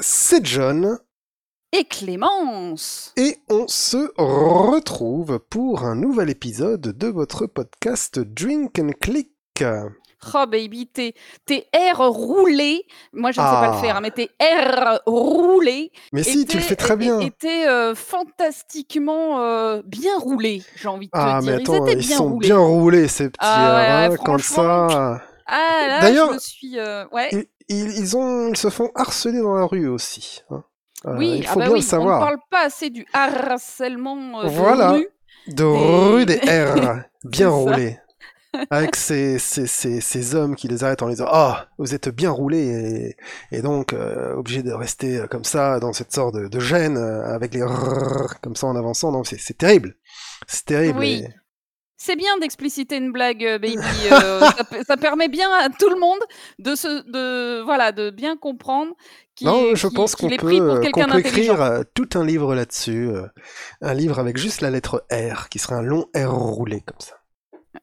c'est John et Clémence. Et on se retrouve pour un nouvel épisode de votre podcast Drink and Click. Oh baby, tes, R roulés, moi je ne sais pas le Ah. faire, mais tes R roulés Mais si, tu le fais très bien. étaient euh, fantastiquement euh, bien roulés, j'ai envie de te Ah, dire. mais attends, ils bien sont roulés. bien roulés, ces petits Ah ouais, R, ouais, comme ça. Ah là, D'ailleurs, je me suis... euh, ouais. Ils, ils- ont, ils se font harceler dans la rue aussi. hein. Euh, oui, il ah faut bah bien oui, le savoir. on ne parle pas assez du harcèlement euh, de Voilà. rue. De rue des R, bien ça. roulés. Avec ces, ces, ces, ces hommes qui les arrêtent en les disant Ah, vous êtes bien roulés et, et donc euh, obligés de rester euh, comme ça dans cette sorte de, de gêne euh, avec les rrrr comme ça en avançant. Non, c'est c'est terrible. C'est terrible. Oui. et- C'est bien d'expliciter une blague, euh, baby. euh, ça, pe- ça permet bien à tout le monde de se, de, voilà, de bien comprendre qu'il Non, je qu'il- pense qu'on peut, quelqu'un peut écrire euh, tout un livre là-dessus. euh, un livre avec juste la lettre R, qui serait un long R roulé comme ça.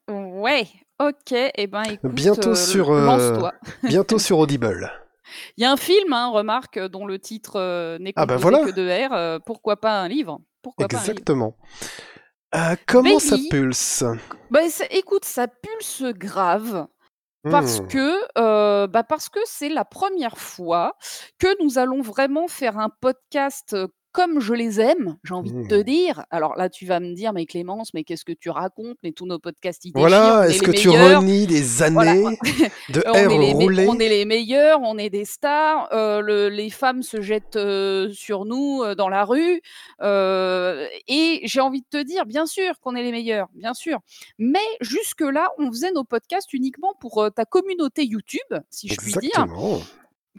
Ouais, ok. Et ben, écoute, Bientôt sur, lance-toi. Bientôt sur Audible. Il y a un film, hein, remarque, dont le titre n'est Ah bah voilà. que de R. pourquoi pas un livre? Pourquoi pas un livre? Exactement. Euh, comment ça pulse? Bah, ça- écoute, ça pulse grave. Parce Hmm. que, euh, bah parce que c'est la première fois que nous allons vraiment faire un podcast euh, comme je les aime, j'ai envie de te Mmh. dire. Alors là, tu vas me dire, mais Clémence, mais qu'est-ce que tu racontes? Mais tous nos podcasts, ils Voilà, est est-ce que tu meilleurs. renies des Voilà. années de on, R est les, on est les meilleurs, on est des stars, euh, le- les femmes se jettent euh, sur nous euh, dans la rue. et j'ai envie de te dire, bien sûr qu'on est les meilleurs, bien sûr. Mais jusque-là, on faisait nos podcasts uniquement pour ta communauté YouTube, si je puis dire.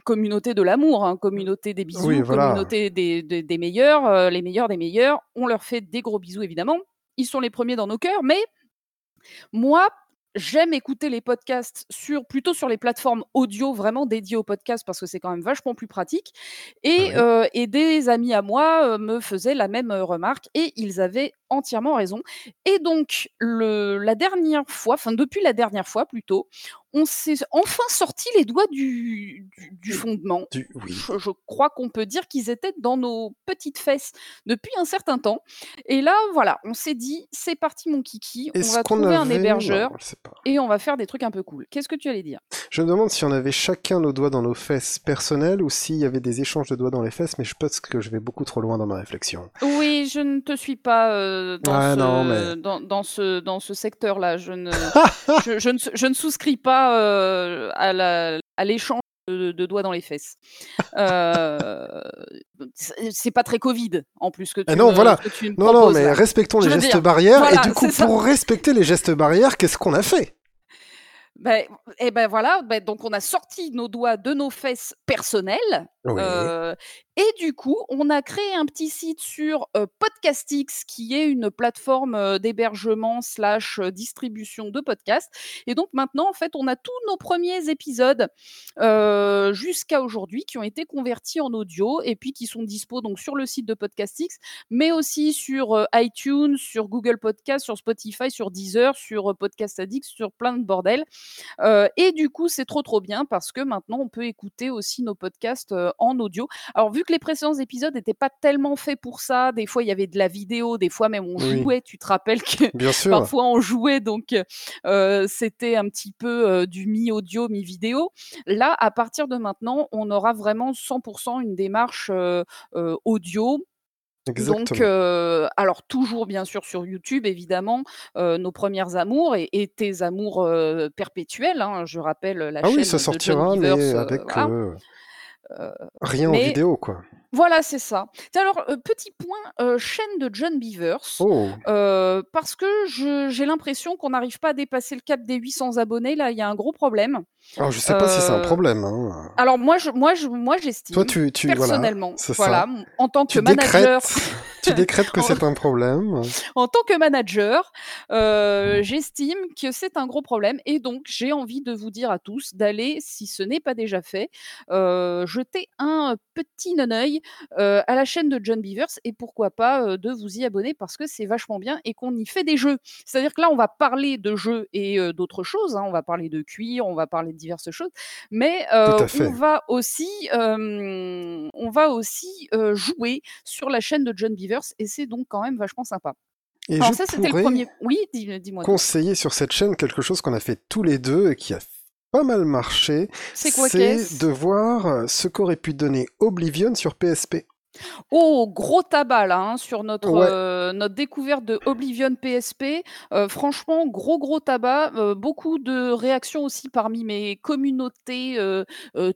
Communauté de l'amour, hein, communauté des bisous, Oui, voilà. communauté des, des- des meilleurs, euh, les meilleurs des meilleurs. On leur fait des gros bisous, évidemment. Ils sont les premiers dans nos cœurs, mais moi, j'aime écouter les podcasts sur, plutôt sur les plateformes audio vraiment dédiées aux podcasts parce que c'est quand même vachement plus pratique. Et, euh, et des amis à moi euh, me faisaient la même remarque et ils avaient entièrement raison. Et donc, le, la dernière fois, enfin depuis la dernière fois plutôt, on s'est enfin sorti les doigts du, du- du fondement. Du- Oui. Je, je crois qu'on peut dire qu'ils étaient dans nos petites fesses depuis un certain temps. Et là, voilà, on s'est dit, c'est parti mon kiki, on va trouver un hébergeur Non, et on va faire des trucs un peu cool. Qu'est-ce que tu allais dire? Je me demande si on avait chacun nos doigts dans nos fesses personnelles ou s'il y avait des échanges de doigts dans les fesses, mais je pense que je vais beaucoup trop loin dans ma réflexion. Oui, je ne te suis pas euh, dans, Ouais, ce, non, mais- dans, dans ce, dans ce secteur-là. Je ne, je, je ne, je ne souscris pas euh, à l'échange de, de doigts dans les fesses. Euh, c'est pas très Covid, en plus, que tu Ah non, me- voilà. que tu me Non, non, mais là. respectons Je les gestes dire, barrières. voilà, et du coup, ça. pour respecter les gestes barrières, qu'est-ce qu'on a fait? Ben, et ben voilà, ben donc on a sorti nos doigts de nos fesses personnelles. Oui. euh, et du coup, on a créé un petit site sur euh, Podcastix, qui est une plateforme euh, d'hébergement slash euh, distribution de podcasts. Et donc maintenant, en fait, on a tous nos premiers épisodes jusqu'à aujourd'hui qui ont été convertis en audio et puis qui sont dispo donc sur le site de Podcastix, mais aussi sur iTunes, sur Google Podcast, sur Spotify, sur Deezer, sur Podcast Addict, sur plein de bordel. Euh, et du coup, c'est trop trop bien parce que maintenant, on peut écouter aussi nos podcasts euh, en audio. Alors, vu que les précédents épisodes n'étaient pas tellement faits pour ça, des fois il y avait de la vidéo, des fois même on Oui. jouait. Tu te rappelles que Bien sûr. parfois on jouait, donc euh, c'était un petit peu du mi-audio, mi-vidéo. Là, à partir de maintenant, on aura vraiment 100% une démarche audio. Exactement. Donc, euh, alors toujours bien sûr sur YouTube, évidemment, euh, nos premières amours et, et tes amours euh, perpétuels. hein, je rappelle la ah chaîne oui, ça de John sortira, mais avec voilà. rien en vidéo, quoi. Voilà, c'est ça. Alors, euh, petit point, euh, chaîne de John Beavers. Oh, euh, parce que j'ai l'impression qu'on n'arrive pas à dépasser le cap des 800 abonnés. Là, il y a un gros problème. alors je sais pas si c'est un problème. hein. Alors moi, je, moi, je, moi, j'estime Toi, tu, tu personnellement, voilà, en tant que Tu manager, tu décrètes que c'est un problème. En tant que manager, euh, j'estime que c'est un gros problème et donc j'ai envie de vous dire à tous d'aller, si ce n'est pas déjà fait, euh, jeter un petit non-œil euh, à la chaîne de John Beavers et pourquoi pas de vous y abonner parce que c'est vachement bien et qu'on y fait des jeux. C'est-à-dire que là, on va parler de jeux et d'autres choses. Hein. On va parler de cuir, on va parler de diverses choses, mais on va aussi, on va aussi jouer sur la chaîne de John Beavers et c'est donc quand même vachement sympa. Et Alors ça, c'était le premier. Oui, dis-moi. conseiller sur cette chaîne quelque chose qu'on a fait tous les deux et qui a pas mal marché. C'est quoi C'est de voir ce qu'aurait pu donner Oblivion sur PSP. Oh, gros tabac là, hein, sur notre, euh, notre découverte de Oblivion PSP. Euh, franchement, gros, gros tabac. Euh, beaucoup de réactions aussi parmi mes communautés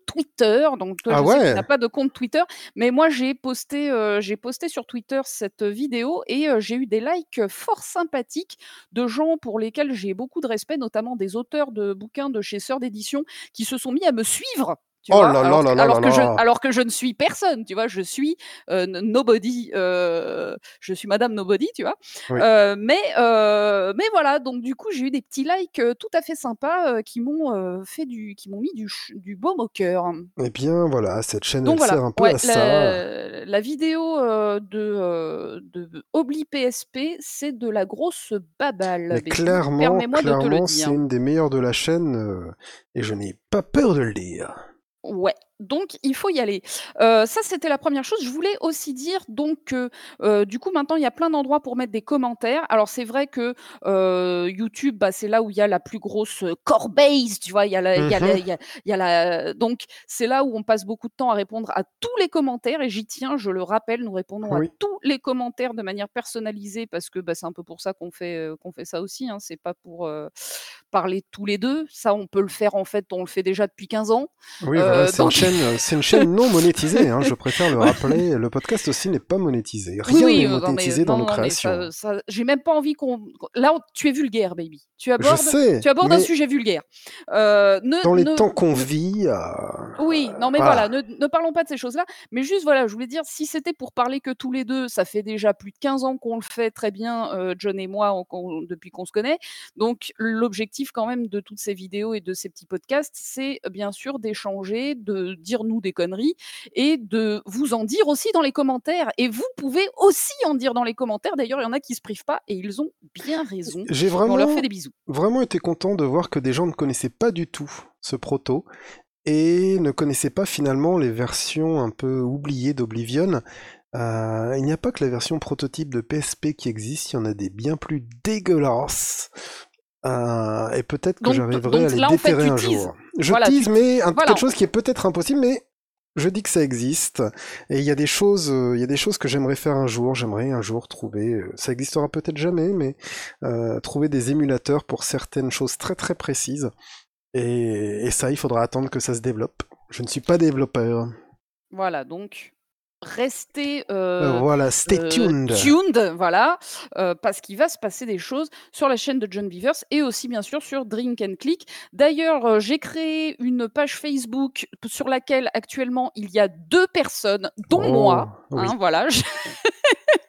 Twitter. Donc, toi, ah je sais pas de compte Twitter, mais moi, j'ai posté, j'ai posté sur Twitter cette vidéo et j'ai eu des likes fort sympathiques de gens pour lesquels j'ai beaucoup de respect, notamment des auteurs de bouquins de chez Sœur d'édition qui se sont mis à me suivre oh là alors, là là alors que je, alors que je ne suis personne, tu vois, je suis euh, nobody, euh, je suis Madame Nobody, tu vois. Euh, mais mais voilà, donc du coup j'ai eu des petits likes tout à fait sympas qui m'ont fait du, qui m'ont mis du, du baume au cœur. Et eh bien voilà, cette chaîne elle sert un peu à la, ça. La vidéo de, de Obli PSP, c'est de la grosse babale. Mais clairement, clairement, c'est une des meilleures de la chaîne et je n'ai pas peur de le dire. Ouais, donc il faut y aller. Euh, ça, c'était la première chose. Je voulais aussi dire donc que euh, du coup maintenant il y a plein d'endroits pour mettre des commentaires. Alors c'est vrai que euh, YouTube, bah, c'est là où il y a la plus grosse core base, tu vois. Il y a la, il y a la, il y a, la... donc c'est là où on passe beaucoup de temps à répondre à tous les commentaires et j'y tiens. Je le rappelle, nous répondons à tous les commentaires de manière personnalisée parce que bah, c'est un peu pour ça qu'on fait qu'on fait ça aussi. Hein. C'est pas pour parler tous les deux. Ça, on peut le faire en fait. On le fait déjà depuis 15 ans. Oui, voilà, c'est donc... Euh, c'est une chaîne non monétisée, hein, je préfère le rappeler. Le podcast aussi n'est pas monétisé. Rien n'est euh, monétisé dans nos créations. J'ai même pas envie qu'on. Là, tu es vulgaire, baby. Tu abordes, tu abordes un sujet vulgaire. Euh, dans les temps qu'on vit. Oui, non, mais voilà, ne, parlons pas de ces choses-là. Mais juste, voilà, je voulais dire, si c'était pour parler que tous les deux, ça fait déjà plus de 15 ans qu'on le fait très bien, John et moi, depuis qu'on se connaît. Donc, l'objectif, quand même, de toutes ces vidéos et de ces petits podcasts, c'est bien sûr d'échanger, de dire nous des conneries et de vous en dire aussi dans les commentaires. Et vous pouvez aussi en dire dans les commentaires. D'ailleurs, il y en a qui se privent pas et ils ont bien raison. J'ai vraiment, on leur fait des bisous. Vraiment été content de voir que des gens ne connaissaient pas du tout ce proto et ne connaissaient pas finalement les versions un peu oubliées d'Oblivion. Euh, il n'y a pas que la version prototype de PSP qui existe, il y en a des bien plus dégueulasses. Euh, et peut-être que j'arriverai à les déterrer un jour. Je tease, mais un, quelque chose qui est peut-être impossible, mais je dis que ça existe. Et il y a des choses, euh, il y a des choses que j'aimerais faire un jour. J'aimerais un jour trouver, euh, ça existera peut-être jamais, mais trouver des émulateurs pour certaines choses très très précises. Et, et ça, il faudra attendre que ça se développe. Je ne suis pas développeur. Voilà, donc restez euh, voilà, stay euh, tuned. tuned voilà, euh, parce qu'il va se passer des choses sur la chaîne de John Beavers et aussi bien sûr sur Drink and Click. D'ailleurs, j'ai créé une page Facebook sur laquelle actuellement il y a deux personnes, dont oh, moi. Hein, voilà. je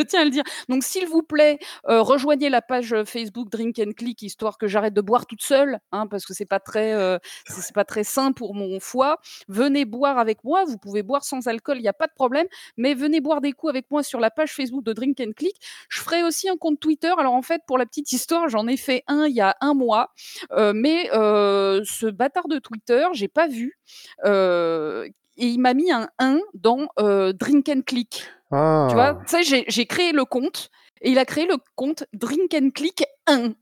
tiens à le dire. Donc, s'il vous plaît, euh, rejoignez la page euh, Facebook Drink and Click, histoire que j'arrête de boire toute seule, hein, parce que c'est pas très, euh, c'est pas très sain pour mon foie. Venez boire avec moi. Vous pouvez boire sans alcool, il n'y a pas de problème. Mais venez boire des coups avec moi sur la page Facebook de Drink and Click. Je ferai aussi un compte Twitter. Alors, en fait, pour la petite histoire, j'en ai fait un il y a un mois, mais ce bâtard de Twitter, j'ai pas vu. et il m'a mis un 1 dans Drink and Click. Tu vois, ah. tu sais, j'ai créé le compte et il a créé le compte Drink and Click 1.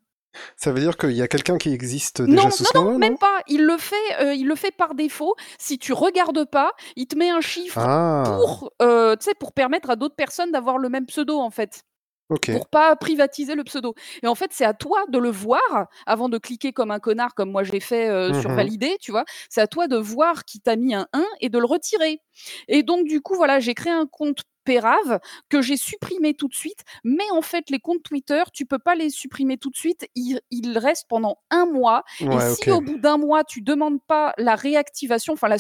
Ça veut dire qu'il y a quelqu'un qui existe déjà non, sous ce nom Non, même pas. Il le fait, euh, il le fait par défaut. Si tu regardes pas, il te met un chiffre ah. pour, euh, pour permettre à d'autres personnes d'avoir le même pseudo en fait. Pour pas privatiser le pseudo. Et en fait, c'est à toi de le voir avant de cliquer comme un connard, comme moi j'ai fait euh, sur mmh valider, tu vois. C'est à toi de voir qui t'a mis un 1 et de le retirer. Et donc, du coup, voilà, j'ai créé un compte pérave que j'ai supprimé tout de suite. Mais en fait, les comptes Twitter, tu peux pas les supprimer tout de suite. Ils, ils restent pendant un mois. et si au bout d'un mois, tu demandes pas la réactivation, enfin la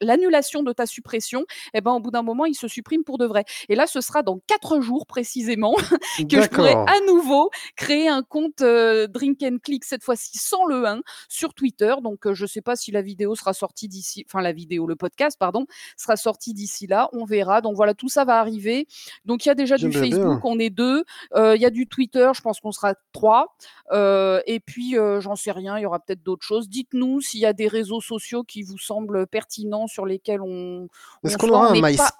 l'annulation de ta suppression, eh ben au bout d'un moment, ils se suppriment pour de vrai. Et là, ce sera dans quatre jours précisément que je pourrai à nouveau créer un compte euh, Drink and Click cette fois-ci sans le 1 sur Twitter. Donc, euh, je sais pas si la vidéo sera sortie d'ici, enfin la vidéo, le podcast, pardon, sera sorti d'ici là. On verra. Donc voilà, tout ça va arriver. Donc il y a déjà du bien. Facebook, on est deux. Euh, Il y a du Twitter, je pense qu'on sera trois. Euh, et puis, euh, j'en sais rien, il y aura peut-être d'autres choses. Dites-nous s'il y a des réseaux sociaux qui vous semblent pertinents sur lesquels on, Est-ce on qu'on aura un pas.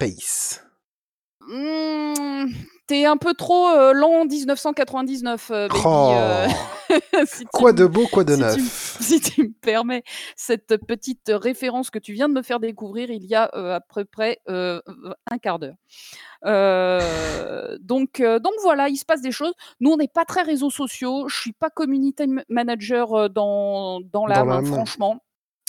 Mmh, T'es un peu trop euh, l'an 1999, euh, baby. euh, si Quoi de beau, quoi de si tu, me- neuf si tu me permets cette petite référence que tu viens de me faire découvrir il y a euh, à peu près un quart d'heure. Donc, donc voilà, il se passe des choses. Nous, on n'est pas très réseaux sociaux. Je suis pas community manager dans, dans hein, l'âme franchement.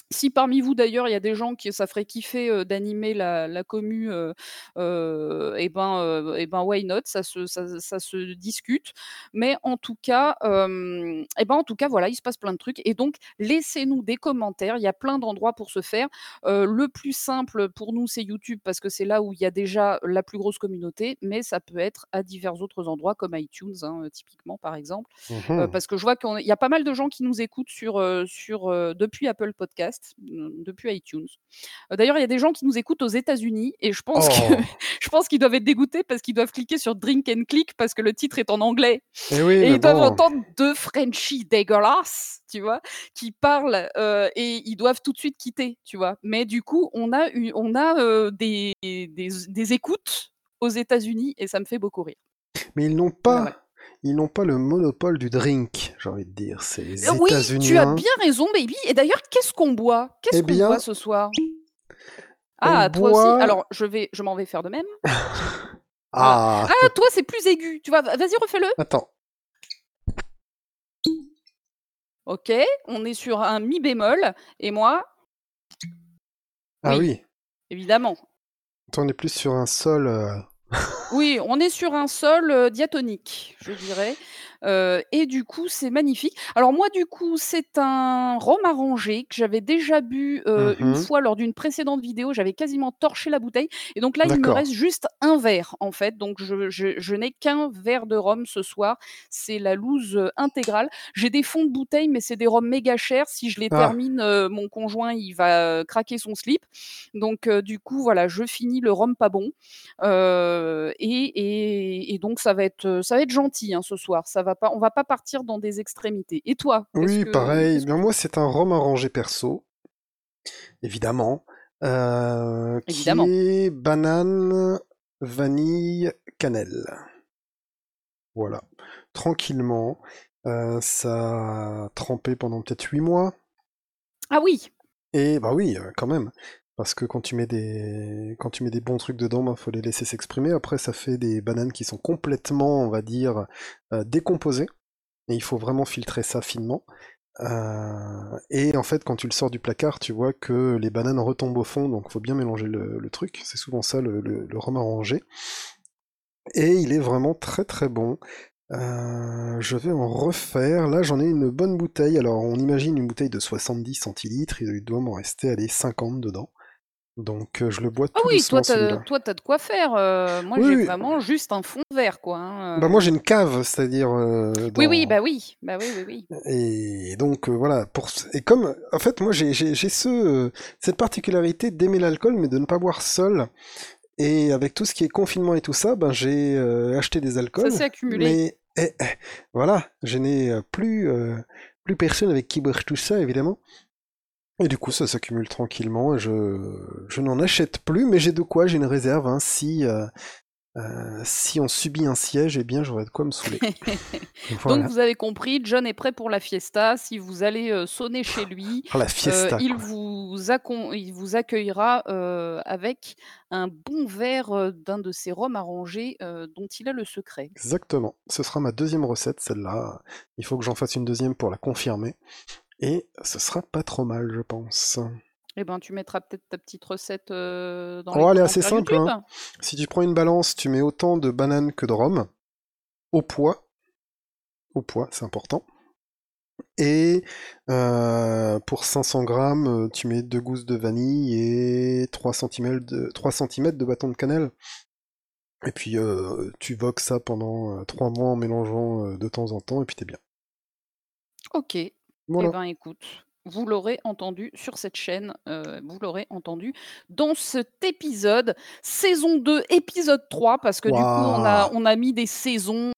Si parmi vous d'ailleurs il y a des gens qui ça ferait kiffer euh, d'animer la, la commu, euh, euh, et ben, et ben why not, ça se, ça, ça se discute. Mais en tout cas, et ben en tout cas voilà, il se passe plein de trucs. Et donc laissez-nous des commentaires. Il y a plein d'endroits pour se faire. Le plus simple pour nous c'est YouTube parce que c'est là où il y a déjà la plus grosse communauté, mais ça peut être à divers autres endroits comme iTunes hein, typiquement par exemple. Mhm. parce que je vois qu'il y a pas mal de gens qui nous écoutent sur, sur, depuis Apple Podcast, euh, depuis iTunes. Euh, D'ailleurs, il y a des gens qui nous écoutent aux États-Unis et je pense que Oh je pense qu'ils doivent être dégoûtés parce qu'ils doivent cliquer sur Drink and Click parce que le titre est en anglais Eh oui, et ils doivent bon. entendre deux Frenchies dégueulasses, tu vois, qui parlent euh, et ils doivent tout de suite quitter, tu vois. Mais du coup, on a eu, on a euh, des, des, des écoutes aux États-Unis et ça me fait beaucoup rire. Mais ils n'ont pas. Ils n'ont pas le monopole du drink, j'ai envie de dire. C'est les Euh, Oui, tu as États-Uniens. bien raison, baby. Et d'ailleurs, qu'est-ce qu'on boit? Qu'est-ce Eh qu'on bien, boit ce soir? Ah, toi aussi. boit. Alors, je vais, je m'en vais faire de même. Voilà. Ah, Ah, toi, c'est plus aigu. Tu vois, vas-y, refais-le. attends. Ok, on est sur un mi bémol. Et moi, Ah oui, oui. évidemment. Toi, on est plus sur un sol. euh, Oui, on est sur un sol euh, diatonique, je dirais. Euh, et du coup, c'est magnifique. Alors moi, du coup, c'est un rhum arrangé que j'avais déjà bu euh, une mhm. fois lors d'une précédente vidéo. J'avais quasiment torché la bouteille. Et donc là, il me D'accord. reste juste un verre, en fait. Donc je, je- je n'ai qu'un verre de rhum ce soir. C'est la loose euh, intégrale. J'ai des fonds de bouteille, mais c'est des rhums méga chers. Si je les Ah, termine, euh, mon conjoint, il va euh, craquer son slip. Donc euh, du coup, voilà, je finis le rhum pas bon. Euh, et, et- et donc ça va être, ça va être gentil hein, ce soir. Ça va pas, on va pas partir dans des extrémités. Et toi, oui, que, pareil. moi, c'est un rhum arrangé perso, évidemment, euh, qui évidemment. est banane, vanille, cannelle. Voilà. Tranquillement. Euh, ça a trempé pendant peut-être 8 mois. Ah oui, Et bah oui, euh, quand même. Parce que quand tu mets des, quand tu mets des bons trucs dedans, bah, faut les laisser s'exprimer. Après, ça fait des bananes qui sont complètement, on va dire, euh, décomposées. Et il faut vraiment filtrer ça finement. Euh, et en fait, quand tu le sors du placard, tu vois que les bananes retombent au fond, donc faut bien mélanger le, truc. C'est souvent ça le, le, le rhum arrangé. Et il est vraiment très très bon. Euh, je vais en refaire. Là, j'en ai une bonne bouteille. Alors, on imagine une bouteille de 70 centilitres. Il doit m'en rester, allez, 50 dedans. Donc, euh, je le bois ah tout oui, doucement, toi t'as, celui-là. toi t'as de quoi faire. euh, moi Oui, j'ai oui. vraiment juste un fond vert quoi. hein, Bah, moi, euh. j'ai une cave, c'est-à-dire euh, Oui oui bah oui bah oui oui oui. Et donc, euh, voilà. Pour... Et comme, en fait, moi, j'ai j'ai- j'ai ce, euh, cette particularité d'aimer l'alcool, mais de ne pas boire seul. Et avec tout ce qui est confinement et tout ça, ben, j'ai euh, acheté des Ça alcools. s'est accumulé. Mais eh, eh, voilà, je n'ai euh, plus, euh, plus personne avec qui boire tout ça, évidemment. Et du coup, ça s'accumule tranquillement. Et je, je n'en achète plus, mais j'ai de quoi, j'ai une réserve. hein. Si, euh, euh, si on subit un siège, eh bien, j'aurai de quoi me saouler. Donc vous avez compris, John est prêt pour la fiesta. Si vous allez euh, sonner chez lui, la fiesta, il, vous il vous accueillera avec un bon verre d'un de ses rhums arrangés dont il a le secret. Exactement. Ce sera ma deuxième recette, celle-là. Il faut que j'en fasse une deuxième pour la confirmer. Et ce sera pas trop mal, je pense. Eh ben, tu mettras peut-être ta petite recette euh, dans Oh, les elle est assez simple. Hein. Si tu prends une balance, tu mets autant de bananes que de rhum, au poids. Au poids, c'est important. Et euh, pour 500 grammes, tu mets deux gousses de vanille et 3 cm de, 3 centimètres de bâton de cannelle. Et puis euh, tu voques ça pendant 3 mois en mélangeant de temps en temps, et puis t'es bien. Ok. Eh ben, écoute, vous l'aurez entendu sur cette chaîne, euh, vous l'aurez entendu dans cet épisode, saison 2, épisode 3, parce que du coup, on a, on a mis des saisons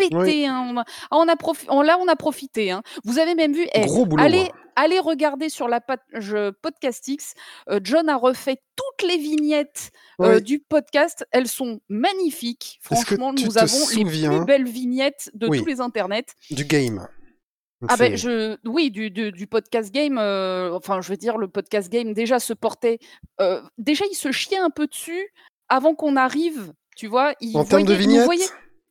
Oui, pétées. hein, on a, ah, on a profi- on- là, on a profité. hein. Vous avez même vu, eh, gros boulot. allez, allez regarder sur la page Podcastix. euh, John a refait toutes les vignettes euh, Oui. du podcast. Elles sont magnifiques. Franchement, nous avons les plus belles vignettes de Oui. tous les internets. du game? Ah ben je oui du, du, du podcast game euh, enfin je veux dire le podcast game déjà se portait euh, déjà il se chiait un peu dessus avant qu'on arrive tu vois il en termes de vignettes?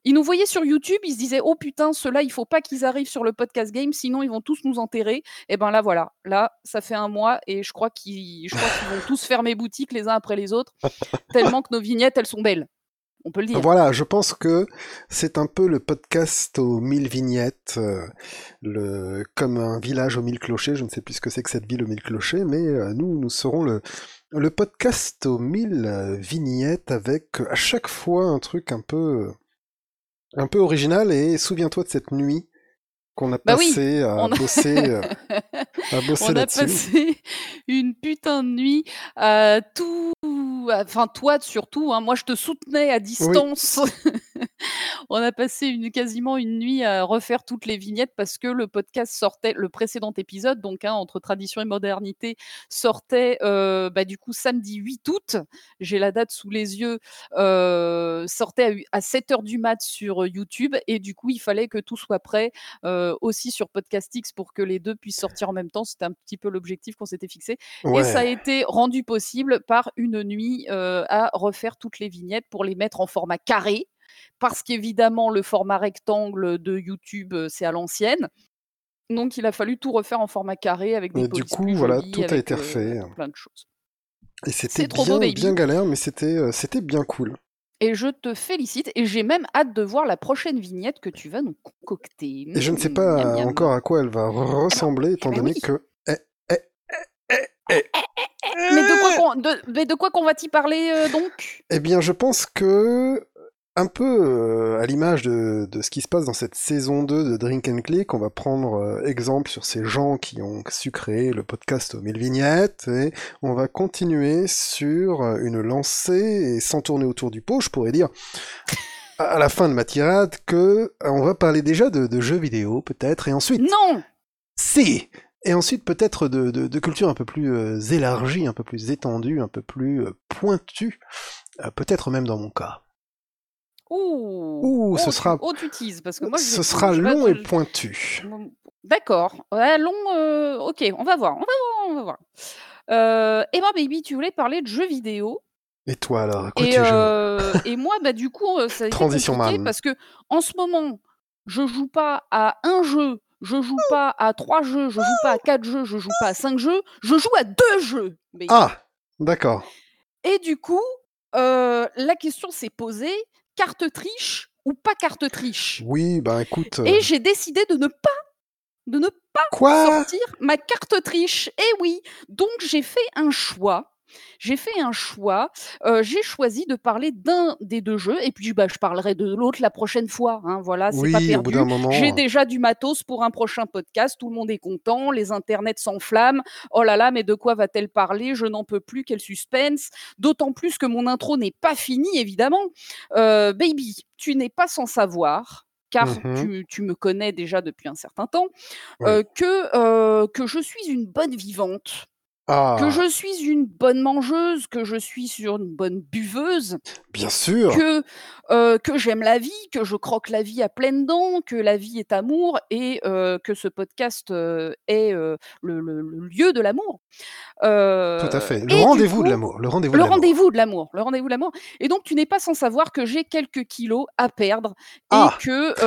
il nous voyait sur YouTube il se disait oh putain ceux-là il faut pas qu'ils arrivent sur le podcast game sinon ils vont tous nous enterrer et ben là voilà là ça fait un mois et je crois qu'ils je crois qu'ils vont tous fermer boutique les uns après les autres tellement que nos vignettes elles sont belles Voilà, je pense que c'est un peu le podcast aux mille vignettes, euh, le, comme un village aux mille clochers. Je ne sais plus ce que c'est que cette ville aux mille clochers, mais euh, nous, nous serons le, le podcast aux mille vignettes avec à chaque fois un truc un peu, un peu original. Et souviens-toi de cette nuit qu'on a bah oui à on a bosser, euh, à bosser On a là-dessus. passé une putain de nuit à tout. Enfin, toi surtout, hein, moi je te soutenais à Oui, distance. On a passé une, quasiment une nuit à refaire toutes les vignettes parce que le podcast sortait, le précédent épisode, donc hein, entre tradition et modernité, sortait euh, bah, du coup samedi 8 août. J'ai la date sous les yeux, euh, sortait à, hu- à 7 heures du mat sur YouTube et du coup il fallait que tout soit prêt euh, aussi sur Podcastix pour que les deux puissent sortir en même temps. C'était un petit peu l'objectif qu'on s'était fixé. Et ça a été rendu possible par une nuit à refaire toutes les vignettes pour les mettre en format carré. Parce qu'évidemment, le format rectangle de YouTube, c'est à l'ancienne. Donc, il a fallu tout refaire en format carré avec des du coup, plus voilà, jolies, tout a été refait. plein de choses. Et c'était bien, galère, mais c'était, euh, c'était bien cool. Et je te félicite. Et j'ai même hâte de voir la prochaine vignette que tu vas nous concocter. Et je ne sais Mmh, pas miam, miam. encore à quoi elle va bah, ressembler, eh étant ben donné oui. que... eh, eh, eh, eh, Mais de quoi eh, qu'on qu'on va t'y parler euh, donc? Eh bien, je pense que, un peu euh, à l'image de, de ce qui se passe dans cette saison 2 de Drink and Click, on va prendre euh, exemple sur ces gens qui ont su créer le podcast aux mille vignettes, et on va continuer sur euh, une lancée, et sans tourner autour du pot, je pourrais dire, à la fin de ma tirade, que on va parler déjà de, de jeux vidéo, peut-être, et ensuite... Non Si Et ensuite peut-être de, de, de culture un peu plus euh, élargie, un peu plus étendue, un peu plus euh, pointue, euh, peut-être même dans mon cas. Ouh, Ouh, ce oh, tu, sera, oh, tu teases, parce que moi, je ce sera je long et pointu. D'accord. Ouais, long. euh, ok, on va voir. On va voir. On va voir. Euh, Emma Baby, tu voulais parler de jeux vidéo. Et toi alors, Et, euh, et moi, bah, du coup, ça a été Transition man. parce que en ce moment, je joue pas à un jeu, je joue pas à trois jeux, je joue pas à quatre jeux, je joue pas à cinq jeux, je joue à deux jeux. baby. Ah, d'accord. Et du coup, la question s'est posée carte triche ou pas carte triche Oui, bah écoute. euh, Et j'ai décidé de ne pas de ne pas Quoi? sortir ma carte triche. Et oui, donc j'ai fait un choix. J'ai fait un choix. euh, j'ai choisi de parler d'un des deux jeux et puis bah, je parlerai de l'autre la prochaine fois. hein, voilà, c'est pas Oui, perdu. J'ai déjà du matos pour un prochain podcast. Tout le monde est content. Les internets s'enflamment. Oh là là, mais de quoi va-t-elle parler? Je n'en peux plus. Quel suspense. D'autant plus que mon intro n'est pas finie, évidemment. Euh, baby, tu n'es pas sans savoir car Mhm. tu, tu me connais déjà depuis un certain temps, euh, que, euh, que je suis une bonne vivante, que Ah, je suis une bonne mangeuse, que je suis sur une bonne buveuse, bien sûr. que, euh, que j'aime la vie, que je croque la vie à pleines dents, que la vie est amour et euh, que ce podcast euh, est le, le- le lieu de l'amour. Tout à fait. Le rendez-vous de l'amour. Le rendez-vous de l'amour. rendez-vous de l'amour, le rendez-vous de l'amour. Et donc, tu n'es pas sans savoir que j'ai quelques kilos à perdre et Ah, que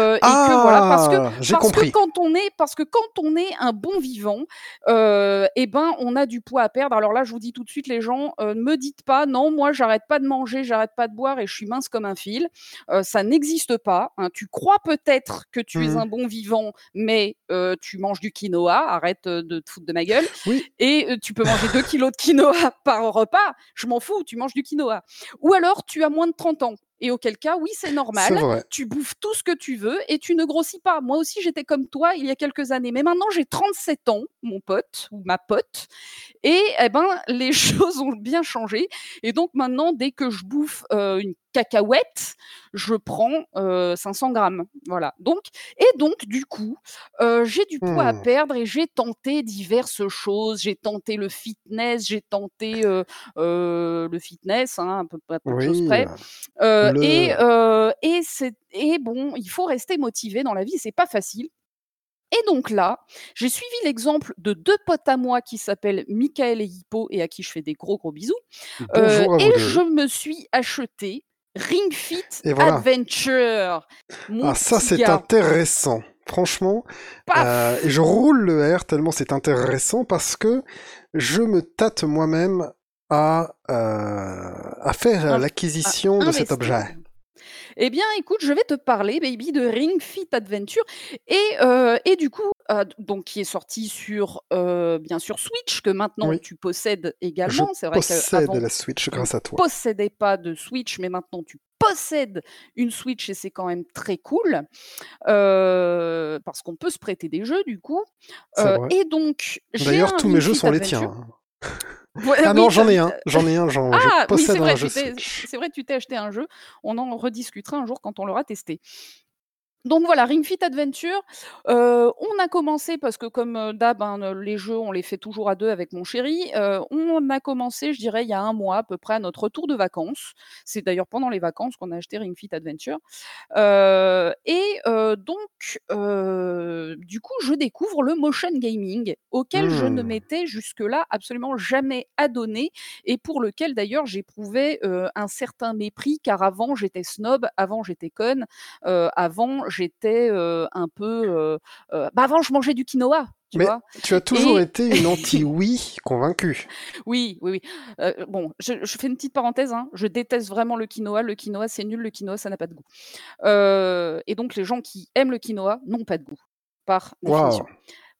voilà parce que ah, parce que quand on est parce que quand on est un bon vivant, eh ben on a du poids poids à perdre. Alors là, je vous dis tout de suite, les gens, ne me dites pas non, moi j'arrête pas de manger, j'arrête pas de boire et je suis mince comme un fil. ça n'existe pas. Hein. Tu crois peut-être que tu es Mmh. un bon vivant, mais tu manges du quinoa. Arrête de te foutre de ma gueule. Oui. Et tu peux manger 2 kilos de quinoa par repas. Je m'en fous, tu manges du quinoa. Ou alors tu as moins de 30 ans. Et auquel cas, oui, c'est normal. Tu bouffes tout ce que tu veux et tu ne grossis pas. Moi aussi, j'étais comme toi il y a quelques années. Mais maintenant, j'ai 37 ans, mon pote ou ma pote. Et eh ben, les choses ont bien changé. Et donc maintenant, dès que je bouffe euh, une cacahuète, je prends euh, 500 grammes. Voilà. Donc, et donc, du coup, euh, j'ai du poids à Mmh. perdre et j'ai tenté diverses choses. J'ai tenté le fitness, j'ai tenté euh, euh, le fitness, hein, un peu, à peu de choses près. euh, Euh, le et, euh, et, c'est- et bon, il faut rester motivé dans la vie, c'est pas facile. Et donc là, j'ai suivi l'exemple de deux potes à moi qui s'appellent Michael et Hippo et à qui je fais des gros gros bisous. Euh, et 2. je me suis acheté Ring Fit voilà. Adventure. Mon Ah ça, c'est intéressant. Franchement, euh, et je roule le R tellement c'est intéressant parce que je me tâte moi-même à, euh, à faire l'acquisition de cet objet. Eh bien, écoute, je vais te parler, baby, de Ring Fit Adventure. Et, euh, et du coup, euh, donc, qui est sorti sur, euh, bien sûr, Switch, que maintenant Oui, tu possèdes également. C'est vrai possède la Switch tu grâce à toi. possédais pas de Switch, mais maintenant tu possèdes une Switch et c'est quand même très cool. euh, parce qu'on peut se prêter des jeux, du coup. Euh, et donc, j'ai D'ailleurs, tous mes jeux sont les tiens. Ouais, Ah non, oui, j'en ai un, j'en ai un, j'en, je ah, possède un vrai, c'est vrai, tu t'es acheté un jeu. On en rediscutera un jour quand on l'aura testé. Donc voilà, Ring Fit Adventure, euh, on a commencé parce que comme d'hab, hein, les jeux, on les fait toujours à deux avec mon chéri. euh, on a commencé, je dirais, il y a un mois à peu près à notre retour de vacances. C'est d'ailleurs pendant les vacances qu'on a acheté Ring Fit Adventure. Euh, et donc, du coup, je découvre le motion gaming auquel je ne Hmm. m'étais jusque-là absolument jamais adonné et pour lequel d'ailleurs j'éprouvais un certain mépris car avant j'étais snob, avant j'étais conne, avant j'étais euh, un peu... euh, euh, bah avant je mangeais du quinoa, tu Mais vois. tu as toujours Et été une anti-oui convaincue. oui, oui, oui. Euh, bon, je, je fais une petite parenthèse. hein. Je déteste vraiment le quinoa. Le quinoa, c'est nul. Le quinoa, ça n'a pas de goût. Euh, et donc, les gens qui aiment le quinoa n'ont pas de goût, par définition.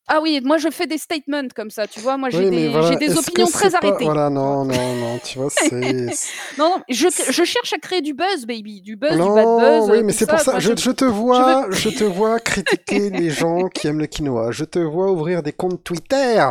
Ah oui, moi, je fais des statements comme ça. Tu vois, moi, j'ai Oui, des, voilà, des opinions très pas... arrêtées. Voilà, non, non, non, tu vois, c'est... non, non, je, je cherche à créer du buzz, baby. Du buzz, du bad Non, buzz, oui, mais c'est pour ça. Moi, je, je, je te je vois, veux... je te vois critiquer les gens qui aiment le quinoa. Je te vois ouvrir des comptes Twitter.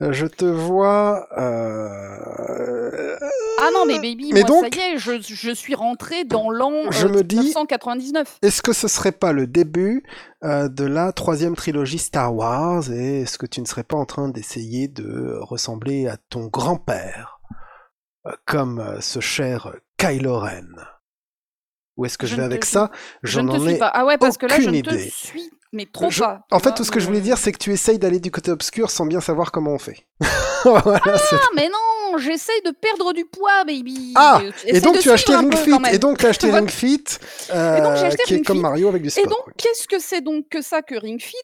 Je te vois... euh, Ah non, mais baby, Mais moi, ça donc, y est, je, je suis rentrée dans l'an je euh, me dis, 1999. est-ce que ce serait pas le début euh, de la troisième trilogie Star Wars et est-ce que tu ne serais pas en train d'essayer de ressembler à ton grand-père euh, comme ce cher Kylo Ren? Où est-ce que je Je vais avec suis, ça? je J'en ne te suis ai pas. Ah ouais, parce que là, je ne te suis, mais trop Je- pas. En fait, vois, tout ce que je voulais dire, c'est que tu essayes d'aller du côté obscur sans bien savoir comment on fait. voilà. Ah, mais non, j'essaye de perdre du poids, baby. Ah Euh, Et donc tu as acheté Ring Fit Et donc tu as acheté Ring Fit, Et donc, j'ai euh, acheté qui est comme Fit. Mario avec du Et sport. donc, ok. qu'est-ce que c'est donc que ça que Ring Fit?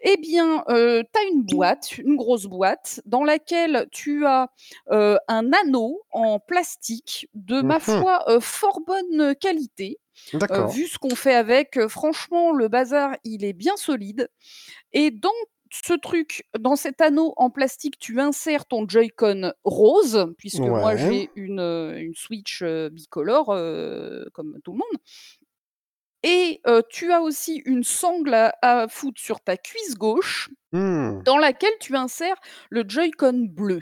Eh bien, euh, tu as une boîte, une grosse boîte, dans laquelle tu as euh, un anneau en plastique de, ma Mhm. foi, euh, fort bonne qualité. Euh, D'accord. vu ce qu'on fait avec, euh, franchement, le bazar, il est bien solide. Et dans ce truc, dans cet anneau en plastique, tu insères ton Joy-Con rose, puisque moi j'ai une, euh, une Switch euh, bicolore, euh, comme tout le monde. Et euh, tu as aussi une sangle à, à foutre sur ta cuisse gauche, Hmm. dans laquelle tu insères le Joy-Con bleu.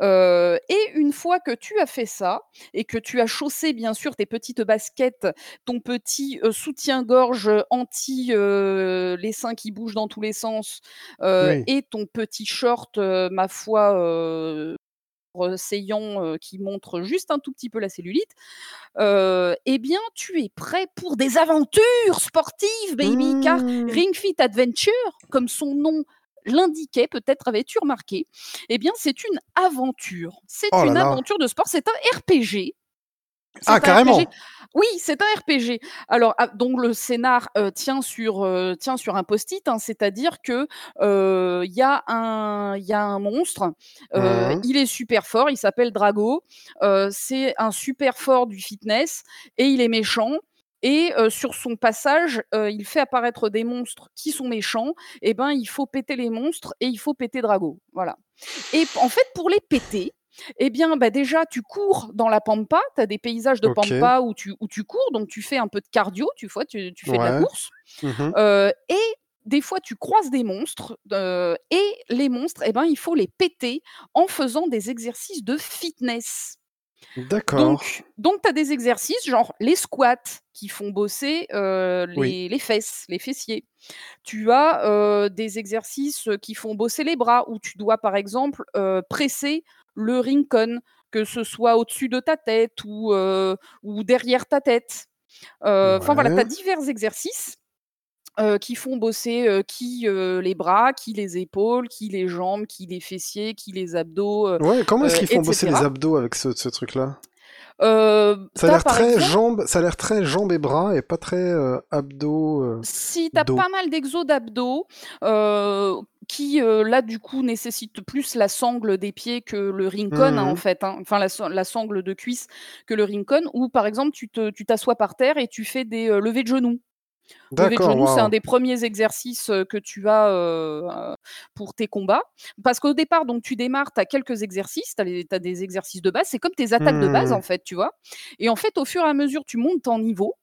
Euh, et une fois que tu as fait ça et que tu as chaussé bien sûr tes petites baskets, ton petit euh, soutien-gorge anti euh, les seins qui bougent dans tous les sens Oui. et ton petit short, ma foi, saillant qui montre juste un tout petit peu la cellulite, euh, eh bien tu es prêt pour des aventures sportives, baby, car Hmm. Ring Fit Adventure, comme son nom l'indiquait, peut-être avais-tu remarqué, eh bien c'est une aventure. C'est Oh une là. aventure de sport, c'est un RPG. Ah, carrément! RPG. Oui, c'est un RPG. Alors, ah, donc le scénar, heu, tient sur, heu, tient sur un post-it, hein, c'est-à-dire que, heu, il y a un il y a un monstre, Mmh il est super fort, il s'appelle Drago, c'est un super fort du fitness et il est méchant et sur son passage, il fait apparaître des monstres qui sont méchants. Et ben, il faut péter les monstres et il faut péter Drago, voilà. Et en fait, pour les péter et bien, bah, déjà, tu cours dans la pampa, tu as des paysages de pampa où tu où tu cours, donc tu fais un peu de cardio, tu vois? Tu tu fais de la course, Mmh et des fois, tu croises des monstres, et les monstres et ben, il faut les péter en faisant des exercices de fitness. D'accord. Donc donc tu as des exercices, genre les squats qui font bosser, Oui. les les fesses, les fessiers. Tu as, heu, des exercices, qui font bosser les bras, où tu dois, par exemple, heu, presser le Rincon, que ce soit au-dessus de ta tête ou, ou derrière ta tête. Enfin voilà, tu as divers exercices, qui font bosser, qui, les bras, qui les épaules, qui les jambes, qui les fessiers, qui les abdos, Ouais, comment est-ce qu'ils font bosser les abdos avec ce ce truc-là? Ça a l'air très exemple jambes ça a l'air très jambes et bras et pas très, abdos, Si, tu as dos. pas mal d'exos d'abdos, qui, là, du coup, nécessitent plus la sangle des pieds que le Rincon, hein, Mmh en mh. fait, hein, enfin la san la sangle de cuisse que le Rincon ou par exemple, tu t'assois par terre et tu fais des, levées de genoux. De c'est un des 1ers exercices, heu, que tu as, heu, pour tes combats. Parce qu'au départ, donc tu démarres, tu as quelques exercices, tu as des exercices de base, c'est comme tes attaques de base, en Mmh. fait, tu vois? Et en fait, au fur et à mesure, tu montes en niveau.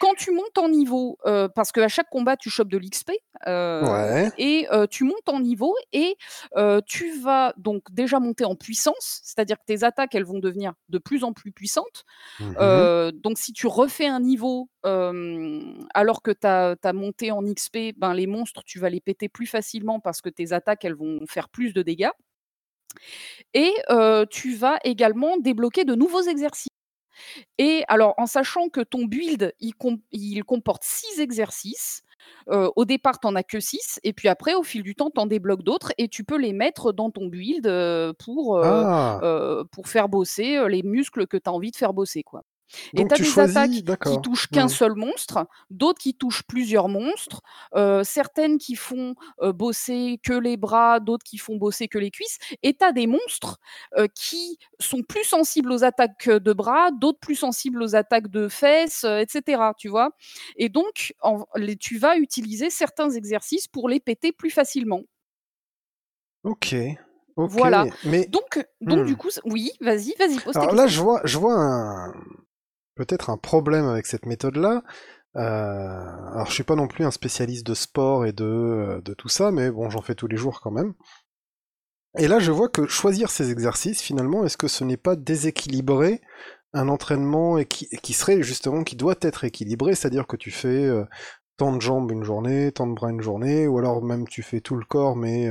Quand tu montes en niveau, heu, parce qu'à chaque combat, tu chopes de l'XP, Ouais. et heu, tu montes en niveau et tu vas donc déjà monter en puissance, c'est-à-dire que tes attaques, elles vont devenir de plus en plus puissantes. Mmh donc si tu refais un niveau, alors que tu as monté en XP, ben, les monstres, tu vas les péter plus facilement parce que tes attaques, elles vont faire plus de dégâts et tu vas également débloquer de nouveaux exercices et alors, en sachant que ton build, il com il comporte 6 exercices, au départ, tu en as que 6 et puis après, au fil du temps, tu en débloques d'autres et tu peux les mettre dans ton build, pour, Ah! pour faire bosser, les muscles que tu as envie de faire bosser, quoi et tu as des choisis attaques qui touchent qu'un seul monstre, d'autres qui touchent plusieurs monstres, heu, certaines qui font, heu, bosser que les bras, d'autres qui font bosser que les cuisses et tu as des monstres, heu, qui sont plus sensibles aux attaques, de bras, d'autres plus sensibles aux attaques de fesses, heu et cetera, tu vois? Et donc en les tu vas utiliser certains exercices pour les péter plus facilement. OK, Voilà, mais donc donc du mmh. coup oui, vas-y, vas-y, pose Alors là, je vois je vois un peut-être un problème avec cette méthode-là. Heu, alors je suis pas non plus un spécialiste de sport et de, heu, de tout ça, mais bon, j'en fais tous les jours quand même. Et là, je vois que choisir ces exercices, finalement, est-ce que ce n'est pas déséquilibrer un entraînement qui qui serait justement qui doit être équilibré? C'est-à-dire que tu fais, heu, tant de jambes une journée, tant de bras une journée, ou alors même tu fais tout le corps, mais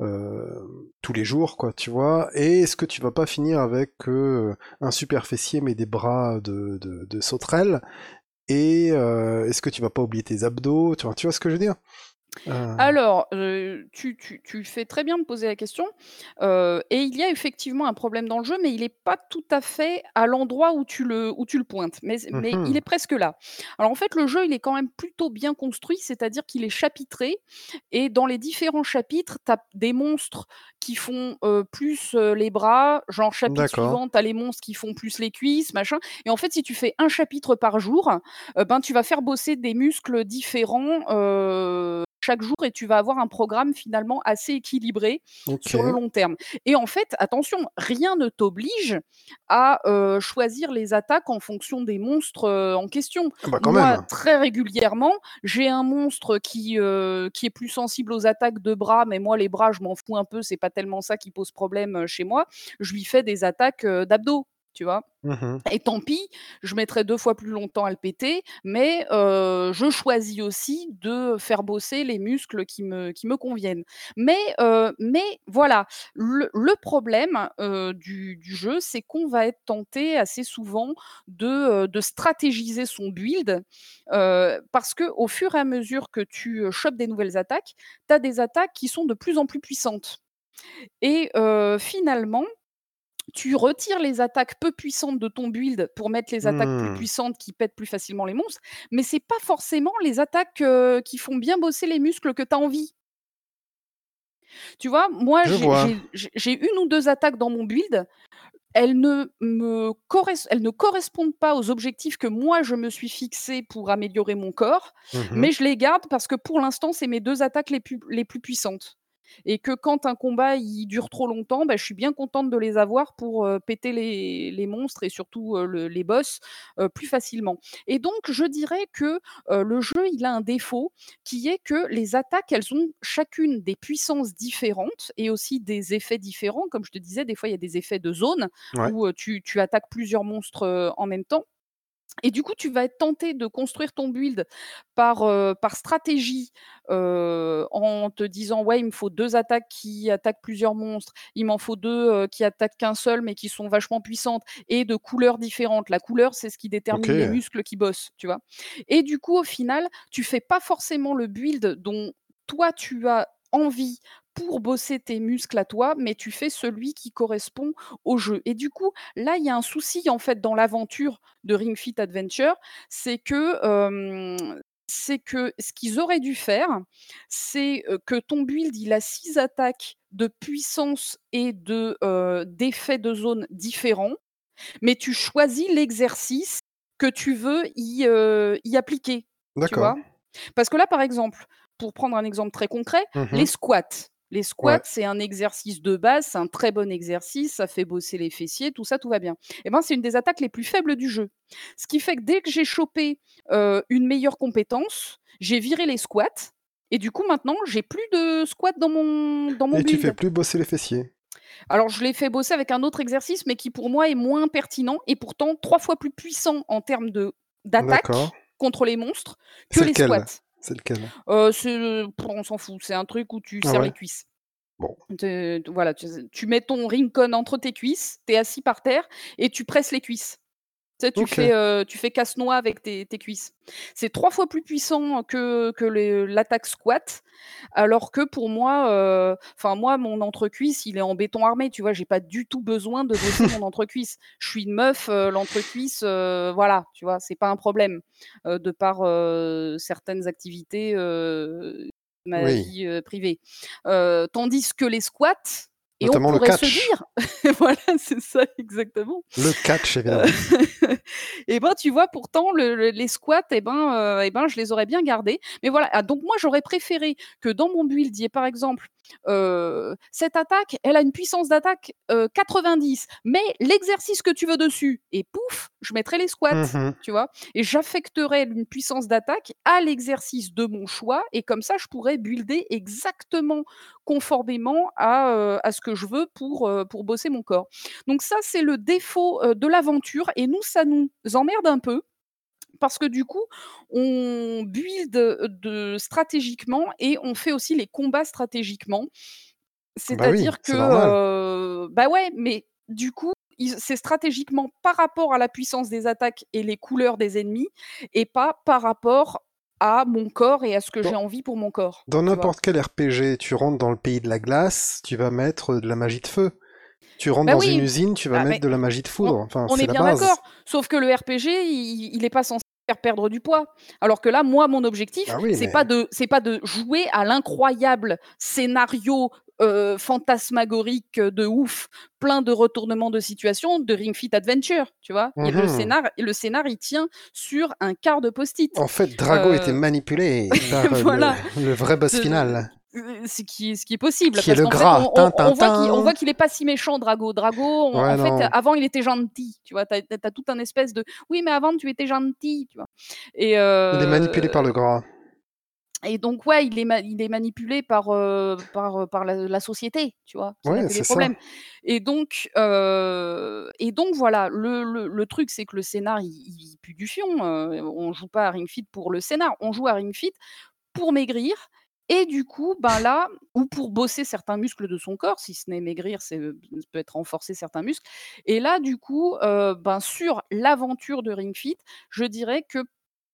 heu, tous les jours, quoi, tu vois? Et est-ce que tu vas pas finir avec, heu, un super fessier, mais des bras de de de sauterelle? Et heu, est-ce que tu vas pas oublier tes abdos? Tu vois tu vois ce que je veux dire? Heu Alors, heu, tu tu tu fais très bien de poser la question, heu et il y a effectivement un problème dans le jeu, mais il est pas tout à fait à l'endroit où tu le où tu le pointes, mais mmh il mh. est presque là. Alors en fait, le jeu, il est quand même plutôt bien construit, c'est-à-dire qu'il est chapitré et dans les différents chapitres, tu as des monstres qui font, plus, les bras, genre chapitre suivant, tu as les monstres qui font plus les cuisses, machin et en fait, si tu fais un chapitre par jour, ben, tu vas faire bosser des muscles différents, chaque jour et tu vas avoir un programme finalement assez équilibré sur le long terme et en fait, attention, rien ne t'oblige à, choisir les attaques en fonction des monstres, en question. Ah bah, quand Moi, même! très régulièrement, j'ai un monstre qui, qui est plus sensible aux attaques de bras, mais moi, les bras, je m'en fous un peu, c'est pas tellement ça qui pose problème, heu, chez moi. Je lui fais des attaques, heu, d'abdos, tu vois? Mmh mh. Et tant pis, je mettrai 2 fois plus longtemps à le péter, mais heu, je choisis aussi de faire bosser les muscles qui me qui me conviennent. Mais voilà, le le problème, du du jeu, c'est qu'on va être tenté assez souvent de, stratégiser son build, parce qu'au fur et à mesure que tu, chopes des nouvelles attaques, tu as des attaques qui sont de plus en plus puissantes et finalement tu retires les attaques peu puissantes de ton build pour mettre les attaques plus Mmh. puissantes qui pètent plus facilement les monstres, mais c'est pas forcément les attaques, qui font bien bosser les muscles que tu as envie. Tu vois? Moi, j'ai 1 ou 2 attaques dans mon build, elles ne me corres elles ne correspondent pas aux objectifs que moi je me suis fixés pour améliorer mon corps, Mmh mh. mais je les garde parce que pour l'instant, c'est mes 2 attaques les plus puissantes et que quand un combat, il dure trop longtemps, bah, je suis bien contente de les avoir pour, péter les les monstres et surtout, le les boss, plus facilement et donc je dirais que, le jeu, il a un défaut qui est que les attaques, elles ont chacune des puissances différentes et aussi des effets différents. Comme je te disais, des fois, il y a des effets de zone Ouais. où, tu tu attaques plusieurs monstres, en même temps et du coup, tu vas être tenté de construire ton build par, stratégie, en te disant: «Ouais, il me faut 2 attaques qui attaquent plusieurs monstres, il m'en faut 2, heu, qui attaquent qu'un seul mais qui sont vachement puissantes et de couleurs différentes». La couleur, c'est ce qui détermine les muscles qui bossent, tu vois? Et du coup, au final, tu fais pas forcément le build dont toi tu as envie pour bosser tes muscles à toi, mais tu fais celui qui correspond au jeu et du coup, là, il y a un souci, en fait, dans l'aventure de Ring Fit Adventure, c'est que, c'est que ce qu'ils auraient dû faire, c'est, que ton build, il a 6 attaques de puissance et de, d'effets de zone différents, mais tu choisis l'exercice que tu veux y, appliquer, D'accord. Parce que là, par exemple, pour prendre un exemple très concret, Mmh les squats. Les squats, Ouais. c'est un exercice de base, c'est un très bon exercice, ça fait bosser les fessiers, tout ça, tout va bien et ben, c'est une des attaques les plus faibles du jeu. Ce qui fait que dès que j'ai chopé, une meilleure compétence, j'ai viré les squats et du coup, maintenant, j'ai plus de squats dans mon dans mon Et tu fais plus bosser les fessiers? Alors, je les fais bosser avec un autre exercice, mais qui pour moi est moins pertinent et pourtant 3 fois plus puissant en termes de d'attaque contre les monstres que les lequel? squats. C'est lequel? C'est, heu, on s'en fout, c'est un truc où tu Ah serres ouais? les cuisses. Bon. Te voilà, tu tu mets ton Ring-Con entre tes cuisses, tu es assis par terre et tu presses les cuisses. Tu sais, tu fais, heu, tu fais casse-noix avec tes tes cuisses. C'est 3 fois plus puissant que que l'attaque squat, alors que pour moi, heu, enfin moi, mon entre-cuisse, il est en béton armé, tu vois? J'ai pas du tout besoin de bosser mon entre-cuisse. Je suis une meuf, heu, l'entre-cuisse, voilà, tu vois? C'est pas un problème, de par, certaines activités, de ma Oui. vie, privée. Tandis que les squats et on Notamment le pourrait se catch. dire voilà, c'est ça exactement. Le catch, évidemment. et ben, tu vois, pourtant le le les squats et ben, heu et ben, je les aurais bien gardés. Mais voilà, ah donc moi, j'aurais préféré que dans mon build, il y ait par exemple, cette attaque, elle a une puissance d'attaque, heu, 90, mais l'exercice que tu veux dessus et pouf, je mettrais les squats, Mmh mh. tu vois? Et j'affecterais une puissance d'attaque à l'exercice de mon choix et comme ça, je pourrais builder exactement conformément à, ce que je veux pour, bosser mon corps. Donc ça, c'est le défaut, de l'aventure et nous, ça nous emmerde un peu parce que du coup, on build, de stratégiquement et on fait aussi les combats stratégiquement. Bah oui, C'est-à-dire que, bah ouais, mais du coup, c'est stratégiquement par rapport à la puissance des attaques et les couleurs des ennemis et pas par rapport à mon corps et à ce que j'ai envie pour mon corps, dans n'importe quel RPG, tu rentres dans le pays de la glace, tu vas mettre, de la magie de feu. Tu rentres Bah dans une usine, tu vas ah mettre de la magie de on foudre. Enfin, on est bien d'accord, sauf que le RPG, il il est pas censé faire perdre du poids. Alors que là, moi, mon objectif, Bah oui, c'est mais pas de c'est pas de jouer à l'incroyable scénario, heu, fantasmagorique de ouf, plein de retournements de situation de Ring Fit Adventure, tu vois? Et le mh. scénar le scénar, il tient sur un quart de post-it. En fait, Drago était Heu, manipulé par, heu, le voilà, le vrai boss de final. Heu, ce qui est ce qui est possible qui est le fait, on gras. on on voit qu'il on voit qu'il est pas si méchant Drago. Drago, en Ouais, en fait, avant, il était gentil, tu vois? Tu as tout un espèce de: «Oui, mais avant, tu étais gentil», tu vois? Et Il est manipulé par le gras. et donc ouais, il est il est manipulé par, heu, par, par la la société, tu vois? Ouais, des c'est ça. problèmes et donc et donc voilà, le le le truc, c'est que le scénar, il il pue du fion, heu, on joue pas à Ring Fit pour le scénar, on joue à Ring Fit pour maigrir et du coup, ben là ou pour bosser certains muscles de son corps, si ce n'est maigrir, c'est, heu, ça peut être renforcer certains muscles et là, du coup, heu, ben, sur l'aventure de Ring Fit, je dirais qu'il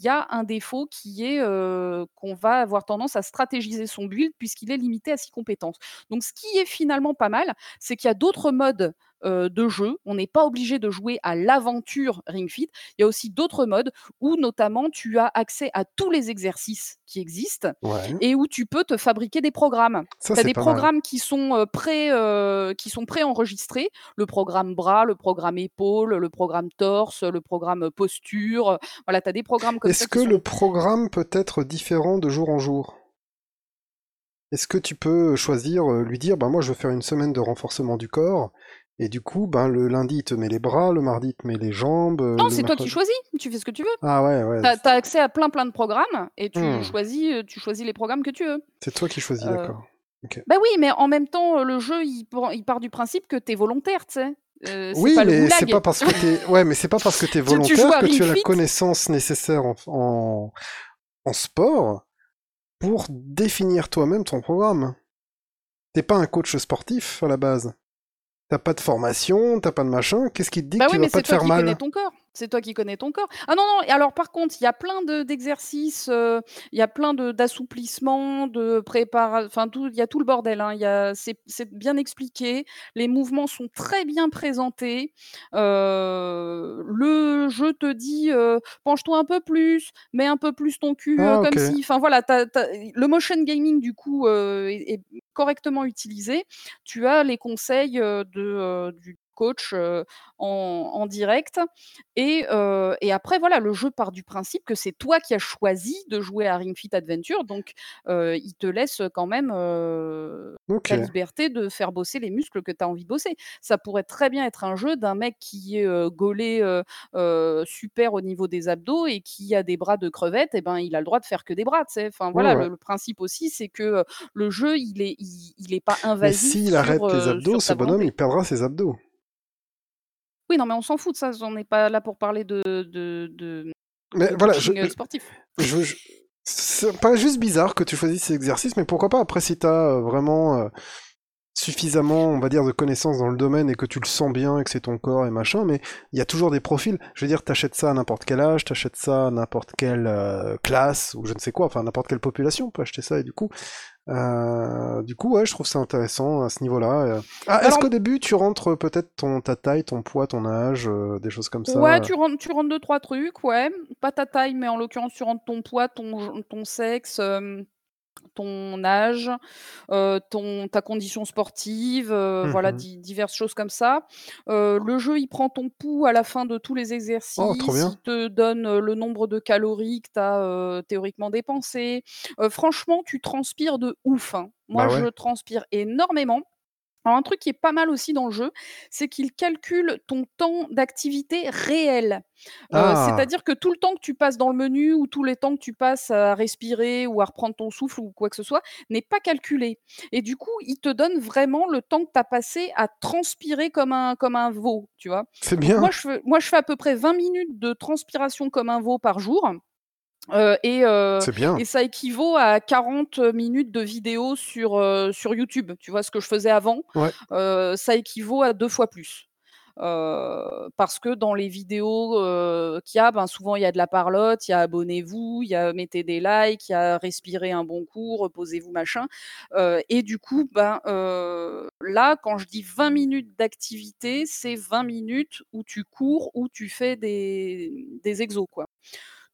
y a un défaut qui est, heu, qu'on va avoir tendance à stratégiser son build puisqu'il est limité à 6 compétences. Donc ce qui est finalement pas mal, c'est qu'il y a d'autres modes, euh, de jeu. On n'est pas obligé de jouer à l'aventure Ring Fit. Il y a aussi d'autres modes où notamment tu as accès à tous les exercices qui existent Ouais. et où tu peux te fabriquer des programmes. Tu as des mal. programmes qui sont euh, pré, euh, qui sont préenregistrés, le programme bras, le programme épaule, le programme torse, le programme posture. Voilà, tu as des programmes comme ça Est-ce que sont le programme peut être différent de jour en jour? Est-ce que tu peux choisir, euh, lui dire, ben moi je veux faire une semaine de renforcement du corps, et du coup, ben le lundi il te met les bras, le mardi il te met les jambes, euh, Non, le c'est toi qui choisis, tu fais ce que tu veux. Ah ouais, ouais, Tu as, accès à plein plein de programmes et tu, Hmm. choisis, euh, tu choisis les programmes que tu veux. c'est toi qui choisis, Euh, d'accord. Bah oui, mais en même temps, le jeu, il, part- il part du principe que tu es volontaire, tu sais. Euh, Oui, pas mais c'est pas parce que t'es, ouais, mais c'est pas parce que t'es Tu- tu volontaire à que tu as la connaissance nécessaire en, en, en sport pour définir toi-même ton programme. T'es pas un coach sportif à la base. T'as pas de formation, t'as pas de machin. Qu'est-ce qui te dit Bah que oui, tu mais vas pas te toi faire qui mal connais ton corps. C'est toi qui connais ton corps. Ah non, non, et alors par contre, il y a plein de- d'exercices, euh, il y a plein de- d'assouplissements, de préparation, enfin, il y a tout le bordel. hein. C'est bien expliqué, les mouvements sont très bien présentés. Euh, le jeu te dit, euh, penche-toi un peu plus, mets un peu plus ton cul Ah, comme si. Enfin voilà, le motion gaming, du coup, est, est correctement utilisé. Tu as les conseils de, du coach en, en direct. Et, et après, voilà, le jeu part du principe que c'est toi qui as choisi de jouer à Ring Fit Adventure. Donc, il te laisse quand même la liberté de faire bosser les muscles que tu as envie de bosser. Ça pourrait très bien être un jeu d'un mec qui est gaulé super au niveau des abdos et qui a des bras de crevette. Et ben, il a le droit de faire que des bras. Enfin, voilà, ouais. Le, le principe aussi, c'est que euh, le jeu, il est, il, il est pas Mais invasif. s'il arrête les abdos, ce bonhomme, il perdra ses abdos. Oui, non, mais on s'en fout de ça. On n'est pas là pour parler de, de, de, Mais de voilà, je, euh, sportif. je, je- c'est pas juste bizarre que tu choisisses ces exercices, mais pourquoi pas après si t'as euh, vraiment euh, suffisamment, on va dire, de connaissances dans le domaine et que tu le sens bien et que c'est ton corps et machin, mais il y a toujours des profils. Je veux dire, t'achètes ça à n'importe quel âge, t'achètes ça à n'importe quelle euh, classe ou je ne sais quoi, enfin n'importe quelle population peut acheter ça et du coup, euh, du coup, ouais, je trouve ça intéressant à ce niveau-là. euh. Ah, est-ce Alors- qu'au début tu rentres peut-être ton ta taille, ton poids, ton âge, euh, des choses comme ça? Ouais, tu rentres, tu rentres deux, trois trucs, ouais. Pas ta taille, mais en l'occurrence, tu rentres ton poids, ton, ton sexe, euh, ton âge, euh, ton, ta condition sportive, euh, voilà, di- diverses choses comme ça. Euh, le jeu, il prend ton pouls à la fin de tous les exercices. Oh, trop bien. Il te donne le nombre de calories que tu as théoriquement dépensé. Franchement, tu transpires de ouf. hein. Moi, Bah ouais. je transpire énormément. Alors, un truc qui est pas mal aussi dans le jeu, c'est qu'il calcule ton temps d'activité réel. Euh, Ah. C'est-à-dire que tout le temps que tu passes dans le menu ou tous les temps que tu passes à respirer ou à reprendre ton souffle ou quoi que ce soit n'est pas calculé. Et du coup, il te donne vraiment le temps que tu as passé à transpirer comme un, comme un veau, tu vois. C'est Donc, bien. moi, je fais, moi, je fais à peu près 20 minutes de transpiration comme un veau par jour. Euh, et, euh, C'est bien. et ça équivaut à 40 minutes de vidéo sur, euh, sur YouTube. Tu vois ce que je faisais avant? Ouais. Ça équivaut à deux fois plus. Parce que dans les vidéos qu'il y a, ben souvent il y a de la parlotte, il y a abonnez-vous, il y a mettez des likes, il y a respirez un bon coup, reposez-vous machin. Et du coup, ben là, quand je dis 20 minutes d'activité, c'est 20 minutes où tu cours, où tu fais des, des exos quoi.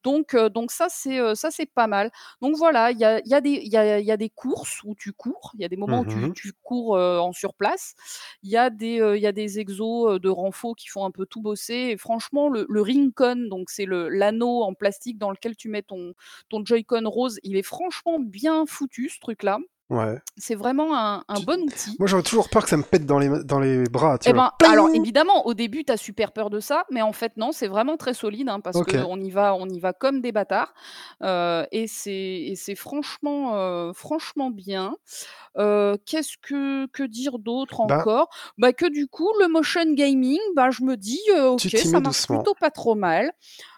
Donc, euh, donc ça, c'est euh, ça, c'est pas mal. Donc voilà, il y a, y, a des- il y, a, y a des courses où tu cours, il y a des moments où tu, tu cours euh, en surplace, il y, a des, euh, il y a des exos de renfo qui font un peu tout bosser. Et franchement, le, le Ringcon, donc c'est le- l'anneau en plastique dans lequel tu mets ton, ton Joy-Con rose, il est franchement bien foutu, ce truc-là. Ouais. C'est vraiment un, bon outil. Moi, j'aurais toujours peur que ça me pète dans les, dans les bras. Tu Eh vois. ben, alors évidemment, au début, tu as super peur de ça, mais en fait, non, c'est vraiment très solide hein, parce Ok. qu'on y va, on y va comme des bâtards. Euh, et c'est franchement, euh, franchement bien. Euh, Qu'est-ce que, que dire d'autre Bah- encore? Bah, Que du coup, le motion gaming, bah, je me dis, euh, ok, ça marche doucement. plutôt pas trop mal.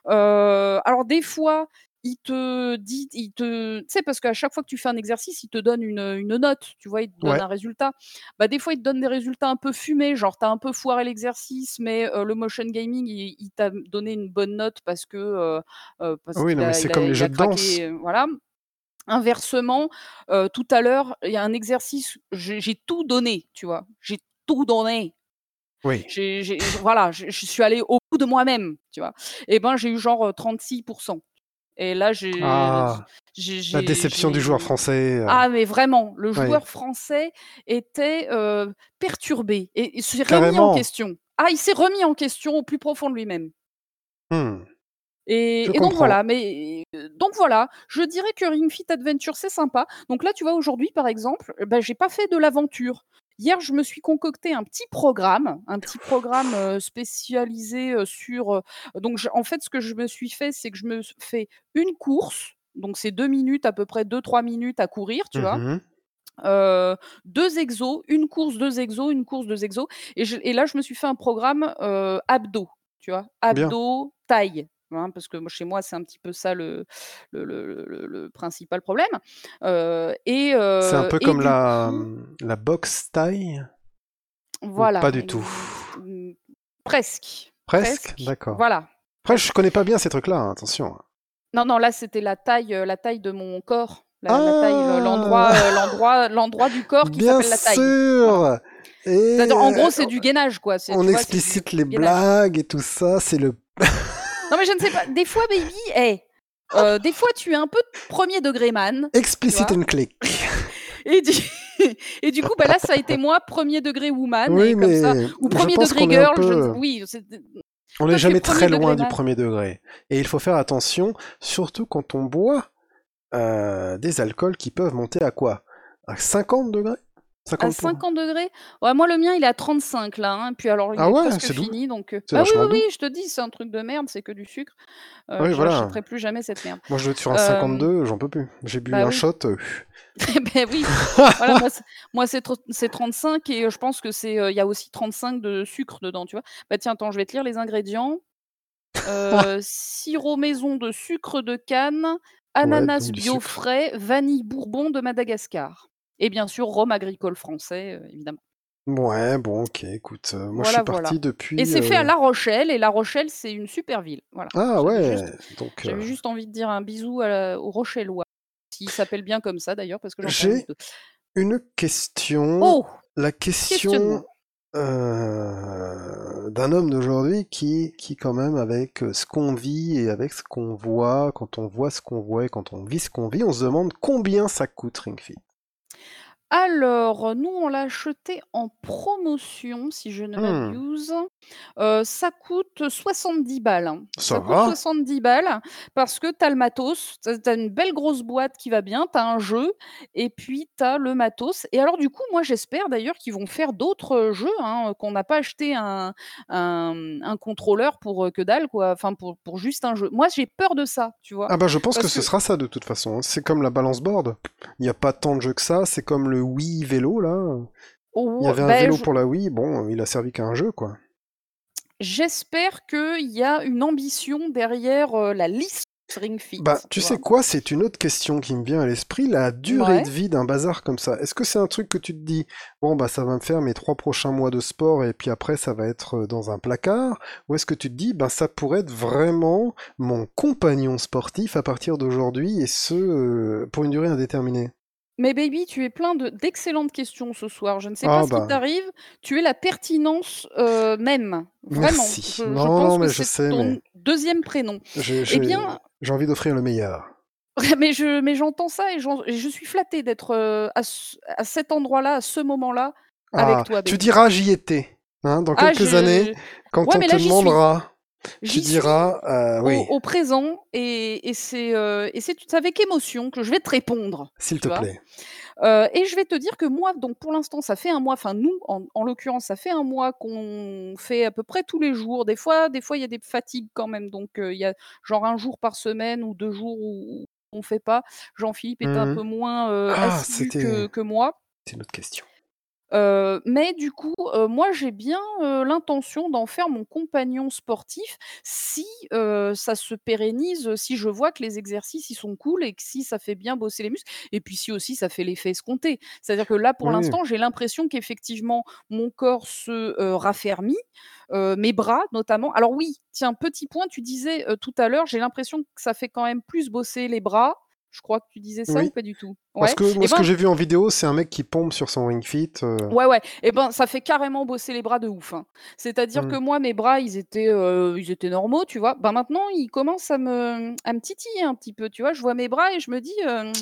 Alors, des fois, il te dit, il te, tu sais, parce qu'à chaque fois que tu fais un exercice, il te donne une, une note, tu vois, il te donne Ouais. un résultat. Bah, des fois, il te donne des résultats un peu fumés, genre, tu as un peu foiré l'exercice, mais euh, le motion gaming, il, il t'a donné une bonne note parce que, euh, parce Oui, non, mais a, c'est a- comme les jeux de danse. voilà. Inversement, euh, tout à l'heure, il y a un exercice, j'ai tout donné, tu vois, j'ai tout donné. Oui. J'ai j'ai voilà, je suis allée au bout de moi-même, tu vois? Et ben, j'ai eu genre, heu, 36 et là, j'ai Ah! La déception du joueur français, heu, ah mais vraiment, le oui. joueur français était, heu, perturbé et il s'est remis en question. Ah, il s'est remis en question au plus profond de lui-même. Je Et et donc voilà, mais heu, donc voilà, je dirais que Ring Fit Adventure, c'est sympa. Donc là, tu vois, aujourd'hui, par exemple, bah, j'ai pas fait de l'aventure. Hier, je me suis concocté un petit programme, un petit programme, heu, spécialisé, heu, sur, heu donc je en fait, ce que je me suis fait, c'est que je me fais une course, donc c'est 2 minutes, à peu près deux trois minutes à courir, tu Mmh vois? mh. Heu, 2 exos, une course, 2 exos, une course, 2 exos et je et là, je me suis fait un programme, heu, abdos, tu vois? Bien. Abdos, taille, hein, parce que chez moi, c'est un petit peu ça le le le le le principal problème, et C'est un peu comme la, coup mmh, la boxe thaï? Ou pas voilà, du tout? mmh, presque, Presque? presque, D'accord. voilà, Après je presque. connais pas bien ces trucs-là, hein, attention, hein. Non, non, là, c'était la taille, la taille de mon corps, la la taille, le l'endroit, Ah! l'endroit l'endroit du corps qui Bien s'appelle la taille. Voilà. sûr! Et en gros, c'est du gainage, quoi, on vois, du explicite les gainage. blagues et tout ça, c'est le Non, mais je ne sais pas, des fois, baby, eh, heu, des fois, tu es un peu 1er degré man, explicit and click. Et du et du coup, bah, là, ça a été moi 1er degré woman et ça ou je 1er pense degré est girl, je peu oui, on n'est jamais 1er très loin du man. 1er degré et il faut faire attention, surtout quand on boit, heu, des alcools qui peuvent monter à quoi? À 50°? À 50 pour 50°? Ouais, moi, le mien, il est à 35 là, hein, puis alors il Ah est ouais, presque c'est doux. fini donc heu C'est bah, oui, vachement oui, doux. oui, je te dis, c'est un truc de merde, c'est que du sucre, heu, Oui, je voilà. rachèterai plus jamais cette merde. Moi, je dois être sur un Hem, 52, j'en peux plus. J'ai bu bah, un oui. shot, heu Eh beh, oui. Voilà, moi, c'est moi, c'est tr c'est 35 et heu, je pense que c'est, heu, il y a aussi 35 de sucre dedans, tu vois? Bah, tiens, attends, je vais te lire les ingrédients. Heu, sirop maison de sucre de canne, Ouais, ananas donc du bio sucre. frais, vanille bourbon de Madagascar et bien sûr, rhum agricole français, heu, évidemment. Ouais, bon, OK, écoute, heu, moi, je suis Voilà, voilà parti et depuis, c'est fait à heu La Rochelle et La Rochelle, c'est une super ville. Voilà. ah ouais! juste Donc j'avais juste envie de dire un bisou à la aux Rochellois, s'ils s'appellent bien comme ça d'ailleurs, parce que j'ai 2. une question. Oh! La question, d'un homme d'aujourd'hui qui qui quand même avec, ce qu'on vit et avec ce qu'on voit, quand on voit ce qu'on voit et quand on vit ce qu'on vit, on se demande combien ça coûte Ring Fit? Alors, nous, on l'a acheté en promotion, si je ne Mmh, m'abuse. Heu, ça coûte 70 balles, hein. ça Ça coûte va? 70 balles parce que tu as le matos, tu as tu as une belle grosse boîte qui va bien, tu as un jeu et puis tu as le matos et alors du coup, moi, j'espère d'ailleurs qu'ils vont faire d'autres, heu, jeux, hein, qu'on n'a pas acheté un un, mmh, un contrôleur pour, heu, que dalle, quoi, enfin pour pour juste un jeu. Moi, j'ai peur de ça, tu vois? Ah bah, je pense que Parce ce que sera ça de toute façon, hein. C'est comme la balance board. Il y a pas tant de jeux que ça, c'est comme le Wii vélo là. Il y avait un beh, vélo je pour la Wii, bon, il a servi qu'à un jeu, quoi. J'espère qu'il y a une ambition derrière, heu, la licence Ring Fit, Bah, tu sais quoi? C'est une autre question qui me vient à l'esprit, la durée de vie d'un bazar comme ça. Est-ce que c'est un truc que tu te dis, bon, bah, ça va me faire mes trois prochains mois de sport et puis après, ça va être euh, dans un placard? Ou est-ce que tu te dis, ben, ça pourrait être vraiment mon compagnon sportif à partir d'aujourd'hui et ce, euh, pour une durée indéterminée? Mais baby, tu es plein de d'excellentes questions ce soir. Je ne sais pas Ah, ce qui bah, t'arrive, tu es la pertinence, heu, même. Vraiment, merci. je je Non, non, pense que mais je c'est sais, mais ton deuxième prénom. j'ai, Eh j'ai, bien, j'ai envie d'offrir le meilleur. mais je mais j'entends ça et j'en et je suis flattée d'être, heu, à ce à cet endroit-là, à ce moment-là, avec Ah, toi tu baby. diras j'y étais. Hein, dans Ah quelques années, je quand ouais, on mais te là j'y suis. demandera, tu diras, euh, Au oui, au présent et et c'est, c'est avec émotion que je vais te répondre, s'il te vois? plaît. Heu et je vais te dire que moi, donc pour l'instant, ça fait un mois, enfin nous, en en l'occurrence, ça fait un mois qu'on fait à peu près tous les jours. Des fois des fois, il y a des fatigues quand même, donc il y a genre un jour par semaine ou 2 jours où on fait pas. Jean-Philippe est un Mhm. peu moins, Ah, assidu que que moi. c'est une autre question. Heu, mais du coup, heu, moi j'ai bien, heu, l'intention d'en faire mon compagnon sportif si, ça se pérennise, si je vois que les exercices, ils sont cool et que si ça fait bien bosser les muscles et puis si aussi ça fait l'effet escompté. C'est-à-dire que là, pour Oui, l'instant, j'ai l'impression qu'effectivement mon corps se, raffermit, mes bras notamment. Alors oui, tiens, petit point, tu disais, tout à l'heure, j'ai l'impression que ça fait quand même plus bosser les bras Je crois que tu disais ça Oui. ou pas du tout? Parce Ouais. que moi, Eh ce ben, que j'ai vu en vidéo, c'est un mec qui pompe sur son Ring Fit. euh, Ouais, ouais. Et ben, ça fait carrément bosser les bras de ouf, hein. C'est-à-dire que hmm. moi, mes bras, ils étaient, heu, ils étaient normaux, tu vois? Ben, maintenant, ils commencent à me à me titiller un petit peu, tu vois? Je vois mes bras et je me dis, hem,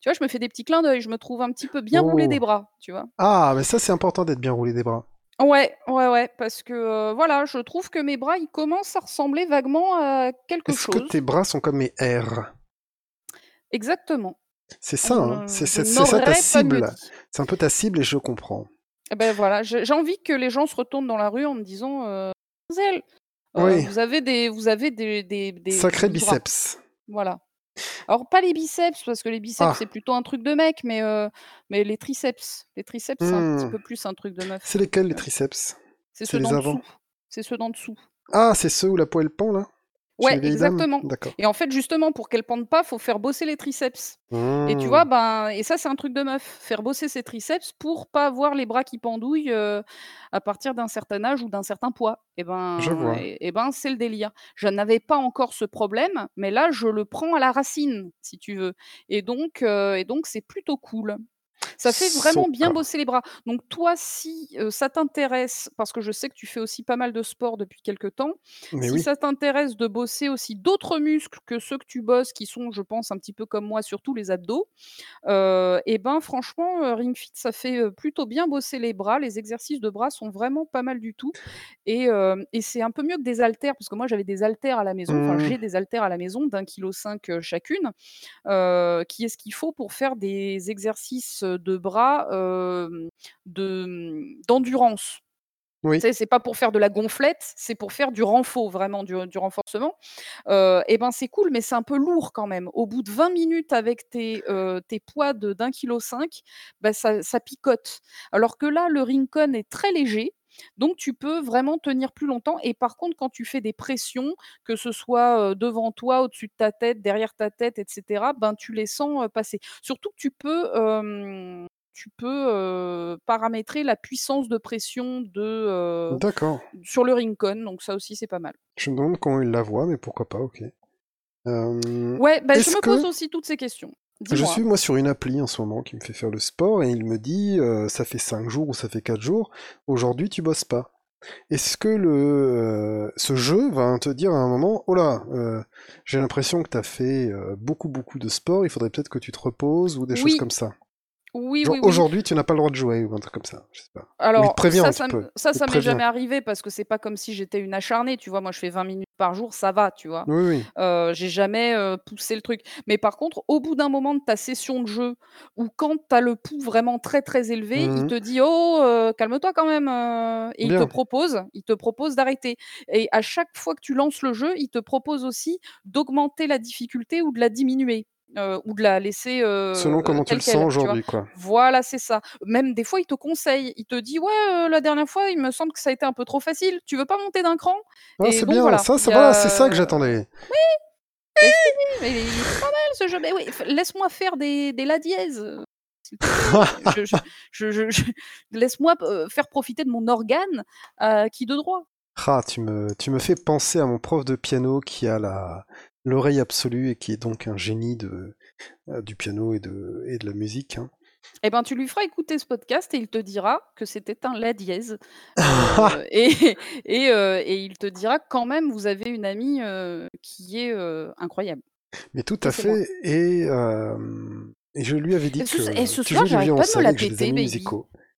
tu vois, je me fais des petits clins d'œil. Je me trouve un petit peu bien roulé des Oh. bras, tu vois? Ah, mais ça, c'est important d'être bien roulé des bras. Ouais, ouais, ouais, parce que, voilà, je trouve que mes bras, ils commencent à ressembler vaguement à quelque Est-ce que chose. tes bras sont comme mes R? Exactement. C'est ça, hein. On C'est c'est- c'est ça ta cible. C'est un peu ta cible et je comprends. Et ben, voilà, j'ai envie que les gens se retournent dans la rue en me disant, heu: «Mademoiselle, heu, Oui, vous avez des vous avez des des des sacré jolis bras». biceps. Voilà. Alors pas les biceps, parce que les biceps, Ah, c'est plutôt un truc de mec, mais heu, mais les triceps. Les triceps, c'est un petit hmm. peu plus un truc de C'est meuf, lesquels les triceps? C'est C'est ceux d'en dessous. C'est ceux d'en dessous. Ah, c'est ceux où la poêle pend, là? Ouais, exactement. Et en fait, justement, pour qu'elles pendent pas, faut faire bosser les triceps. Et tu vois, ben et ça, c'est un truc de meuf, faire bosser ses triceps pour pas avoir les bras qui pendouillent, heu, à partir d'un certain âge ou d'un certain poids. Et Je ben vois. et et ben, c'est le délire. Je n'avais pas encore ce problème, mais là, je le prends à la racine, si tu veux. Et donc heu et donc c'est plutôt cool. Ça fait vraiment bien bosser les bras. Donc toi, si, ça t'intéresse, parce que je sais que tu fais aussi pas mal de sport depuis quelque temps, Mais si oui. ça t'intéresse de bosser aussi d'autres muscles que ceux que tu bosses, qui sont, je pense, un petit peu comme moi, surtout les abdos, et ben, franchement, heu, Ring Fit, ça fait, plutôt bien bosser les bras. Les exercices de bras sont vraiment pas mal du tout et et c'est un peu mieux que des haltères, parce que moi, j'avais des haltères à la maison, enfin, Hmm. j'ai des haltères à la maison d'1,5 kg, heu, chacune, qui est ce qu'il faut pour faire des exercices, heu, de bras, de, mmh, d'endurance. Oui. c'est pas pour faire de la gonflette, c'est pour faire du renfort, vraiment du du renforcement. Et ben, c'est cool, mais c'est un peu lourd quand même. Au bout de 20 minutes avec tes, poids de d'1,5 kg, bah, ça ça picote. Alors que là, le Rincon est très léger, donc tu peux vraiment tenir plus longtemps et par contre, quand tu fais des pressions, que ce soit, devant toi, au-dessus de ta tête, derrière ta tête et cetera, ben, tu les sens, passer. Surtout que tu peux, tu peux, paramétrer la puissance de pression de, sur le Rincon, donc ça aussi, c'est pas mal. Je me demande comment il la voit, mais pourquoi pas, OK. Ouais, bah, je me pose que aussi toutes ces questions. Je suis moi sur une appli en ce moment qui me fait faire le sport et il me dit, heu, ça fait 5 jours ou ça fait 4 jours, aujourd'hui tu bosses pas. Est-ce que le, heu, ce jeu va te dire à un moment: «Oh là, heu, j'ai l'impression que tu as fait, beaucoup, beaucoup de sport, il faudrait peut-être que tu te reposes» ou des choses comme ça? Oui, Genre oui, oui. aujourd'hui tu n'as pas le droit de jouer ou un truc comme ça, je sais pas. Alors ça, ça ça, m'est jamais arrivé parce que c'est pas comme si j'étais une acharnée, tu vois? Moi, je fais 20 minutes par jour, ça va, tu vois? Oui, oui. Heu, j'ai jamais, heu, poussé le truc. Mais par contre, au bout d'un moment de ta session de jeu ou quand tu as le pouls vraiment très, très élevé, il Mmh te dit: «Oh, heu, calme-toi quand même, heu» et il te propose il te propose d'arrêter et à chaque fois que tu lances le jeu, il te propose aussi d'augmenter la difficulté ou de la diminuer, heu, ou de la laisser, Selon heu, comment tu le sens aujourd'hui, quoi. Voilà, c'est ça. Même des fois, il te conseille, il te dit: «Ouais, heu, la dernière fois, il me semble que ça a été un peu trop facile, tu veux pas monter d'un cran?» Ah, c'est bien, voilà, ça c'est ça que j'attendais. oui! Mais il est pas mal ce jeu, mais oui, laisse-moi faire des des la dièse. Je je je laisse-moi faire profiter de mon organe qui de droit. Ah, tu me tu me fais penser à mon prof de piano qui a la l'oreille absolue et qui est donc un génie de, heu, du piano et de et de la musique, hein. Et ben, tu lui feras écouter ce podcast et il te dira que c'était un la dièse, heu et et heu et il te dira quand même vous avez une amie, qui est, incroyable Mais tout à fait et je lui avais dit Et ce que ce tu soir, j'arrête pas de me la péter.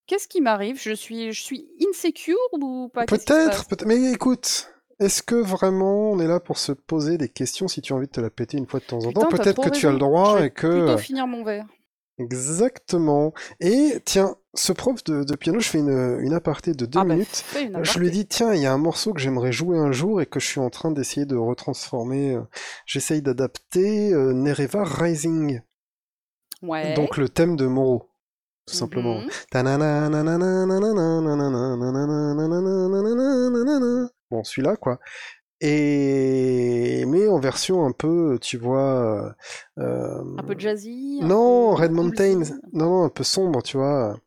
Qu'est-ce qui m'arrive? Je suis je suis insecure ou pas? Peut-être, peut mais écoute, est-ce que vraiment on est là pour se poser des questions si tu as envie de te la péter une fois de temps en temps? Peut-être que tu as le. Je droit vais et que, plutôt heu finir mon verre. Exactement et tiens, ce prof de de piano, je fais une, une aparté de 2 Ah bah, minutes. Heu, je lui ai dit: «Tiens, il y a un morceau que j'aimerais jouer un jour et que je suis en train d'essayer de retransformer, heu, j'essaye d'adapter, heu, Nereva Rising». Ouais. Donc le thème de Moreau, tout Mmh simplement. mh. Celui-là, quoi et mais en version un peu, tu vois, heu, Un peu jazzy, un non, peu Red Mountain, non, non, un peu sombre, tu vois?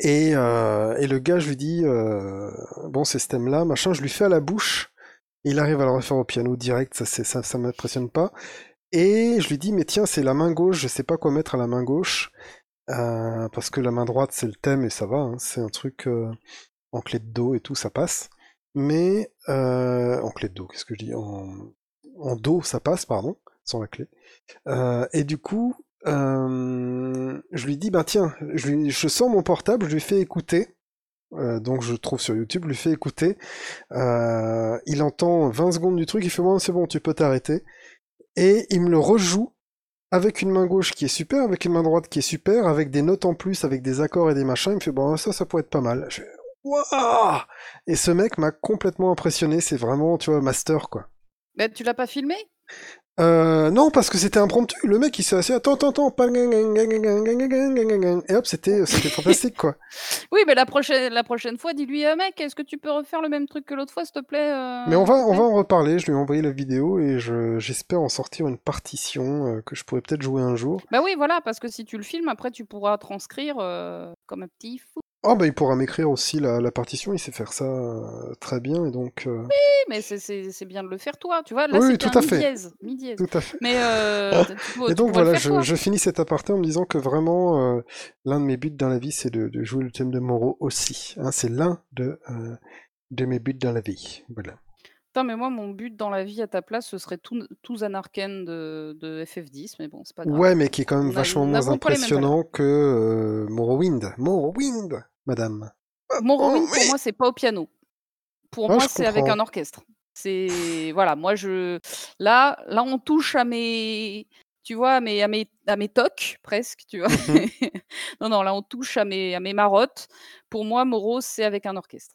Et heu et le gars, je lui dis, heu: «Bon, c'est ce thème-là, machin», je lui fais à la bouche, il arrive à le refaire au piano direct, ça ça ça m'impressionne pas Et je lui dis, mais tiens, c'est la main gauche, je sais pas quoi mettre à la main gauche. Euh, parce que la main droite, c'est le thème et ça va. hein, c'est un truc euh, en clé de dos et tout, ça passe. Mais euh, en clé de dos, qu'est-ce que je dis? En, en dos, ça passe, pardon, sans la clé. Euh, et du coup, euh, je lui dis, bah tiens, je, lui- sors mon portable, je lui fais écouter. Euh, donc je trouve sur YouTube, je lui fais écouter. Il entend 20 secondes du truc, il fait bon, c'est bon, tu peux t'arrêter. Et il me le rejoue avec une main gauche qui est super, avec une main droite qui est super, avec des notes en plus, avec des accords et des machins. Il me fait bon, ça, ça pourrait être pas mal. Waouh Et ce mec m'a complètement impressionné. C'est vraiment, tu vois, master quoi. Mais tu l'as pas filmé Euh, non, parce que c'était impromptu. Le mec, il s'est assis. Attends, attends, attends. Et hop, c'était, c'était fantastique, quoi. Oui, mais la prochaine, la prochaine fois, dis-lui, Ah, mec, est-ce que tu peux refaire le même truc que l'autre fois, s'il te plaît euh, Mais on va, on va en reparler. Je lui ai envoyé la vidéo et je, j'espère en sortir une partition euh, que je pourrais peut-être jouer un jour. Bah oui, voilà, parce que si tu le filmes, après, tu pourras transcrire euh, comme un petit fou. Oh, bah, il pourra m'écrire aussi la, la partition. Il sait faire ça euh, très bien et donc. euh, Oui, mais c'est- bien de le faire toi, tu vois. Là, Oui, oui, tout à fait. dièse, dièse. Tout à fait. Mais euh, tu, tu Et donc voilà, je, je finis cet aparté en me disant que vraiment, l'un de mes buts dans la vie, c'est de, de jouer le thème de Moreau aussi. hein. c'est l'un de, de mes buts dans la vie. Voilà. Putain, mais moi, mon but dans la vie à ta place, ce serait tout, tout Zanarken de, de FF10, mais bon, c'est pas grave. Ouais, mais qui est quand même On vachement moins impressionnant que Morrowind. Morrowind, madame. Morrowind, Oh, pour moi, c'est pas au piano. Pour Ah, moi, c'est avec un orchestre. C'est voilà, moi je là là on touche à mes tu vois à mes à mes à mes tocs presque, tu vois. Mhm. non non, là on touche à mes à mes marottes. Pour moi, Moreau, c'est avec un orchestre.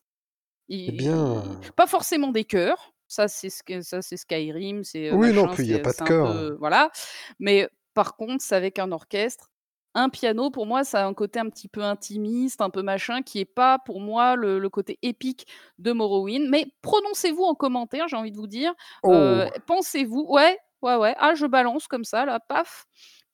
Eh bien, pas forcément des chœurs. Ça c'est ce que ça c'est Skyrim, c'est euh, oui, non, puis il n'y a pas de peu voilà. Mais par contre, c'est avec un orchestre. Un piano, pour moi, ça a un côté un petit peu intimiste, un peu machin, qui est pas pour moi le, le côté épique de Morrowind. Mais prononcez-vous en commentaire, j'ai envie de vous dire. Oh, Euh, Pensez-vous, ouais, ouais, ouais. Ah, je balance comme ça, là, paf.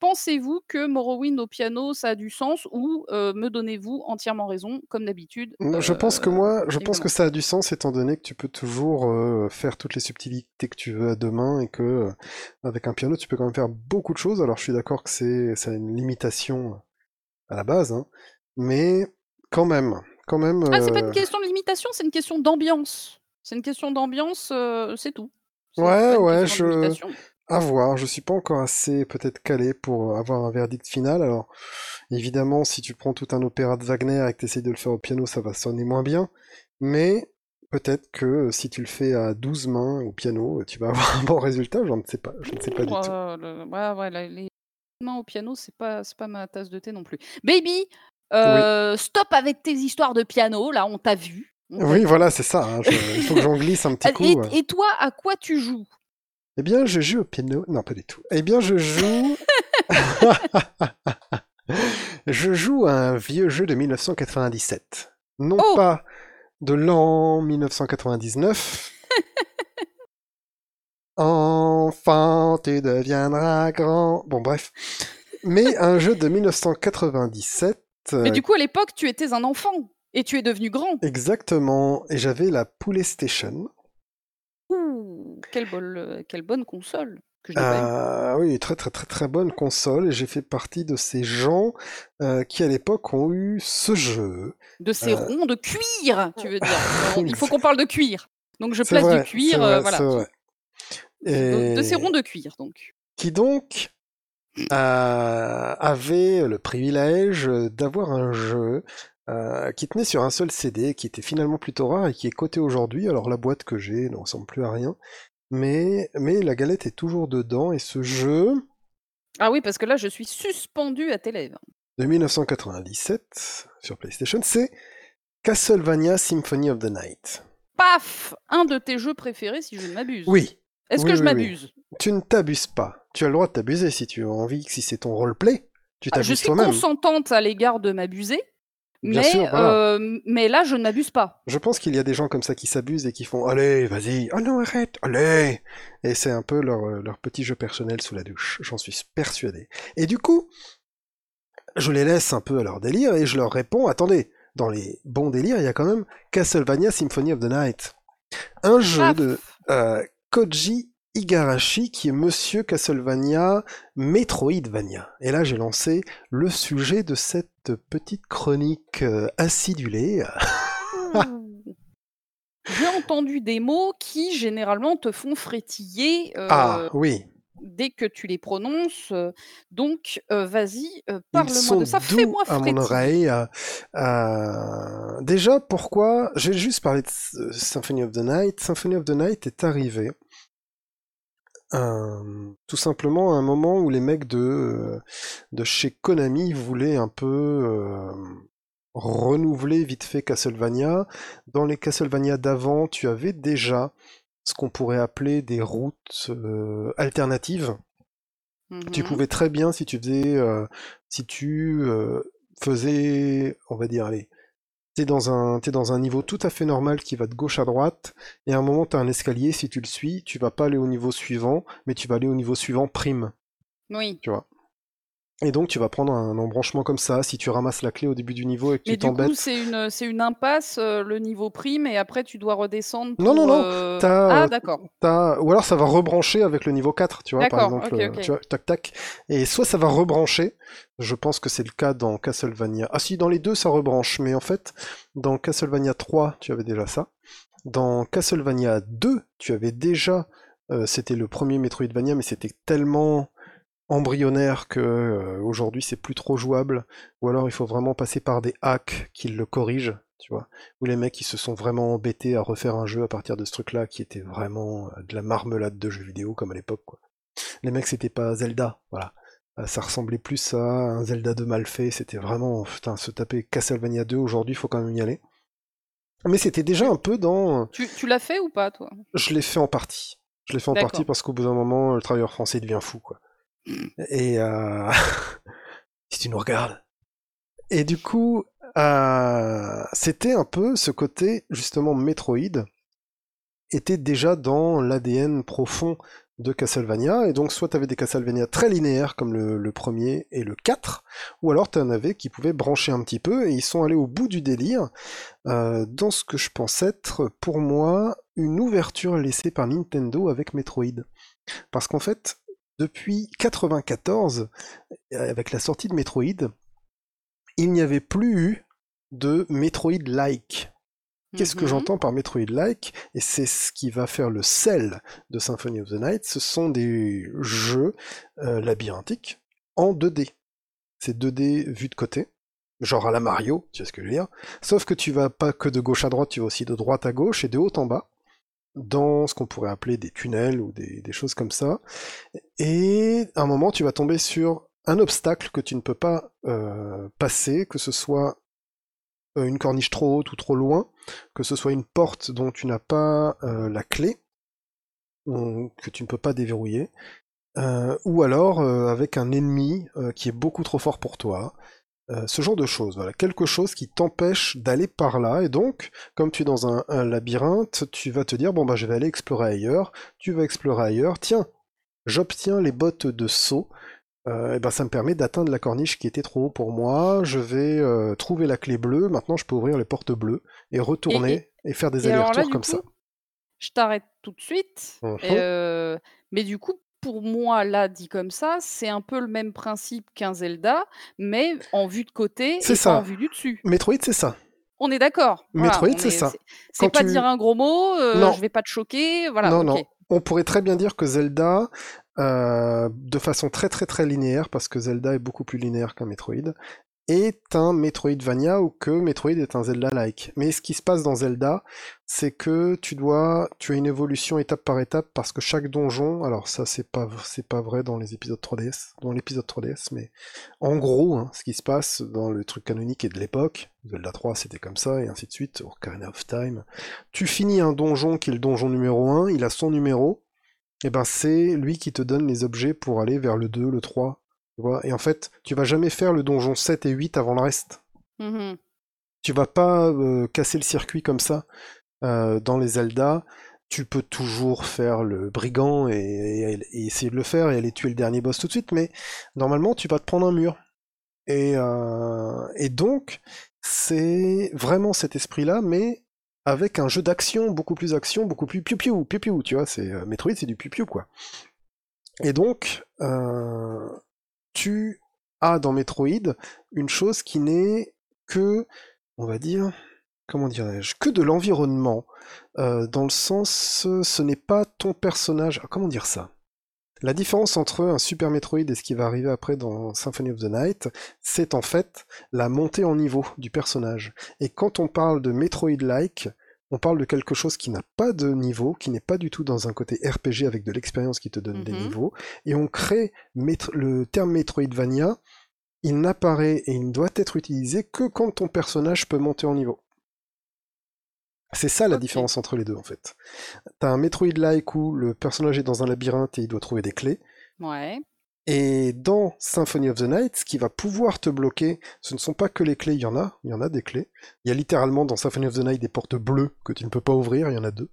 Pensez-vous que Morrowind au piano, ça a du sens ou euh, me donnez-vous entièrement raison, comme d'habitude je pense que euh, moi, je pense que ça a du sens étant donné que tu peux toujours euh, faire toutes les subtilités que tu veux à deux mains et que euh, avec un piano tu peux quand même faire beaucoup de choses. Alors je suis d'accord que c'est ça a une limitation à la base, hein, mais quand même, quand même. Ah, c'est pas euh, une question de limitation, c'est une question d'ambiance. C'est une question d'ambiance, euh, c'est tout. Ouais, ouais, je-. À voir, je suis pas encore assez peut-être calé pour avoir un verdict final. Alors évidemment, si tu prends tout un opéra de Wagner et que tu essayes de le faire au piano, ça va sonner moins bien. Mais peut-être que euh, si tu le fais à 12 mains au piano, tu vas avoir un bon résultat. Je ne sais pas, je ne sais pas du tout. Ouais, le- ouais, ouais, la- les mains au piano, c'est pas, c'est pas ma tasse de thé non plus. Baby, euh, stop avec tes histoires de piano, là, on t'a vu. on t'a Oui, vu. voilà, c'est ça. hein, je- Il faut que j'en glisse un petit coup. Et, ouais. et toi, à quoi tu joues? Eh bien, je joue au piano. Non, pas du tout. Eh bien, je joue. je joue à un vieux jeu de 1997. Non Oh pas de l'an 1999. Enfant, tu deviendras grand. Bon, bref. Mais un jeu de 1997. Mais euh, du coup, à l'époque, tu étais un enfant et tu es devenu grand. Exactement. Et j'avais la PlayStation. Ouh, quelle, bonne, euh, quelle bonne console que je n'ai pas eue. Euh, oui, très très très très bonne console et j'ai fait partie de ces gens euh, qui à l'époque ont eu ce jeu. De ces euh, ronds de cuir, tu veux dire. Alors, Il faut qu'on parle de cuir. Donc je C'est place vrai, du cuir, euh, vrai, voilà. c'est vrai. De, de ces Et ronds de cuir, donc. qui donc euh, avait le privilège d'avoir un jeu euh, qui tenait sur un seul CD, qui était finalement plutôt rare et qui est coté aujourd'hui. Alors la boîte que j'ai ne ressemble plus à rien, mais mais la galette est toujours dedans et ce jeu Ah oui, parce que là, je suis suspendue à tes lèvres. de 1997 sur PlayStation, c'est Castlevania Symphony of the Night. Paf Un de tes jeux préférés, si je ne m'abuse. Oui, Est-ce oui, que je oui. m'abuse? Tu ne t'abuses pas. Tu as le droit de t'abuser si tu as envie, si c'est ton roleplay. Tu Ah, Je t'abuses suis toi-même. consentante à l'égard de m'abuser, Bien mais, sûr, voilà. euh, mais là, je ne m'abuse pas. Je pense qu'il y a des gens comme ça qui s'abusent et qui font Allez, vas-y, oh non, arrête, allez Et c'est un peu leur, euh, leur petit jeu personnel sous la douche, j'en suis persuadé. Et du coup, je les laisse un peu à leur délire et je leur réponds Attendez, dans les bons délires, il y a quand même Castlevania Symphony of the Night. Un jeu de euh, Koji Igarashi qui est Monsieur Castlevania Metroidvania. Et là, j'ai lancé le sujet de cette petite chronique euh, acidulée. J'ai entendu des mots qui généralement te font frétiller. ah oui. Dès que tu les prononces, donc vas-y, parle-moi de ça, fais-moi frétiller. à mon oreille. déjà, pourquoi J'ai juste parlé de Symphony of the Night. Symphony of the Night est arrivé tout simplement à un moment où les mecs de, de chez Konami voulaient un peu renouveler vite fait Castlevania. Dans les Castlevania d'avant, tu avais déjà ce qu'on pourrait appeler des routes alternatives. Tu mmh pouvais très bien, si tu faisais, si tu faisais, on va dire, allez, t'es dans un es dans un niveau tout à fait normal qui va de gauche à droite et à un moment t'as un escalier si tu le suis tu vas pas aller au niveau suivant mais tu vas aller au niveau suivant prime. Oui. Tu vois et donc tu vas prendre un embranchement comme ça si tu ramasses la clé au début du niveau et que tu t'embêtes. Mais du coup c'est une c'est une impasse euh, le niveau prime et après tu dois redescendre. non non non. Euh, ah euh, d'accord. Ou alors ça va rebrancher avec le niveau 4 tu vois par exemple tu vois tac tac et soit ça va rebrancher. Je pense que c'est le cas dans Castlevania. Ah si dans les deux ça rebranche mais en fait dans Castlevania 3 tu avais déjà ça. Dans Castlevania 2 tu avais déjà c'était le premier Metroidvania mais c'était tellement embryonnaire que euh, aujourd'hui c'est plus trop jouable, ou alors il faut vraiment passer par des hacks qui le corrigent, tu vois, ou les mecs qui se sont vraiment embêtés à refaire un jeu à partir de ce truc-là qui était vraiment euh, de la marmelade de jeux vidéo comme à l'époque, quoi. Les mecs c'était pas Zelda, voilà. Euh, ça ressemblait plus à un Zelda de mal fait, c'était vraiment, putain, se taper Castlevania 2 aujourd'hui, faut quand même y aller. Mais c'était déjà un peu dans... Tu, tu l'as fait ou pas, toi? Je l'ai fait en partie. Je l'ai fait en partie parce qu'au bout d'un moment, le travailleur français devient fou, quoi. Et euh... si tu nous regardes. Et du coup, euh... c'était un peu ce côté, justement, Metroid, était déjà dans l'ADN profond de Castlevania, et donc soit tu avais des Castlevania très linéaires comme le, premier et le 4, ou alors tu en avais qui pouvaient brancher un petit peu, et ils sont allés au bout du délire, euh, dans ce que je pense être, pour moi, une ouverture laissée par Nintendo avec Metroid. Parce qu'en fait, depuis 94, avec la sortie de Metroid, il n'y avait plus eu de Metroid-like. Qu'est-ce que mhm. j'entends par Metroid-like? Et c'est ce qui va faire le sel de Symphony of the Night. Ce sont des jeux euh, labyrinthiques en 2D. C'est 2D vu de côté, genre à la Mario, tu vois ce que je veux dire? Sauf que tu vas pas que de gauche à droite, tu vas aussi de droite à gauche et de haut en bas dans ce qu'on pourrait appeler des tunnels ou des, choses comme ça. Et à un moment, tu vas tomber sur un obstacle que tu ne peux pas euh, passer, que ce soit euh, une corniche trop haute ou trop loin, que ce soit une porte dont tu n'as pas euh, la clé, que tu ne peux pas déverrouiller, ou alors avec un ennemi qui est beaucoup trop fort pour toi, euh, ce genre de choses, voilà, quelque chose qui t'empêche d'aller par là, et donc, comme tu es dans un, labyrinthe, tu vas te dire, bon bah je vais aller explorer ailleurs, tu vas explorer ailleurs, tiens, j'obtiens les bottes de saut, euh, et ben ça me permet d'atteindre la corniche qui était trop haut pour moi, je vais euh, trouver la clé bleue, maintenant je peux ouvrir les portes bleues, et retourner, et, faire des allers-retours comme ça. Je t'arrête tout de suite, mmh mais du coup, pour moi, là, dit comme ça, c'est un peu le même principe qu'un Zelda, mais en vue de côté et pas en vue du dessus. Metroid, c'est ça. On est d'accord. Metroid, c'est ça. C'est pas dire un gros mot, euh, je vais pas te choquer, voilà. Non, non. On pourrait très bien dire que Zelda, euh, de façon très très très linéaire, parce que Zelda est beaucoup plus linéaire qu'un Metroid, est un Metroidvania ou que Metroid est un Zelda-like. Mais ce qui se passe dans Zelda, c'est que tu dois, tu as une évolution étape par étape parce que chaque donjon, alors ça c'est pas vrai dans les épisodes 3DS, dans l'épisode 3DS, mais en gros, hein, ce qui se passe dans le truc canonique et de l'époque, Zelda 3 c'était comme ça et ainsi de suite, Ocarina of Time, tu finis un donjon qui est le donjon numéro 1, il a son numéro, et ben c'est lui qui te donne les objets pour aller vers le 2, le 3, et en fait, tu vas jamais faire le donjon 7 et 8 avant le reste. Mmh tu vas pas euh, casser le circuit comme ça euh, dans les Zelda. Tu peux toujours faire le brigand et, essayer de le faire et aller tuer le dernier boss tout de suite, mais normalement tu vas te prendre un mur. Et, euh, et donc, c'est vraiment cet esprit-là, mais avec un jeu d'action, beaucoup plus action, beaucoup plus piou-piou, piou-piou, tu vois, c'est Metroid, c'est du piou-piou, quoi. Et donc, euh, tu as dans Metroid une chose qui n'est que, on va dire, comment dirais-je, que de l'environnement, euh, dans le sens, ce n'est pas ton personnage, ah, comment dire ça? La différence entre un Super Metroid et ce qui va arriver après dans Symphony of the Night, c'est en fait la montée en niveau du personnage. Et quand on parle de Metroid-like, on parle de quelque chose qui n'a pas de niveau, qui n'est pas du tout dans un côté RPG avec de l'expérience qui te donne des Mhm. niveaux, et on crée le terme Metroidvania, il n'apparaît et il ne doit être utilisé que quand ton personnage peut monter en niveau. C'est ça la différence entre les deux en fait. T'as un Metroid-like où le personnage est dans un labyrinthe et il doit trouver des clés, Ouais. Et dans Symphony of the Night, ce qui va pouvoir te bloquer, ce ne sont pas que les clés, il y en a, il y en a des clés. Il y a littéralement dans Symphony of the Night des portes bleues que tu ne peux pas ouvrir, il y en a deux.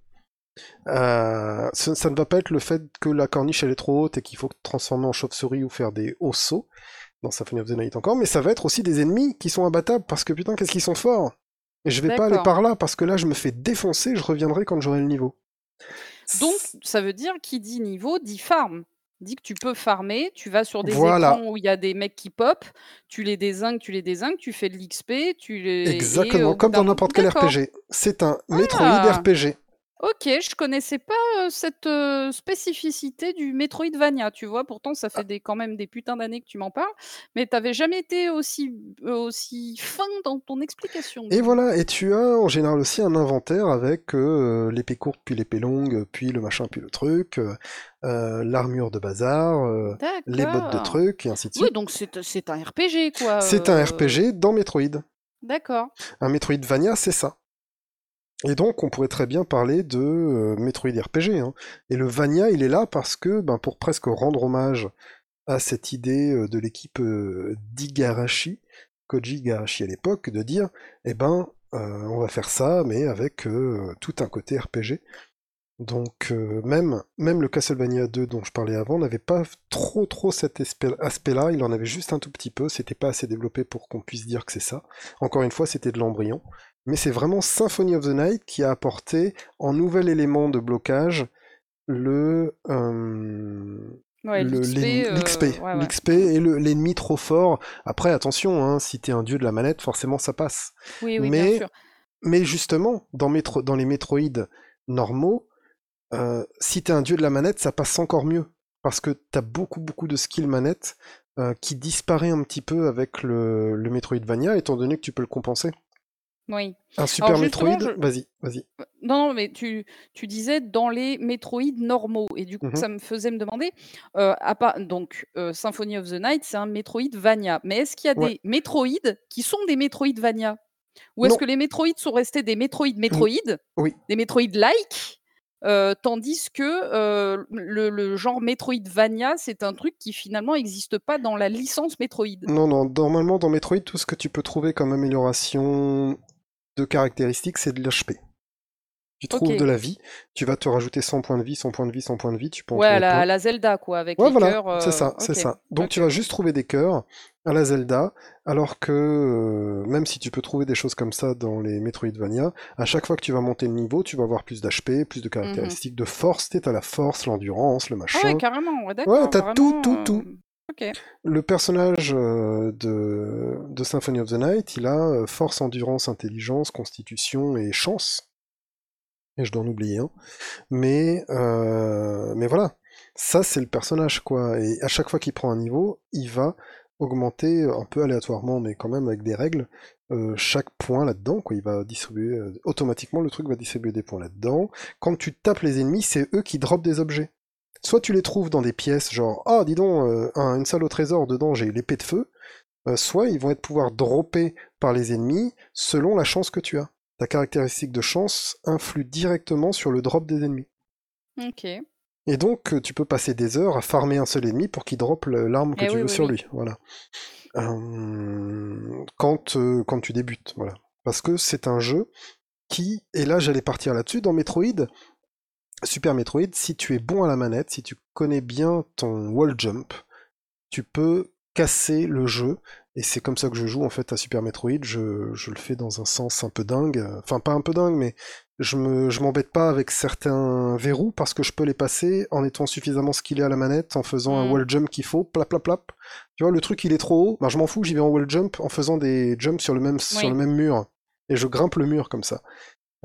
Euh, ça, ça ne va pas être le fait que la corniche elle est trop haute et qu'il faut te transformer en chauve-souris ou faire des hauts sauts dans Symphony of the Night encore, mais ça va être aussi des ennemis qui sont imbattables parce que putain qu'est-ce qu'ils sont forts Et je vais pas aller par là parce que là je me fais défoncer, je reviendrai quand j'aurai le niveau. Donc, ça veut dire qui dit niveau dit farm. Dit que tu peux farmer, tu vas sur des Voilà. écrans où il y a des mecs qui pop, tu les désingues, tu les désingues, tu fais de l'XP, tu les. Exactement, comme dans n'importe quel. RPG. C'est un Metroid Ah. RPG. Ok, je connaissais pas euh, cette euh, spécificité du Metroidvania, tu vois? Pourtant, ça fait des, quand même des putains d'années que tu m'en parles, mais t'avais jamais été aussi, euh, aussi fin dans ton explication. Et voilà, et tu as en général aussi un inventaire avec l'épée courte, puis l'épée longue, puis le machin, puis le truc, l'armure de bazar, les bottes de trucs, et ainsi de Oui, suite. donc c'est un RPG, quoi. C'est un RPG dans Metroid. D'accord. Un Metroidvania, c'est ça. Et donc, on pourrait très bien parler de euh, Metroid RPG. hein. Et le Vania, il est là parce que, ben, pour presque rendre hommage à cette idée euh, de l'équipe euh, d'Igarashi, Koji Igarashi à l'époque, de dire, eh ben, on va faire ça, mais avec tout un côté RPG. Donc, même, même le Castlevania 2 dont je parlais avant n'avait pas trop trop cet aspect- aspect-là, il en avait juste un tout petit peu, c'était pas assez développé pour qu'on puisse dire que c'est ça. Encore une fois, c'était de l'embryon. Mais c'est vraiment Symphony of the Night qui a apporté en nouvel élément de blocage le, euh, Ouais, l'XP. euh, ouais, ouais. et le- l'ennemi trop fort. Après, attention, hein, si t'es un dieu de la manette, forcément ça passe. Oui, oui, Mais- bien sûr. Mais justement, dans, les Metroid normaux, euh, si t'es un dieu de la manette, ça passe encore mieux. Parce que t'as beaucoup, beaucoup de skill manette euh, qui disparaît un petit peu avec le, le Metroidvania, étant donné que tu peux le compenser. Oui. Un Super Metroid, je- vas-y, vas-y. Non, non, mais tu, tu disais dans les Metroid normaux. Et du coup, Mhm. ça me faisait me demander. euh, à donc, euh, Symphony of the Night, c'est un Metroidvania. Mais est-ce qu'il y a Ouais. des Metroid qui sont des Metroidvania Ou est-ce que les Metroid sont restés des Metroid Metroid? Oui. Des Metroid-like euh, tandis que euh, le, le genre Metroidvania, c'est un truc qui finalement n'existe pas dans la licence Metroid. Non, non, normalement dans Metroid, tout ce que tu peux trouver comme amélioration de caractéristiques, c'est de l'HP. Tu trouves de la vie, tu vas te rajouter 100 points de vie, 100 points de vie, 100 points de vie, tu peux Ouais, à la, à Zelda, quoi, avec Ouais, les voilà, cœurs. c'est ça, euh, c'est ça. Donc tu vas juste trouver des cœurs à la Zelda, alors que euh, même si tu peux trouver des choses comme ça dans les Metroidvania, à chaque fois que tu vas monter le niveau, tu vas avoir plus d'HP, plus de caractéristiques de force, t'as la force, l'endurance, le Ah machin. ouais, carrément, ouais, d'accord. t'as tout, tout, tout. Euh, Ok. Le personnage euh, de, Symphony of the Night, il a euh, force, endurance, intelligence, constitution et chance. Et je dois en oublier un. Mais, euh, mais voilà, ça c'est le personnage quoi. Et à chaque fois qu'il prend un niveau, il va augmenter un peu aléatoirement, mais quand même avec des règles, chaque point là-dedans. Quoi. Il va distribuer automatiquement, le truc va distribuer des points là-dedans. Quand tu tapes les ennemis, c'est eux qui dropent des objets. Soit tu les trouves dans des pièces, genre ah dis donc euh, un- une salle au trésor dedans j'ai l'épée de feu. euh, soit ils vont être pouvoir dropper par les ennemis selon la chance que tu as. Ta caractéristique de chance influe directement sur le drop des ennemis. Ok. Et donc, euh, tu peux passer des heures à farmer un seul ennemi pour qu'il drop le- l'arme que Eh tu oui, veux oui, sur oui. lui. Voilà. Euh, quand, quand tu débutes, voilà. Parce que c'est un jeu qui, et là j'allais partir là-dessus, dans Metroid, Super Metroid, si tu es bon à la manette, si tu connais bien ton wall jump, tu peux casser le jeu. Et c'est comme ça que je joue en fait à Super Metroid. Je, je le fais dans un sens un peu dingue. Enfin, pas un peu dingue, mais je me, je m'embête pas avec certains verrous parce que je peux les passer en étant suffisamment skillé à la manette, en faisant un Mm. wall jump qu'il faut, plap plap plap. Tu vois, le truc il est trop haut, ben je m'en fous, j'y vais en wall jump en faisant des jumps sur le même, sur le même mur. Et je grimpe le mur comme ça.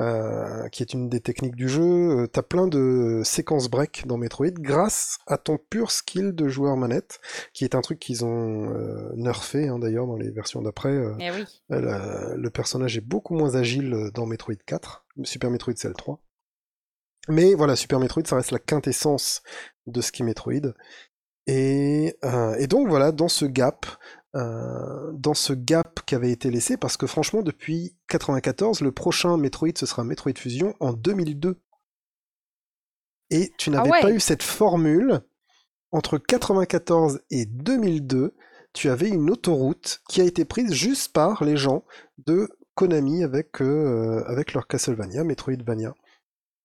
Euh, qui est une des techniques du jeu. Euh, T'as plein de séquences break dans Metroid grâce à ton pur skill de joueur manette, qui est un truc qu'ils ont euh, nerfé hein, d'ailleurs dans les versions d'après. Eh oui. le personnage est beaucoup moins agile dans Metroid 4. Super Metroid c'est le 3. Mais voilà, Super Metroid, ça reste la quintessence de ce qui est Metroid. Et, euh, et donc voilà, dans ce gap, euh, dans ce gap qui avait été laissé, parce que franchement, depuis 94, le prochain Metroid, ce sera Metroid Fusion en 2002. Et tu n'avais ouais. pas eu cette formule entre 94 et 2002. Tu avais une autoroute qui a été prise juste par les gens de Konami avec, euh, avec leur Castlevania, Metroidvania.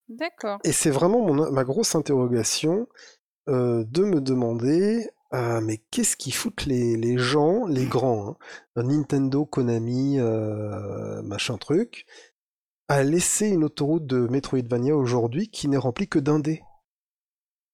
D'accord. Et c'est vraiment mon- ma grosse interrogation euh, de me demander, euh, mais qu'est-ce qu'ils foutent les, les gens, les grands, hein, Nintendo, Konami, euh, machin truc, à laisser une autoroute de Metroidvania aujourd'hui qui n'est remplie que d'indés.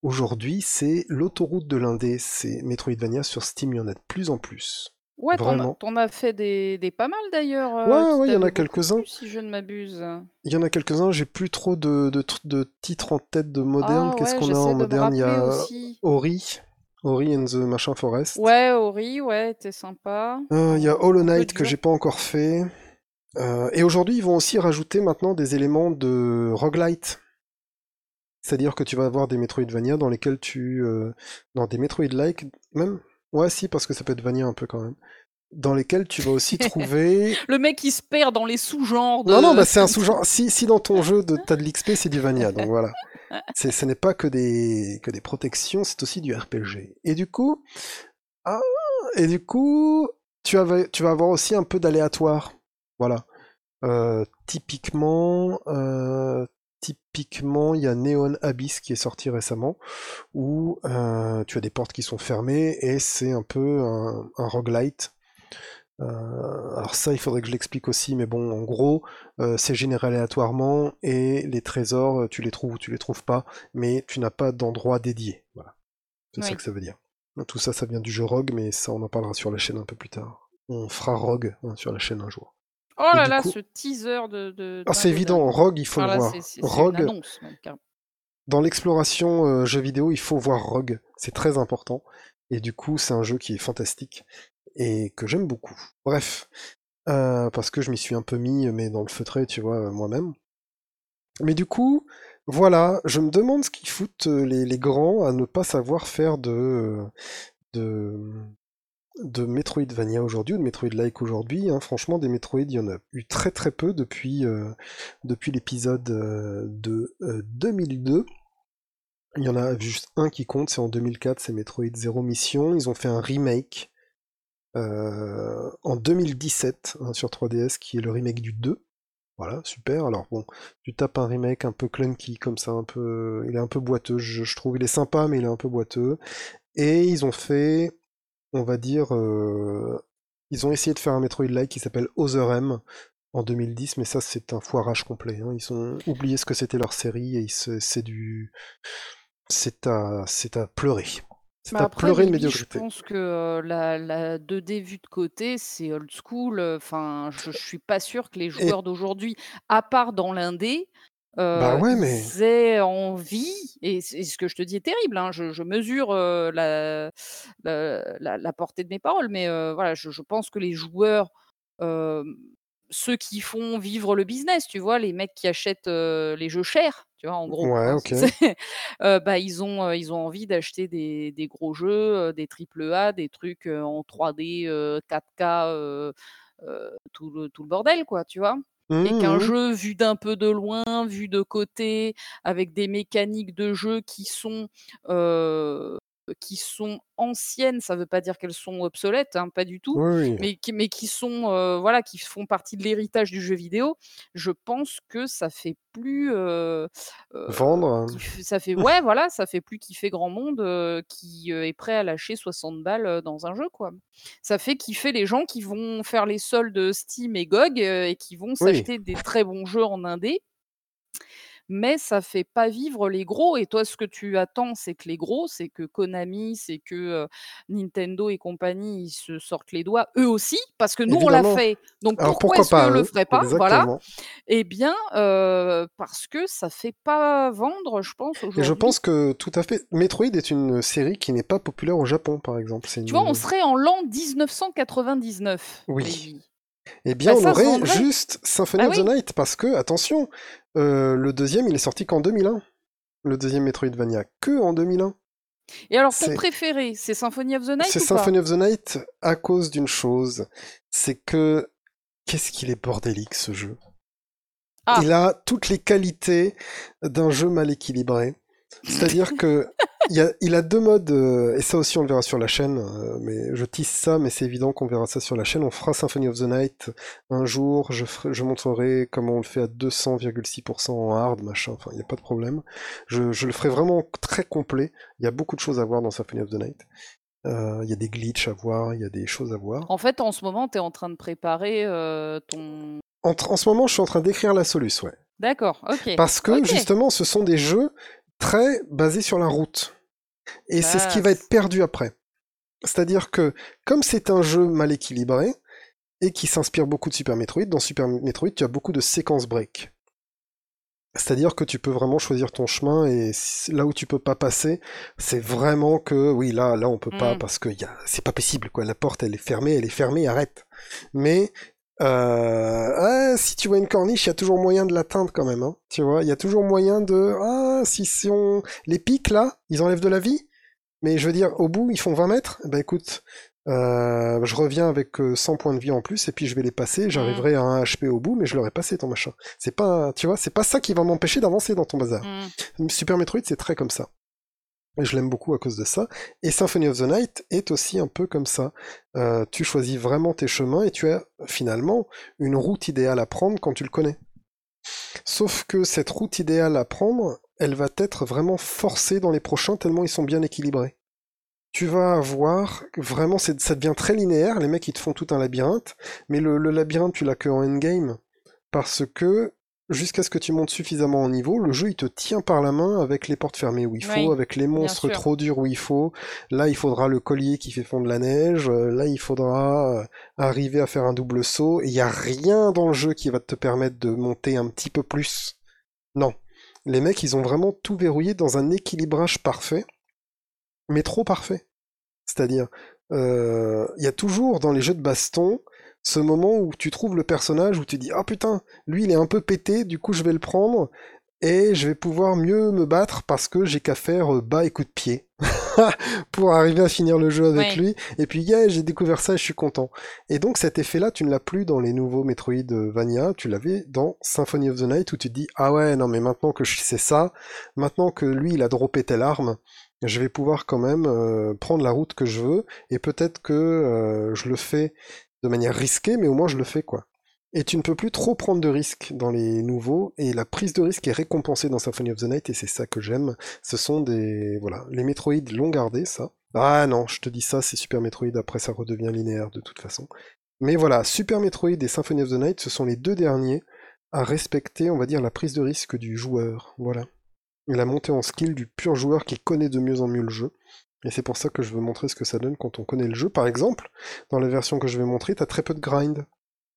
Aujourd'hui, c'est l'autoroute de l'indé, c'est Metroidvania sur Steam, il y en a de plus en plus. Ouais, Vraiment. t'en as fait des, des pas mal d'ailleurs. euh, Ouais, ouais, il y en a quelques-uns. Si je ne m'abuse. Il y en a quelques-uns, j'ai plus trop de, de, tr- de titres en tête de moderne. Ah Qu'est-ce ouais, qu'on a en moderne? Il y a aussi. Ori, Ori and the Machin Forest. Ouais, Ori, ouais, t'es sympa. Euh, Il y a Hollow Knight que j'ai pas encore fait. Euh, et aujourd'hui, ils vont aussi rajouter maintenant des éléments de roguelite. C'est-à-dire que tu vas avoir des Metroidvania dans lesquels tu... euh, dans des Metroid-like, même... Ouais, si, parce que ça peut être Vania un peu quand même. Dans lesquels tu vas aussi trouver... Le mec qui se perd dans les sous-genres de... Non, non, bah c'est un sous-genre. Si, si dans ton jeu de, t'as de l'XP, c'est du Vania, donc voilà. Ce n'est pas que des, que des protections, c'est aussi du RPG. Et du coup, ah, et du coup, tu, tu vas avoir aussi un peu d'aléatoire. Voilà. Euh, typiquement, euh, typiquement, il y a Neon Abyss qui est sorti récemment, où euh, tu as des portes qui sont fermées et c'est un peu un, un roguelite. Euh, alors ça, il faudrait que je l'explique aussi, mais bon, en gros, euh, c'est généré aléatoirement et les trésors, euh, tu les trouves ou tu les trouves pas, mais tu n'as pas d'endroit dédié. Voilà, c'est ça que ça veut dire. Tout ça, ça vient du jeu Rogue, mais ça, on en parlera sur la chaîne un peu plus tard. On fera Rogue hein, sur la chaîne un jour. Oh là là, coup- ce teaser de... de Ah, c'est évident. Rogue, il faut Ah le là, voir. Rogue, annonce, dans l'exploration euh, jeu vidéo, il faut voir Rogue. C'est très important. Et du coup, c'est un jeu qui est fantastique et que j'aime beaucoup. Bref, euh, parce que je m'y suis un peu mis, mais dans le feutré, tu vois, euh, moi-même. Mais du coup, voilà, je me demande ce qu'ils foutent euh, les, grands à ne pas savoir faire de, euh, de, de Metroidvania aujourd'hui, ou de Metroid-like aujourd'hui. hein. Franchement, des Metroid, il y en a eu très très peu depuis, euh, depuis l'épisode euh, de euh, 2002. Il y en a juste un qui compte, c'est en 2004, c'est Metroid Zero Mission. Ils ont fait un remake euh, en 2017 hein, sur 3DS, qui est le remake du 2. Voilà, super. Alors bon, tu tapes un remake un peu clunky comme ça, un peu, il est un peu boiteux, je, trouve. Il est sympa, mais il est un peu boiteux. Et ils ont fait, on va dire, euh, ils ont essayé de faire un Metroid-like qui s'appelle Other M en 2010, mais ça c'est un foirage complet. hein. Ils ont oublié ce que c'était leur série et c'est du, c'est à, c'est à pleurer. C'est Bah à après, pleurer de Lily, je médiocrité. pense que euh, la, la 2D vue de côté, c'est old school. Enfin, je, je suis pas sûre que les Et joueurs d'aujourd'hui, à part dans l'indé, bah euh, ouais, mais aient envie, et ce que je te dis est terrible, hein, je, je mesure euh, la, la, la- la portée de mes paroles, mais euh, voilà, je, je pense que les joueurs, euh, ceux qui font vivre le business, tu vois, les mecs qui achètent euh, les jeux chers, tu vois, en gros, ouais, hein, euh, bah, ils ont, euh, ils ont envie d'acheter des, des gros jeux, des triple A, des trucs en 3D, euh, 4K, euh, euh, tout le, tout le bordel, quoi, tu vois? Et qu'un Mhm. jeu vu d'un peu de loin, vu de côté, avec des mécaniques de jeu qui sont, qui sont anciennes, ça ne veut pas dire qu'elles sont obsolètes, hein, pas du tout, Oui, mais qui, mais qui sont, euh, voilà, qui font partie de l'héritage du jeu vidéo. Je pense que ça fait plus, euh, euh, Vendre. f- ça fait, ouais, voilà, ça fait plus kiffer grand monde euh, qui euh, est prêt à lâcher 60 balles euh, dans un jeu, quoi. Ça fait kiffer les gens qui vont faire les soldes Steam et GOG euh, et qui vont Oui. s'acheter des très bons jeux en indé mais ça fait pas vivre les gros et toi ce que tu attends, c'est que les gros, c'est que Konami, c'est que, Nintendo et compagnie, ils se sortent les doigts eux aussi, parce que nous on l'a fait, donc Alors pourquoi pourquoi est-ce pas qu'eux le eux? feraient pas? Voilà. Eh bien, parce que ça fait pas vendre, je pense Et je pense que tout à fait. Metroid est une série qui n'est pas populaire au Japon, par exemple. C'est Tu vois, on serait en l'an 1999, Oui. Eh bien, Bah, on ça se aurait juste Symphony Bah of oui. the Night, parce que, attention, euh, le deuxième, il est sorti qu'en 2001. Le deuxième Metroidvania, que en 2001. Et alors ton préféré, c'est Symphony of the Night C'est? Symphony of the Night à cause d'une chose, c'est que qu'est-ce qu'il est bordélique ce jeu? Ah. Il a toutes les qualités d'un jeu mal équilibré. C'est-à-dire que il, a, il a deux modes, euh, et ça aussi on le verra sur la chaîne, euh, mais je tisse ça, mais c'est évident qu'on verra ça sur la chaîne. On fera Symphony of the Night un jour, je, ferai- je montrerai comment on le fait à 200,6% en hard, machin, enfin il n'y a pas de problème. Je, je le ferai vraiment très complet, il y a beaucoup de choses à voir dans Symphony of the Night. Euh, Il y a des glitches à voir, il y a des choses à voir. En fait, en ce moment, tu es en train de préparer ton... En, ce moment, je suis en train d'écrire la Solus, ouais. D'accord, ok. Parce que justement, ce sont des jeux très basés sur la route. Et c'est ce qui va être perdu après. C'est-à-dire que, comme c'est un jeu mal équilibré, et qui s'inspire beaucoup de Super Metroid, dans Super Metroid, tu as beaucoup de séquences break. C'est-à-dire que tu peux vraiment choisir ton chemin et là où tu peux pas passer, c'est vraiment que oui là là on peut pas Mm. parce que y a c'est pas possible quoi. La porte elle est fermée, elle est fermée, arrête. Mais euh, ah, si tu vois une corniche, il y a toujours moyen de l'atteindre quand même. Hein, tu vois, il y a toujours moyen de ah si, si on les pics là, ils enlèvent de la vie. Mais je veux dire au bout ils font 20 mètres. Ben écoute, euh, je reviens avec euh, 100 points de vie en plus et puis je vais les passer. J'arriverai à un HP au bout, mais je l'aurai passé ton machin. C'est pas, tu vois, c'est pas ça qui va m'empêcher d'avancer dans ton bazar. Mm. Super Metroid, c'est très comme ça. Je l'aime beaucoup à cause de ça. Et Symphony of the Night est aussi un peu comme ça. Euh, tu choisis vraiment tes chemins et tu as finalement une route idéale à prendre quand tu le connais. Sauf que cette route idéale à prendre, elle va être vraiment forcée dans les prochains tellement ils sont bien équilibrés. Tu vas avoir vraiment, ça devient très linéaire. Les mecs ils te font tout un labyrinthe, mais le, le labyrinthe tu l'as que en endgame parce que jusqu'à ce que tu montes suffisamment en niveau, le jeu il te tient par la main avec les portes fermées où il faut, Oui, avec les monstres trop durs où il faut. Là, il faudra le collier qui fait fondre la neige. euh, Là, il faudra euh, arriver à faire un double saut. Et il n'y a rien dans le jeu qui va te permettre de monter un petit peu plus. Non. Les mecs, ils ont vraiment tout verrouillé dans un équilibrage parfait, mais trop parfait. C'est-à-dire, euh, il y a toujours dans les jeux de baston ce moment où tu trouves le personnage où tu dis ah putain lui il est un peu pété du coup je vais le prendre et je vais pouvoir mieux me battre parce que j'ai qu'à faire euh, bas et coup de pied pour arriver à finir le jeu avec Ouais. lui. Et puis yeah j'ai découvert ça et je suis content. Et donc cet effet là tu ne l'as plus dans les nouveaux Metroidvania tu l'avais dans Symphony of the Night où tu te dis ah ouais non mais maintenant que je sais ça maintenant que lui il a droppé telle arme je vais pouvoir quand même euh, prendre la route que je veux et peut-être que euh, je le fais de manière risquée, mais au moins je le fais quoi. Et tu ne peux plus trop prendre de risques dans les nouveaux, et la prise de risque est récompensée dans Symphony of the Night, et c'est ça que j'aime. Ce sont des... Voilà, les Metroid l'ont gardé, ça. Ah non, je te dis ça, c'est Super Metroid, après ça redevient linéaire de toute façon. Mais voilà, Super Metroid et Symphony of the Night, ce sont les deux derniers à respecter, on va dire, la prise de risque du joueur. Voilà. La montée en skill du pur joueur qui connaît de mieux en mieux le jeu. Et c'est pour ça que je veux montrer ce que ça donne quand on connaît le jeu. Par exemple, dans la version que je vais montrer, t'as très peu de grind.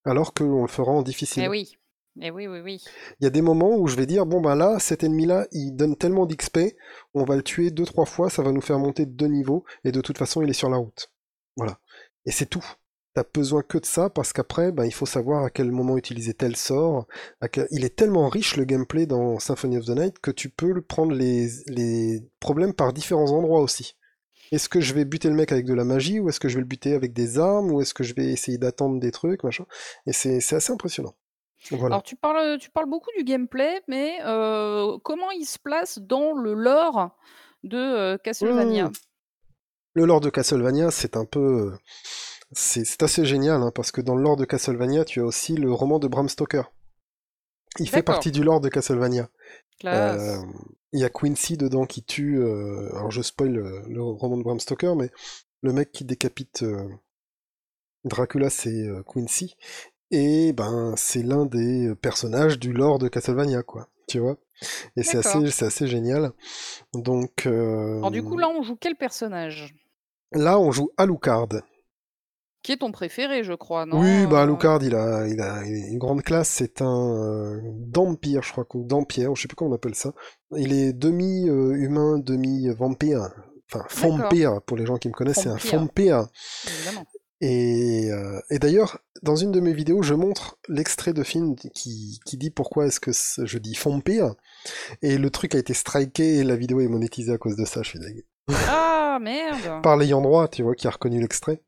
Alors qu'on le fera en difficile. Eh oui. Eh oui, oui, oui. Il y a des moments où je vais dire, bon ben là, cet ennemi-là, il donne tellement d'XP, on va le tuer deux, trois fois, ça va nous faire monter de deux niveaux, et de toute façon, il est sur la route. Voilà. Et c'est tout. T'as besoin que de ça, parce qu'après, ben, il faut savoir à quel moment utiliser tel sort. à quel- Il est tellement riche, le gameplay dans Symphony of the Night, que tu peux prendre les, les problèmes par différents endroits aussi. Est-ce que je vais buter le mec avec de la magie, ou est-ce que je vais le buter avec des armes, ou est-ce que je vais essayer d'attendre des trucs, machin Et c'est assez impressionnant. Voilà. Alors tu parles, tu parles beaucoup du gameplay, mais euh, comment il se place dans le lore de euh, Castlevania? Mmh. Le lore de Castlevania, c'est un peu. C'est assez génial, hein, parce que dans le lore de Castlevania, tu as aussi le roman de Bram Stoker. Il fait partie du lore de Castlevania. Classe. Euh, Il y a Quincy dedans qui tue. euh, alors je spoil euh, le roman de Bram Stoker, mais le mec qui décapite euh, Dracula, c'est euh, Quincy. Et ben, c'est l'un des personnages du lore de Castlevania, quoi. tu vois. Et c'est assez, c'est assez génial. Donc. Alors du coup, là, on joue quel personnage? Là, on joue Alucard. Qui est ton préféré, je crois, non Oui, bah Alucard, il a, il a une grande classe. C'est un euh, Dampire, je crois, Dampire, je sais plus comment on appelle ça. Il est demi-humain, demi-vampire. Enfin, vampire, pour les gens qui me connaissent, c'est un vampire. Évidemment. Et, euh, et d'ailleurs, dans une de mes vidéos, je montre l'extrait de film qui, qui dit pourquoi est-ce que je dis vampire. Et le truc a été striké et la vidéo est monétisée à cause de ça, je suis dégueu. Ah merde Par l'ayant droit, tu vois, qui a reconnu l'extrait.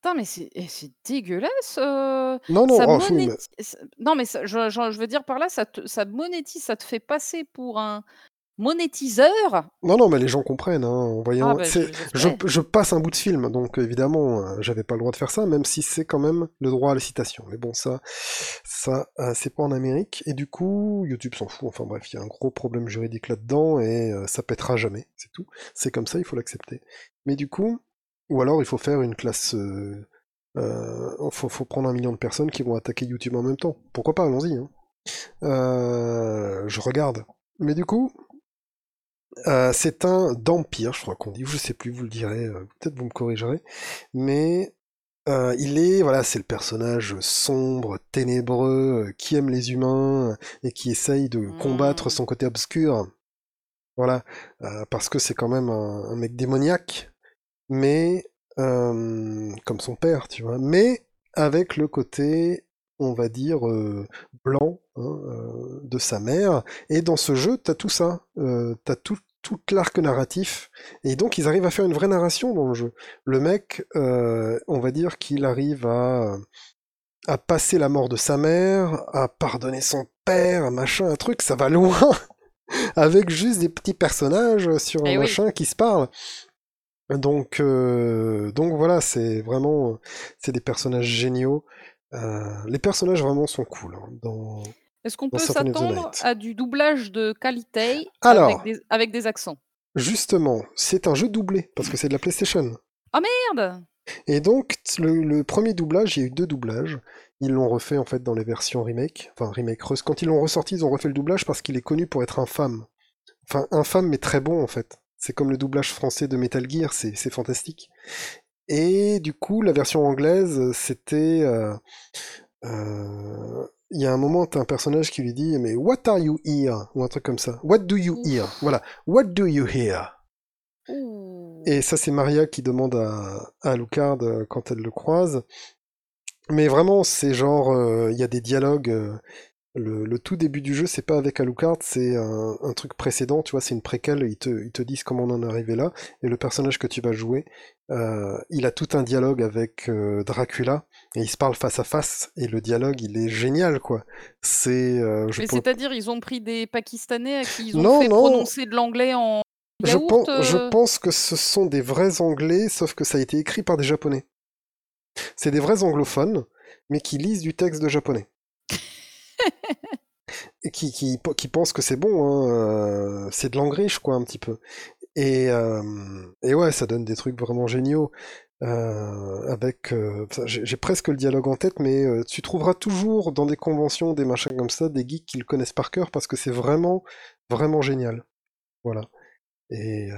Putain, mais c'est eh, dégueulasse. Euh, non, non, ça Non, mais je, je, veux dire par là, ça, te, ça monétise, ça te fait passer pour un, monétiseur? Non, non, mais les gens comprennent. Hein, en voyant... Ah, bah, je, je, passe un bout de film, donc évidemment, euh, j'avais pas le droit de faire ça, même si c'est quand même le droit à la citation. Mais bon, ça, ça, euh, c'est pas en Amérique. Et du coup, YouTube s'en fout. Enfin bref, il y a un gros problème juridique là-dedans et euh, ça pètera jamais. C'est tout. C'est comme ça, il faut l'accepter. Mais du coup, ou alors il faut faire une classe. Euh, faut, faut, prendre un million de personnes qui vont attaquer YouTube en même temps. Pourquoi pas, allons-y. Hein. je regarde. Mais du coup, euh, c'est un d'Empire, je crois qu'on dit, je sais plus, vous le direz, euh, peut-être vous me corrigerez, mais euh, il est, voilà, c'est le personnage sombre, ténébreux, qui aime les humains et qui essaye de combattre mmh. son côté obscur. Voilà, parce que c'est quand même un, mec démoniaque, mais comme son père, tu vois, mais avec le côté on va dire, blanc hein, de sa mère. Et dans ce jeu, t'as tout ça. Euh, t'as tout, tout l'arc narratif. Et donc, ils arrivent à faire une vraie narration dans le jeu. Le mec, euh, on va dire qu'il arrive à, à passer la mort de sa mère, à pardonner son père, machin, un truc, ça va loin. Avec juste des petits personnages sur un eh machin qui se parlent. Donc, euh, donc voilà, c'est vraiment, c'est des personnages géniaux. Euh, les personnages vraiment sont cool. Hein, dans... Est-ce qu'on peut s'attendre à du doublage de qualité avec, des, avec, des, accents? Justement, c'est un jeu doublé parce que c'est de la PlayStation. Ah merde Et donc, le, premier doublage, il y a eu deux doublages. Ils l'ont refait en fait dans les versions remake, enfin remake. Quand ils l'ont ressorti, ils ont refait le doublage parce qu'il est connu pour être infâme. Enfin, infâme mais très bon en fait. C'est comme le doublage français de Metal Gear, c'est fantastique. Et du coup, la version anglaise, c'était... Euh, euh, il y a un moment, t'as un personnage qui lui dit mais What are you here? Ou un truc comme ça. What do you hear Voilà. What do you hear Et ça, c'est Maria qui demande à, à Lucard euh, quand elle le croise. Mais vraiment, c'est genre, il y a des dialogues le, tout début du jeu, c'est pas avec Alucard, c'est un, truc précédent, tu vois, c'est une préquelle, ils te, ils te disent comment on en est arrivé là, et le personnage que tu vas jouer, euh, il a tout un dialogue avec euh, Dracula, et ils se parlent face à face, et le dialogue, il est génial, quoi. C'est... Euh, Mais c'est-à-dire, ils ont pris des Pakistanais à qui ils ont fait prononcer de l'anglais en... je pense, je pense que ce sont des vrais Anglais, sauf que ça a été écrit par des Japonais. C'est des vrais anglophones, mais qui lisent du texte de japonais. qui, qui, qui pense que c'est bon, hein, euh, c'est de l'angriche, quoi, un petit peu. Et, euh, et ouais, ça donne des trucs vraiment géniaux. Euh, avec, j'ai presque le dialogue en tête, mais tu trouveras toujours dans des conventions, des machins comme ça, des geeks qui le connaissent par cœur parce que c'est vraiment, vraiment génial. Voilà. Et,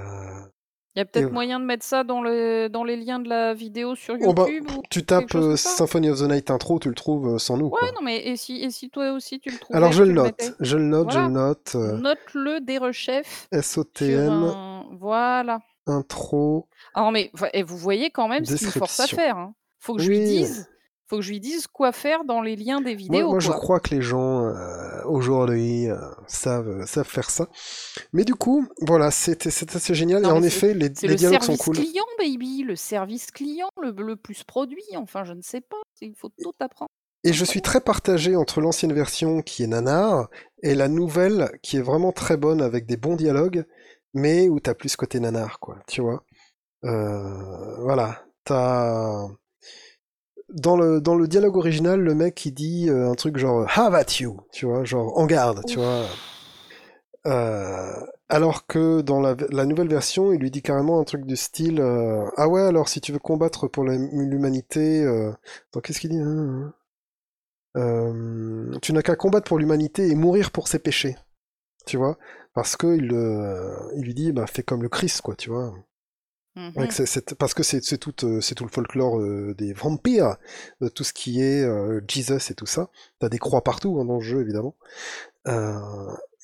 il y a peut-être moyen de mettre ça dans, le, dans les liens de la vidéo sur oh, bah, YouTube Tu tapes euh, Symphony of the Night intro, tu le trouves euh, sans nous. Ouais, non, mais et si, et si toi aussi tu le trouves Alors je le note, je le note, je le note. Euh, Note-le des rechefs. SOTM. Voilà. Intro. Alors, mais et vous voyez quand même ce qu'il force à faire. Hein. Faut que je lui dise faut que je lui dise quoi faire dans les liens des vidéos. Moi, je crois que les gens euh, aujourd'hui euh, savent, savent faire ça. Mais du coup, voilà, c'est assez génial. et en effet, les, les dialogues sont cool. Le service client, baby, le service client, le, le, plus produit. Enfin, je ne sais pas. Il faut tout apprendre. Et je suis très partagé entre l'ancienne version qui est nanar et la nouvelle qui est vraiment très bonne avec des bons dialogues, mais où t'as plus côté nanar, quoi. Tu vois. Euh, voilà. T'as dans le, dans le dialogue original, le mec il dit euh, un truc genre Have at you, tu vois, genre en garde, tu vois. Euh, alors que dans la, nouvelle version, il lui dit carrément un truc du style euh, Ah ouais, alors si tu veux combattre pour l'humanité. Euh... qu'est-ce qu'il dit hein, hein, Tu n'as qu'à combattre pour l'humanité et mourir pour ses péchés. tu vois, parce que il, il lui dit, bah, fais comme le Christ, quoi, tu vois. Mhm. Parce que c'est c'est tout, euh, c'est tout le folklore euh, des vampires, de tout ce qui est euh, Jesus et tout ça. T'as des croix partout hein, dans le jeu, évidemment. Euh,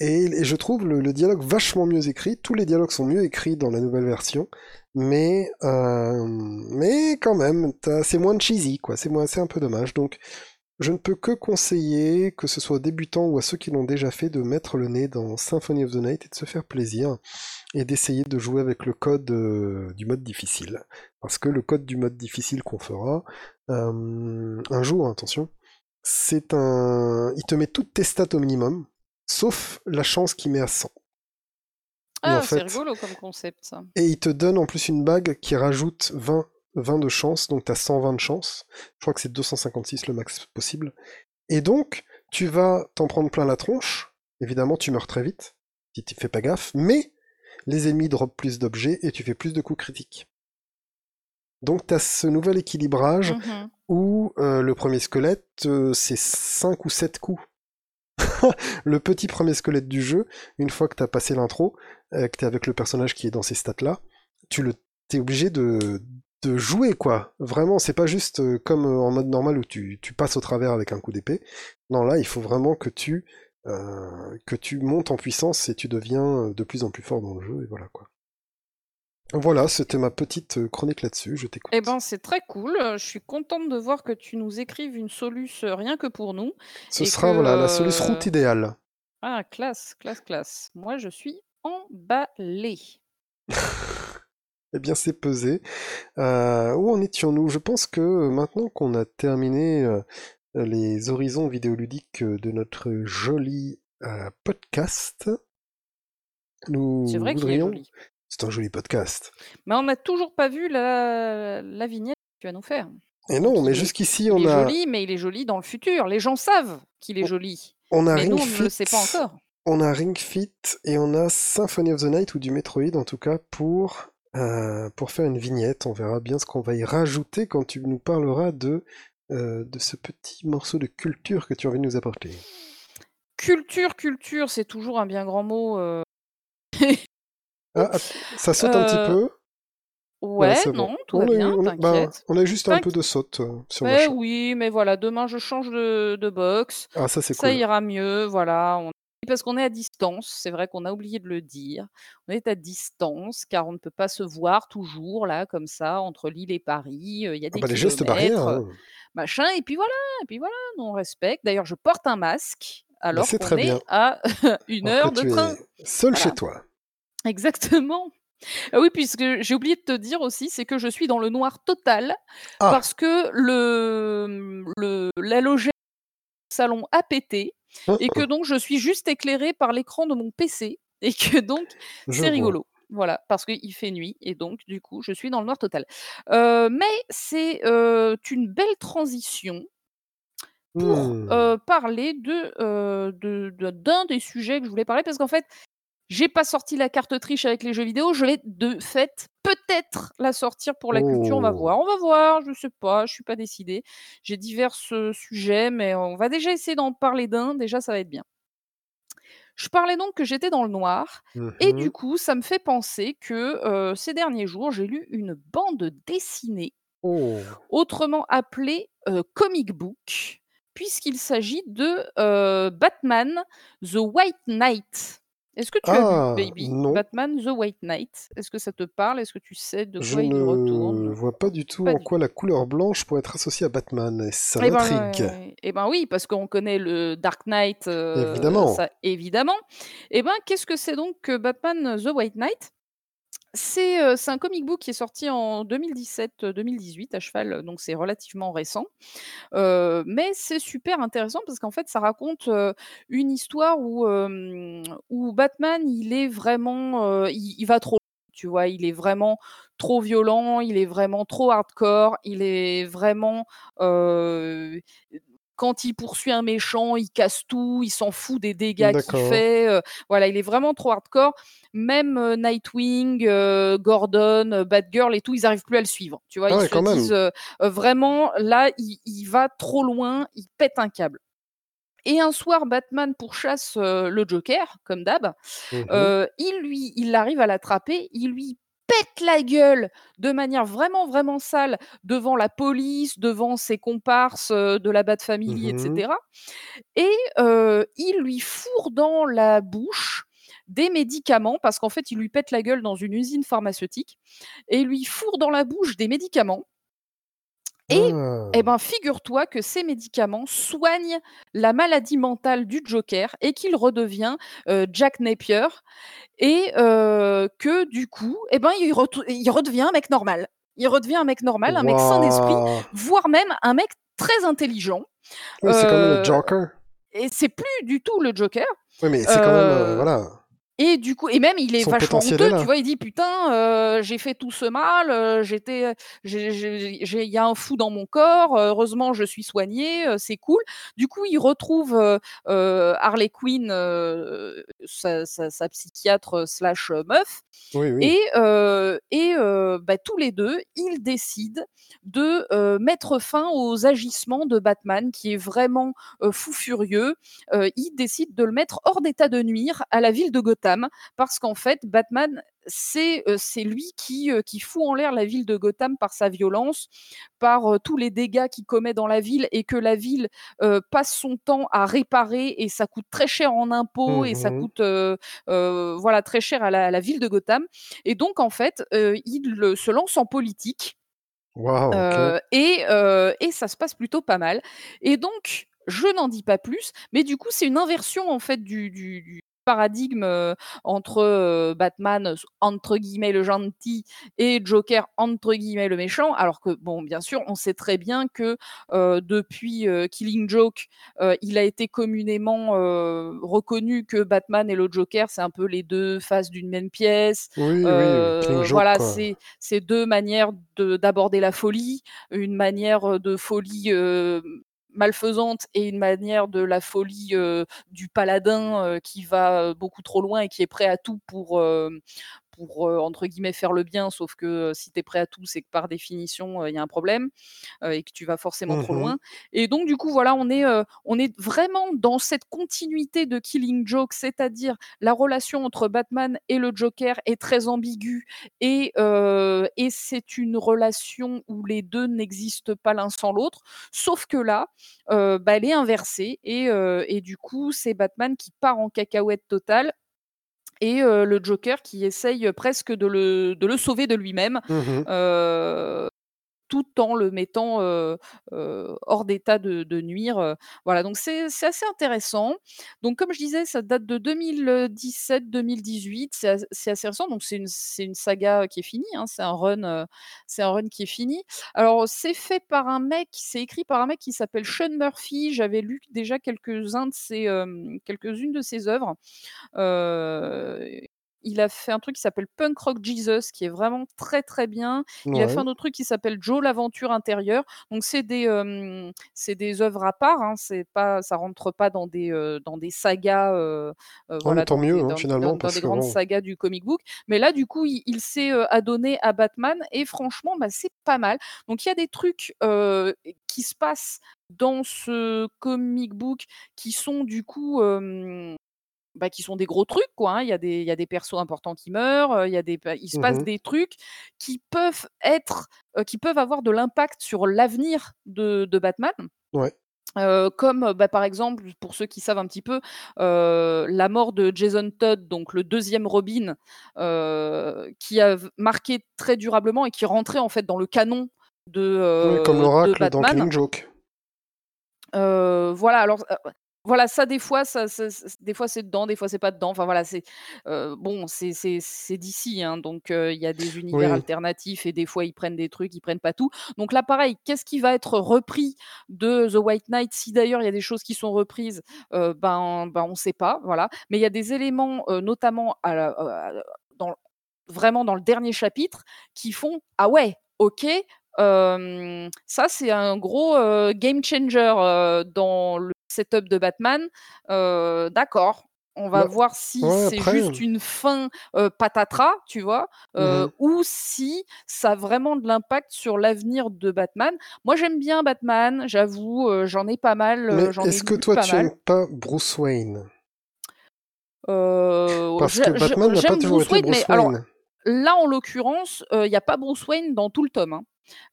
et, et je trouve le, le dialogue vachement mieux écrit. Tous les dialogues sont mieux écrits dans la nouvelle version, mais mais quand même, c'est moins cheesy, quoi. C'est moins, c'est un peu dommage. Donc, je ne peux que conseiller, que ce soit aux débutants ou à ceux qui l'ont déjà fait, de mettre le nez dans Symphony of the Night et de se faire plaisir et d'essayer de jouer avec le code euh, du mode difficile. Parce que le code du mode difficile qu'on fera, euh, un jour, attention, c'est un... Il te met toutes tes stats au minimum, sauf la chance qu'il met à 100. Et Ah, c'est rigolo comme concept, ça. Et il te donne en plus une bague qui rajoute 20, 20 de chance, donc tu as 120 de chance. Je crois que c'est 256 le max possible. Et donc, tu vas t'en prendre plein la tronche. Évidemment, tu meurs très vite, si tu fais pas gaffe, mais les ennemis dropent plus d'objets et tu fais plus de coups critiques. Donc tu as ce nouvel équilibrage Mhm. où euh, le premier squelette, euh, c'est 5 ou 7 coups. le petit premier squelette du jeu, une fois que t'as passé l'intro, euh, que t'es avec le personnage qui est dans ces stats-là, tu le, t'es obligé de, de jouer, quoi. Vraiment, c'est pas juste euh, comme euh, en mode normal où tu, tu passes au travers avec un coup d'épée. Non, là, il faut vraiment que tu, euh, que tu montes en puissance et tu deviens de plus en plus fort dans le jeu, et voilà, quoi. Voilà, c'était ma petite chronique là-dessus, je t'écoute. Eh ben, c'est très cool. Je suis contente de voir que tu nous écrives une soluce rien que pour nous. Ce et sera, que, voilà, la solution euh, route idéale. Ah, classe, classe, classe. Moi, je suis emballée. Eh bien, c'est pesé. Euh, où en étions-nous? Je pense que euh, maintenant qu'on a terminé euh, les horizons vidéoludiques de notre joli euh, podcast, nous C'est vrai qu'il est voudrions... joli. C'est un joli podcast. Mais on n'a toujours pas vu la, la vignette que tu vas nous faire. Et non, Donc, mais il est- jusqu'ici, Il on est a, joli, mais il est joli dans le futur. Les gens savent qu'il est On- joli. on a Mais Ring nous, on ne le Fit, sait pas encore. on a Ring Fit et on a Symphony of the Night ou du Metroid en tout cas pour, euh, pour faire une vignette. On verra bien ce qu'on va y rajouter quand tu nous parleras de, euh, de ce petit morceau de culture que tu as envie de nous apporter. Culture, culture, c'est toujours un bien grand mot. euh. Ah, att- ça saute un petit peu? Ouais, c'est bon. non, tout on va a, eu- bien, on, a, bah, t'inquiète. on a juste un T'inqui- peu de saute euh, sur machin. oui, mais voilà, demain je change de, de box. Ah, ça c'est Ça cool. ira mieux, voilà. On... Parce qu'on est à distance, c'est vrai qu'on a oublié de le dire. On est à distance car on ne peut pas se voir toujours là, comme ça, entre Lille et Paris. euh, Il y a Ah des bah, gestes barrières. hein. machin. Et puis voilà, et puis voilà, nous, on respecte. D'ailleurs, je porte un masque alors qu'on est bien. à une heure de train. seul Voilà. chez toi. Exactement. Ah oui, puisque j'ai oublié de te dire aussi, c'est que je suis dans le noir total Ah, parce que le, le l'halogène salon a pété et que donc je suis juste éclairée par l'écran de mon PC et que donc c'est rigolo. Voilà, parce qu'il fait nuit et donc du coup je suis dans le noir total. Euh, mais c'est euh, une belle transition pour Hmm. euh, parler de, de- de- d'un des sujets que je voulais parler parce qu'en fait j'ai pas sorti la carte triche avec les jeux vidéo, je vais de fait peut-être la sortir pour la culture, on va Oh. voir, on va voir, je sais pas, je suis pas décidée. J'ai divers euh, sujets, mais on va déjà essayer d'en parler d'un, déjà ça va être bien. Je parlais donc que j'étais dans le noir, et du Mhm. coup ça me fait penser que euh, ces derniers jours j'ai lu une bande dessinée, Oh. autrement appelée euh, comic book, puisqu'il s'agit de Batman The White Knight. Est-ce que tu as Ah, lu, Baby non. Batman The White Knight? Est-ce que ça te parle? Est-ce que tu sais de Je quoi il ne retourne vois pas du tout Pas en du quoi la couleur blanche pourrait être associée à Batman, et ça Eh ben, m'intrigue. eh ben oui, parce qu'on connaît le Dark Knight, euh, Évidemment. ça évidemment. Eh ben, qu'est-ce que c'est donc que Batman The White Knight? C'est un comic book qui est sorti en 2017-2018 à cheval, donc c'est relativement récent. Mais c'est super intéressant parce qu'en fait, ça raconte une histoire où, Batman, il est vraiment, il, va trop, tu vois, il est vraiment trop violent, il est vraiment trop hardcore, il est vraiment quand il poursuit un méchant, il casse tout, il s'en fout des dégâts qu'il fait. euh, voilà, il est vraiment trop hardcore. Même euh, Nightwing, euh, Gordon, Batgirl et tout, ils n'arrivent plus à le suivre. Tu vois, Ah ils ouais, se disent vraiment, là, il, il va trop loin, il pète un câble. et un soir, Batman pourchasse le Joker, comme d'hab. Euh, il lui, il arrive à l'attraper, il lui pète la gueule de manière vraiment vraiment sale devant la police, devant ses comparses euh, de la Bat Family, Mhm. etc. Et euh, il lui fourre dans la bouche des médicaments parce qu'en fait il lui pète la gueule dans une usine pharmaceutique et il lui fourre dans la bouche des médicaments. Et Ah. eh ben, figure-toi que ces médicaments soignent la maladie mentale du Joker et qu'il redevient euh, Jack Napier et euh, que du coup, eh ben, il, redevient un mec normal. Il redevient un mec normal, un mec sain d'esprit, voire même un mec très intelligent. Oui, c'est comme Euh, le Joker. Et c'est plus du tout le Joker. Oui, mais c'est quand même, euh, voilà. Et du coup, et même il est Son vachement honteux, là. tu vois, il dit putain, euh, j'ai fait tout ce mal, euh, j'étais, j'ai- il y a un fou dans mon corps, euh, heureusement je suis soigné, euh, c'est cool. Du coup, il retrouve euh, euh, Harley Quinn, euh, sa, sa- sa psychiatre slash euh, meuf, Oui, oui. et, euh, et euh, bah, tous les deux, ils décident de euh, mettre fin aux agissements de Batman, qui est vraiment euh, fou furieux. Euh, ils décident de le mettre hors d'état de nuire à la ville de Gotham, parce qu'en fait, Batman, c'est euh, lui qui, euh, qui fout en l'air la ville de Gotham par sa violence, par euh, tous les dégâts qu'il commet dans la ville, et que la ville euh, passe son temps à réparer, et ça coûte très cher en impôts, et ça Mhm. coûte voilà très cher à la, à la ville de Gotham. Et donc, en fait, il se lance en politique euh, et, euh, et ça se passe plutôt pas mal. Et donc, je n'en dis pas plus, mais du coup, c'est une inversion en fait du, du- du paradigme euh, entre euh, Batman entre guillemets le gentil et Joker entre guillemets le méchant. Alors que bon, bien sûr, on sait très bien que euh, depuis Killing Joke, il a été communément reconnu que Batman et le Joker, c'est un peu les deux faces d'une même pièce. Oui, oui, Joke, voilà, c'est deux manières de- d'aborder la folie, une manière de folie euh, malfaisante et une manière de la folie du paladin qui va beaucoup trop loin et qui est prêt à tout pour, pour entre guillemets faire le bien, sauf que si tu es prêt à tout, c'est que par définition, il y a un problème et que tu vas forcément trop Mhm. loin. Et donc, du coup, voilà, on est, on est vraiment dans cette continuité de Killing Joke, c'est-à-dire la relation entre Batman et le Joker est très ambiguë et, et c'est une relation où les deux n'existent pas l'un sans l'autre, sauf que là, bah, elle est inversée et, et du coup, c'est Batman qui part en cacahuète totale et euh, le Joker qui essaye presque de le, de le sauver de lui-même. Euh, tout en le mettant euh, euh, hors d'état de, de nuire. Voilà, donc c'est assez intéressant. Donc comme je disais, ça date de 2017-2018, c'est as- c'est assez récent, donc c'est une, saga qui est finie, hein, c'est un run, c'est un run qui est fini. Alors c'est fait par un mec, c'est écrit par un mec qui s'appelle Sean Murphy. J'avais lu déjà quelques-uns de ses, quelques-unes de ses œuvres. Il a fait un truc qui s'appelle Punk Rock Jesus, qui est vraiment très très bien. Il a fait un autre truc qui s'appelle Joe l'aventure intérieure. Donc c'est des euh, c'est des œuvres à part. Hein, c'est pas ça rentre pas dans des euh, dans des sagas. euh, voilà, tant dans mieux, des, hein, dans, finalement, dans- parce des que grandes bon. sagas du comic book. Mais là, du coup, il, il s'est adonné à Batman et franchement, bah, c'est pas mal. Donc il y a des trucs qui se passent dans ce comic book qui sont du coup euh, bah, qui sont des gros trucs, quoi. hein. Il y, a des- il y a des persos importants qui meurent, il, y a des, il se passe Mhm. des trucs qui peuvent être, euh, qui peuvent avoir de l'impact sur l'avenir de, de Batman. Ouais. Euh, comme bah, par exemple, pour ceux qui savent un petit peu, euh, la mort de Jason Todd, donc le deuxième Robin, qui a marqué très durablement et qui rentrait en fait dans le canon de, Oui, comme l'oracle dans. Killing Joke. Voilà, alors, voilà, ça des fois, ça des fois c'est dedans, des fois c'est pas dedans. Enfin voilà, c'est, heu, bon, c'est DC, hein, donc il y a des univers Oui. alternatifs et des fois ils prennent des trucs, ils prennent pas tout. Donc là, pareil, qu'est-ce qui va être repris de The White Knight? Si d'ailleurs il y a des choses qui sont reprises, heu, ben ben on sait pas, voilà. Mais il y a des éléments, notamment à la, heu, dans vraiment dans le dernier chapitre qui font: «Ah ouais, OK, ça c'est un gros, game changer, dans le setup de Batman, d'accord, On va voir si ouais, c'est juste une fin euh, patatras, tu vois, euh, Mhm. ou si ça a vraiment de l'impact sur l'avenir de Batman. Moi, j'aime bien Batman, j'avoue, euh, j'en ai pas mal, Mais est-ce que toi tu mal. aimes pas Bruce Wayne? Parce que Batman n'a pas toujours Bruce été Wayne, mais Bruce alors Wayne. Là, en l'occurrence, il n'y a pas Bruce Wayne dans tout le tome. hein.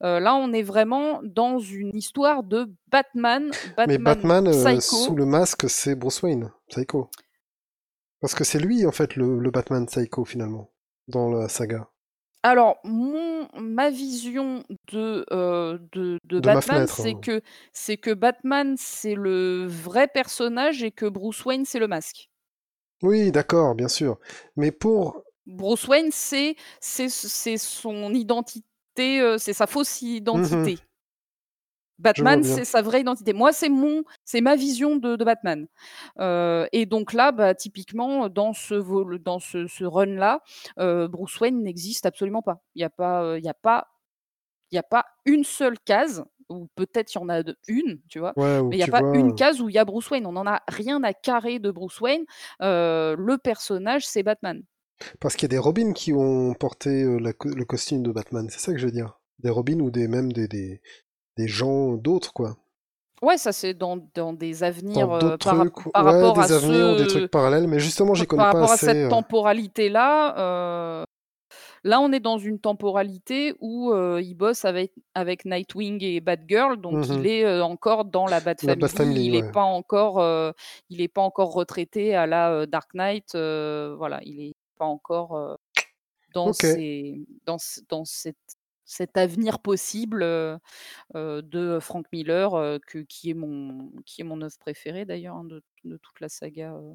Euh, là, on est vraiment dans une histoire de Batman, Mais Batman euh, sous le masque, c'est Bruce Wayne, Psycho. Parce que c'est lui, en fait, le, le Batman Psycho, finalement, dans la saga. Alors, mon, ma vision de, euh, de, de De ma Batman, c'est hein. que, c'est que Batman, c'est le vrai personnage et que Bruce Wayne, c'est le masque. Oui, d'accord, bien sûr. Mais pour... Bruce Wayne, c'est son identité, euh, c'est sa fausse identité. Batman, c'est sa vraie identité. Moi, c'est mon, c'est ma vision de, de Batman. Euh, et donc là, bah, typiquement, dans ce vol, dans ce, ce run-là, euh, Bruce Wayne n'existe absolument pas. Il n'y a pas, euh, il y a pas, il y a pas une seule case ou peut-être il y en a une, tu vois. Ouais, Mais il n'y a pas vois... une case où il y a Bruce Wayne. On n'en a rien à carrer de Bruce Wayne. Euh, le personnage, c'est Batman. Parce qu'il y a des Robins qui ont porté euh, la co- le costume de Batman, c'est ça que je veux dire. Des Robins ou des même des, des, des gens d'autres, quoi. Ouais, ça c'est dans, dans des avenirs Dans euh, d'autres par, trucs, par ouais, rapport des à avenirs ou des trucs parallèles, mais justement, j'y connais par pas rapport à cette euh. temporalité-là, euh, là on est dans une temporalité où euh, il bosse avec, avec Nightwing et Batgirl, donc Mhm. il est euh, encore dans la Bat La Bat Family, Family, il n'est ouais. pas encore, euh, il est pas encore retraité à la euh, Dark Knight, euh, voilà, il est pas encore dans, Ok. ces, dans, ce- dans cette, cet avenir possible euh, de Frank Miller, euh, que, qui est mon qui est mon œuvre préférée d'ailleurs hein, de, de toute la saga euh,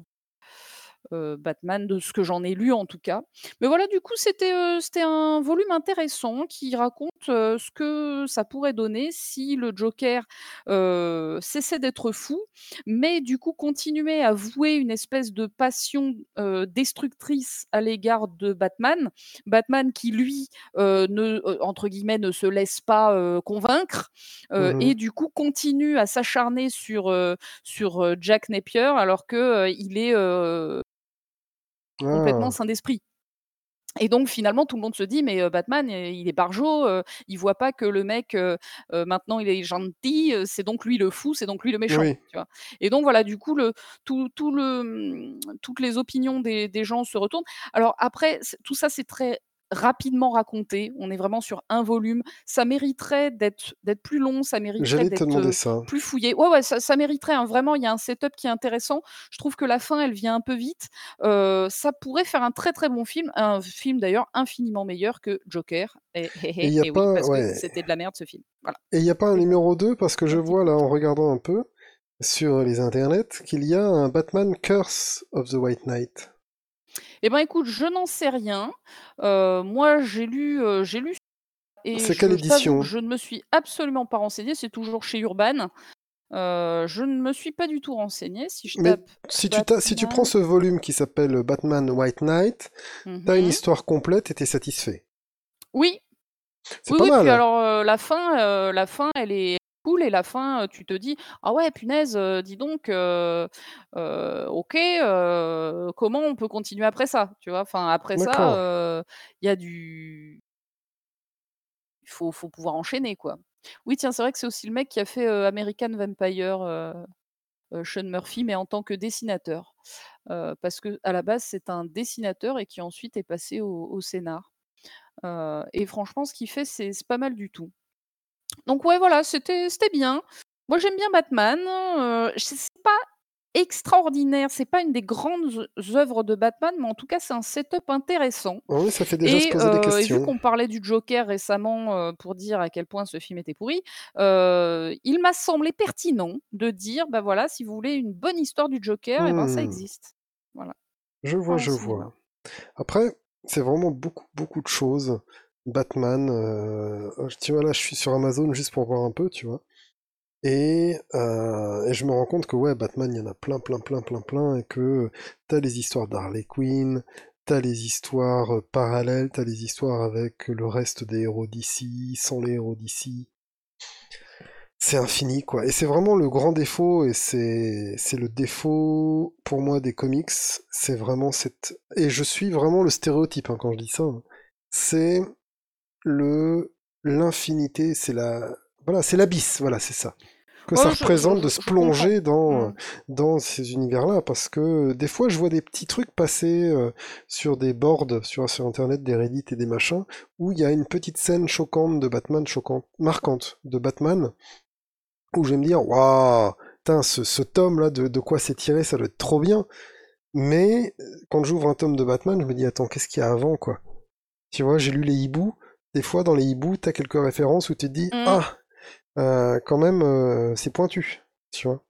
euh, Batman, de ce que j'en ai lu en tout cas. Mais voilà, du coup, c'était euh, un volume intéressant qui raconte euh, ce que ça pourrait donner si le Joker cessait d'être fou, mais du coup continuait à vouer une espèce de passion destructrice à l'égard de Batman. Batman qui, lui, ne, entre guillemets, ne se laisse pas convaincre Mhm. et du coup continue à s'acharner sur, sur Jack Napier alors que euh, il est complètement Ah, sain d'esprit. Et donc finalement tout le monde se dit mais euh, Batman euh, il est barjot, euh, il voit pas que le mec euh, euh, maintenant il est gentil, c'est donc lui le fou, c'est donc lui le méchant, oui. tu vois. Et donc voilà du coup le tout, tout le toutes les opinions des, des gens se retournent. Alors après tout ça c'est très rapidement raconté, on est vraiment sur un volume, ça mériterait d'être d'être plus long, ça mériterait d'être euh, plus fouillé. Ouais ouais ça, ça mériterait hein, vraiment il y a un setup qui est intéressant. Je trouve que la fin elle vient un peu vite. Euh, ça pourrait faire un très très bon film, un film d'ailleurs infiniment meilleur que Joker. Et, et- y a et oui, pas, que c'était de la merde ce film. Voilà. Et il n'y a pas un numéro 2 parce que je vois là en regardant un peu sur les internets qu'il y a un Batman Curse of the White Knight. Eh ben écoute, je n'en sais rien. Euh, moi j'ai lu, euh, j'ai lu et C'est quelle je édition? je ne me suis absolument pas renseignée. C'est toujours chez Urban. Euh, je ne me suis pas du tout renseignée. Si je Mais tape si tu, t'as- si tu prends ce volume qui s'appelle Batman White Knight, t'as une mhm. histoire complète et t'es satisfait. oui, C'est Oui, pas oui, mal. puis alors la fin, la fin, elle est cool et la fin, tu te dis, ah ouais, punaise, dis donc, ok, comment on peut continuer après ça, tu vois? Enfin, après ça, il y a du, il faut, faut pouvoir enchaîner, quoi. Oui, tiens, c'est vrai que c'est aussi le mec qui a fait American Vampire, Sean Murphy, mais en tant que dessinateur, Euh, parce que à la base c'est un dessinateur et qui ensuite est passé au, au scénar. Euh, et franchement, ce qu'il fait, c'est pas mal du tout. Donc ouais, voilà, c'était bien. Moi, j'aime bien Batman. Euh, c'est pas extraordinaire, c'est pas une des grandes œuvres de Batman, mais en tout cas, c'est un setup intéressant. Oui, ça fait déjà se Et, poser des euh, et vu questions. qu'on parlait du Joker récemment pour dire à quel point ce film était pourri, il m'a semblé pertinent de dire, bah voilà, si vous voulez une bonne histoire du Joker, et ben ça Hmm, existe. Voilà, je vois, je vois. Après, c'est vraiment beaucoup, beaucoup de choses. Batman, euh, tu vois là, je suis sur Amazon juste pour voir un peu, tu vois. Et, euh, et je me rends compte que ouais, Batman, il y en a plein, plein, plein, plein, plein, et que t'as les histoires d'Harley Quinn, t'as les histoires euh, parallèles, t'as les histoires avec le reste des héros d'ici, sans les héros d'ici. c'est infini, quoi. Et c'est vraiment le grand défaut, et c'est, c'est le défaut, pour moi, des comics. C'est vraiment cette, et je suis vraiment le stéréotype, hein, quand je dis ça. hein. C'est le, l'infinité, c'est la, voilà, c'est l'abysse, voilà, c'est ça. Que Ouais, ça je, je, représente je, de se plonger dans, Mm. dans ces univers-là, parce que des fois, je vois des petits trucs passer euh, sur des boards, sur, sur Internet, des Reddit et des machins, où il y a une petite scène choquante de Batman, choquante, marquante de Batman, où je vais me dire, waouh, ce, ce tome-là, de, de quoi c'est tiré, ça doit être trop bien. Mais euh, quand j'ouvre un tome de Batman, je me dis, attends, qu'est-ce qu'il y a avant, quoi? Tu vois, j'ai lu les hiboux. Des fois, dans les hiboux, t'as quelques références où tu te dis, Mm. ah, euh, quand même, euh, c'est pointu, tu vois.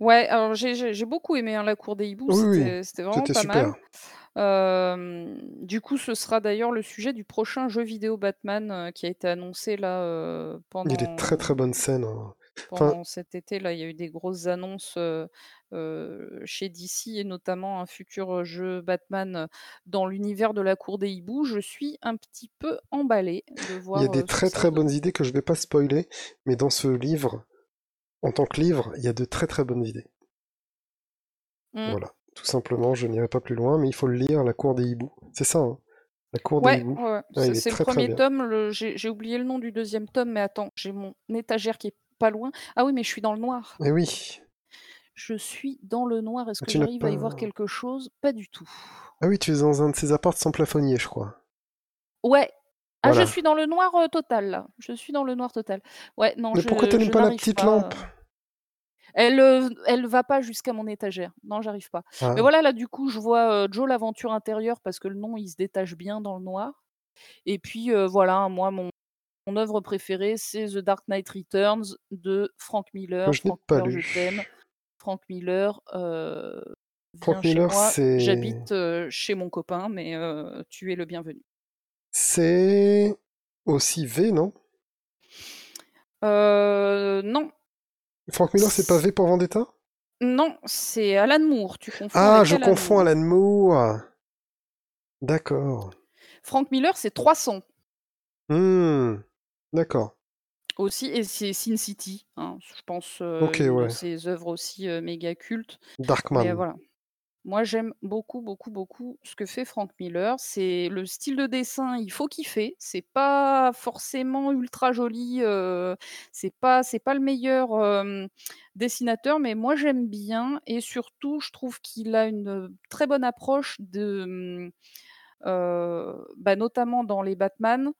Ouais, alors j'ai beaucoup aimé hein, La Cour des Hiboux, Oui, c'était vraiment pas mal. super. Euh, du coup, ce sera d'ailleurs le sujet du prochain jeu vidéo Batman euh, qui a été annoncé là euh, Il y a des très pendant, très bonnes scènes. hein. Enfin, pendant cet été. Là, il y a eu des grosses annonces euh, chez DC et notamment un futur jeu Batman dans l'univers de la Cour des Hiboux. Je suis un petit peu emballée de il y a voir des très très donne. bonnes idées que je vais pas spoiler, mais dans ce livre, en tant que livre, il y a de très très bonnes idées. Mm. Voilà. Tout simplement, je n'irai pas plus loin, mais il faut le lire, La Cour des Hiboux. C'est ça, hein. La Cour des Ouais, Hiboux. ouais. Ah, C'est le premier tome. le- j'ai oublié le nom du deuxième tome, mais attends, j'ai mon étagère qui est pas loin. Ah oui, mais je suis dans le noir. Et oui. Je suis dans le noir. Est-ce que Tu n'as j'arrive à y voir quelque chose? Pas du tout. Ah oui, tu es dans un de ces apparts sans plafonnier, je crois. Ouais. Ah, je suis dans le noir euh, total, là. Je suis dans le noir total. Ouais, non, Mais pourquoi je, t'allumes je pas la n'arrive petite pas. lampe? euh. Elle, euh, elle va pas jusqu'à mon étagère. Non, j'arrive pas. Mais Ah, voilà, là, du coup, je vois euh, Joe l'aventure intérieure parce que le nom, il se détache bien dans le noir. Et puis, euh, voilà, moi, mon, mon œuvre préférée, c'est The Dark Knight Returns de Frank moi Miller. je n'ai Frank pas Miller, je t'aime. lu. Frank Miller, euh, Frank Miller, c'est. J'habite euh, chez mon copain, mais euh, tu es le bienvenu. C'est aussi V, non? Euh, non, Frank Miller, c'est pas V pour Vendetta? non, c'est Alan Moore. Tu confonds Ah, avec je Alan confonds Moore. Alan Moore. D'accord. Frank Miller, c'est 300 Hmm. D'accord. aussi, et c'est Sin City. hein, je pense euh, Ok, une de ouais. ses œuvres aussi euh, méga cultes. Mais Darkman. voilà. Moi, j'aime beaucoup, beaucoup, beaucoup ce que fait Frank Miller. C'est le style de dessin, il faut kiffer. C'est pas forcément ultra joli. euh, c'est pas, c'est pas le meilleur euh, dessinateur, mais moi j'aime bien. Et surtout, je trouve qu'il a une très bonne approche de, hum, euh, bah, notamment dans les Batman.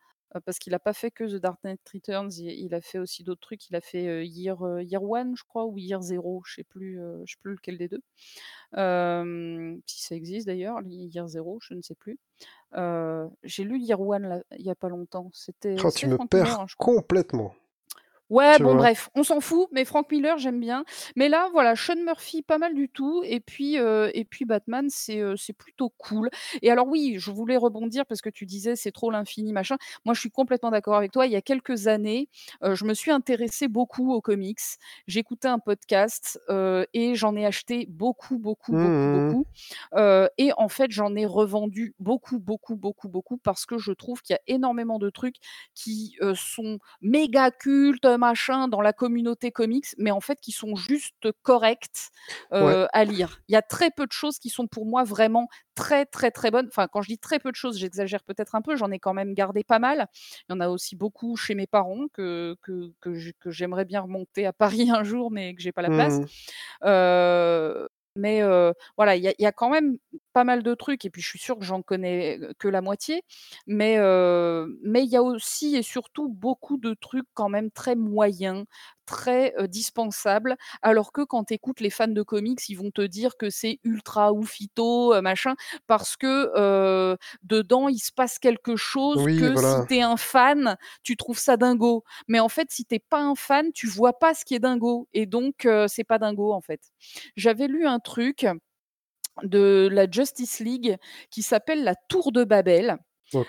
Parce qu'il n'a pas fait que The Dark Knight Returns, il, il a fait aussi d'autres trucs. Il a fait Year, Year One, je crois, ou Year Zero, je sais plus, je sais plus lequel des deux. Euh, si ça existe d'ailleurs, Year Zero, je ne sais plus. Euh, J'ai lu Year One là, il y a pas longtemps. C'était Oh, tu me perds complètement. Ouais, Tu bon, vois. bref, on s'en fout, mais Frank Miller, j'aime bien. Mais là, voilà, Sean Murphy, pas mal du tout. Et puis, euh, et puis Batman, c'est euh, c'est plutôt cool. Et alors, oui, je voulais rebondir parce que tu disais c'est trop l'infini, machin. Moi, je suis complètement d'accord avec toi. Il y a quelques années, euh, je me suis intéressée beaucoup aux comics. J'écoutais un podcast euh, et j'en ai acheté beaucoup, beaucoup, beaucoup, Hmm, beaucoup. Euh, et en fait, j'en ai revendu beaucoup, beaucoup, beaucoup, beaucoup parce que je trouve qu'il y a énormément de trucs qui euh, sont méga cultes, machin, dans la communauté comics, mais en fait qui sont juste corrects Ouais. euh, à lire. Il y a très peu de choses qui sont pour moi vraiment très, très, très bonnes. Enfin, quand je dis très peu de choses, j'exagère peut-être un peu, j'en ai quand même gardé pas mal. Il y en a aussi beaucoup chez mes parents que, que, que j'ai- que j'aimerais bien remonter à Paris un jour, mais que j'ai pas la place. hmm. Euh, mais voilà, il y, a- quand même pas mal de trucs, et puis je suis sûre que j'en connais que la moitié, mais mais il y a aussi et surtout beaucoup de trucs quand même très moyens, très dispensables, alors que quand tu écoutes les fans de comics, ils vont te dire que c'est ultra oufito, euh, machin, parce que dedans il se passe quelque chose Oui, que si tu es un fan, tu trouves ça dingo. Mais en fait, si t'es pas un fan, tu vois pas ce qui est dingo, et donc c'est pas dingo en fait. J'avais lu un truc de la Justice League qui s'appelle la Tour de Babel.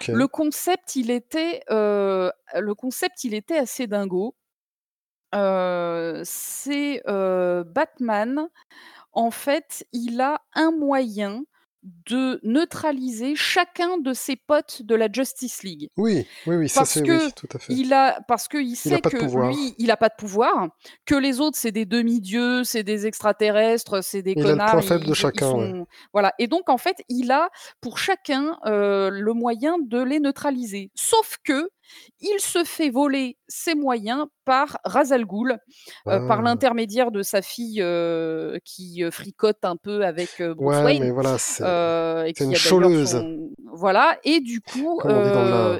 Le concept, il était, euh, le concept, il était assez dingo. C'est Batman. En fait, il a un moyen de neutraliser chacun de ses potes de la Justice League. Oui, oui, oui, ça Parce c'est que oui, tout à fait. il a, parce qu'il a sait pas de que pouvoir. lui, il a pas de pouvoir, que les autres c'est des demi-dieux, c'est des extraterrestres, c'est des Il a le connards. point faible de ils chacun, sont-. Voilà. Et donc en fait, il a pour chacun le moyen de les neutraliser. Sauf que il se fait voler ses moyens par Razal Ghul, euh, par Ah. l'intermédiaire de sa fille euh, qui euh, fricote un peu avec euh, Bruce Ouais, Wayne. mais voilà, c'est une choleuse. son- Voilà, et du coup,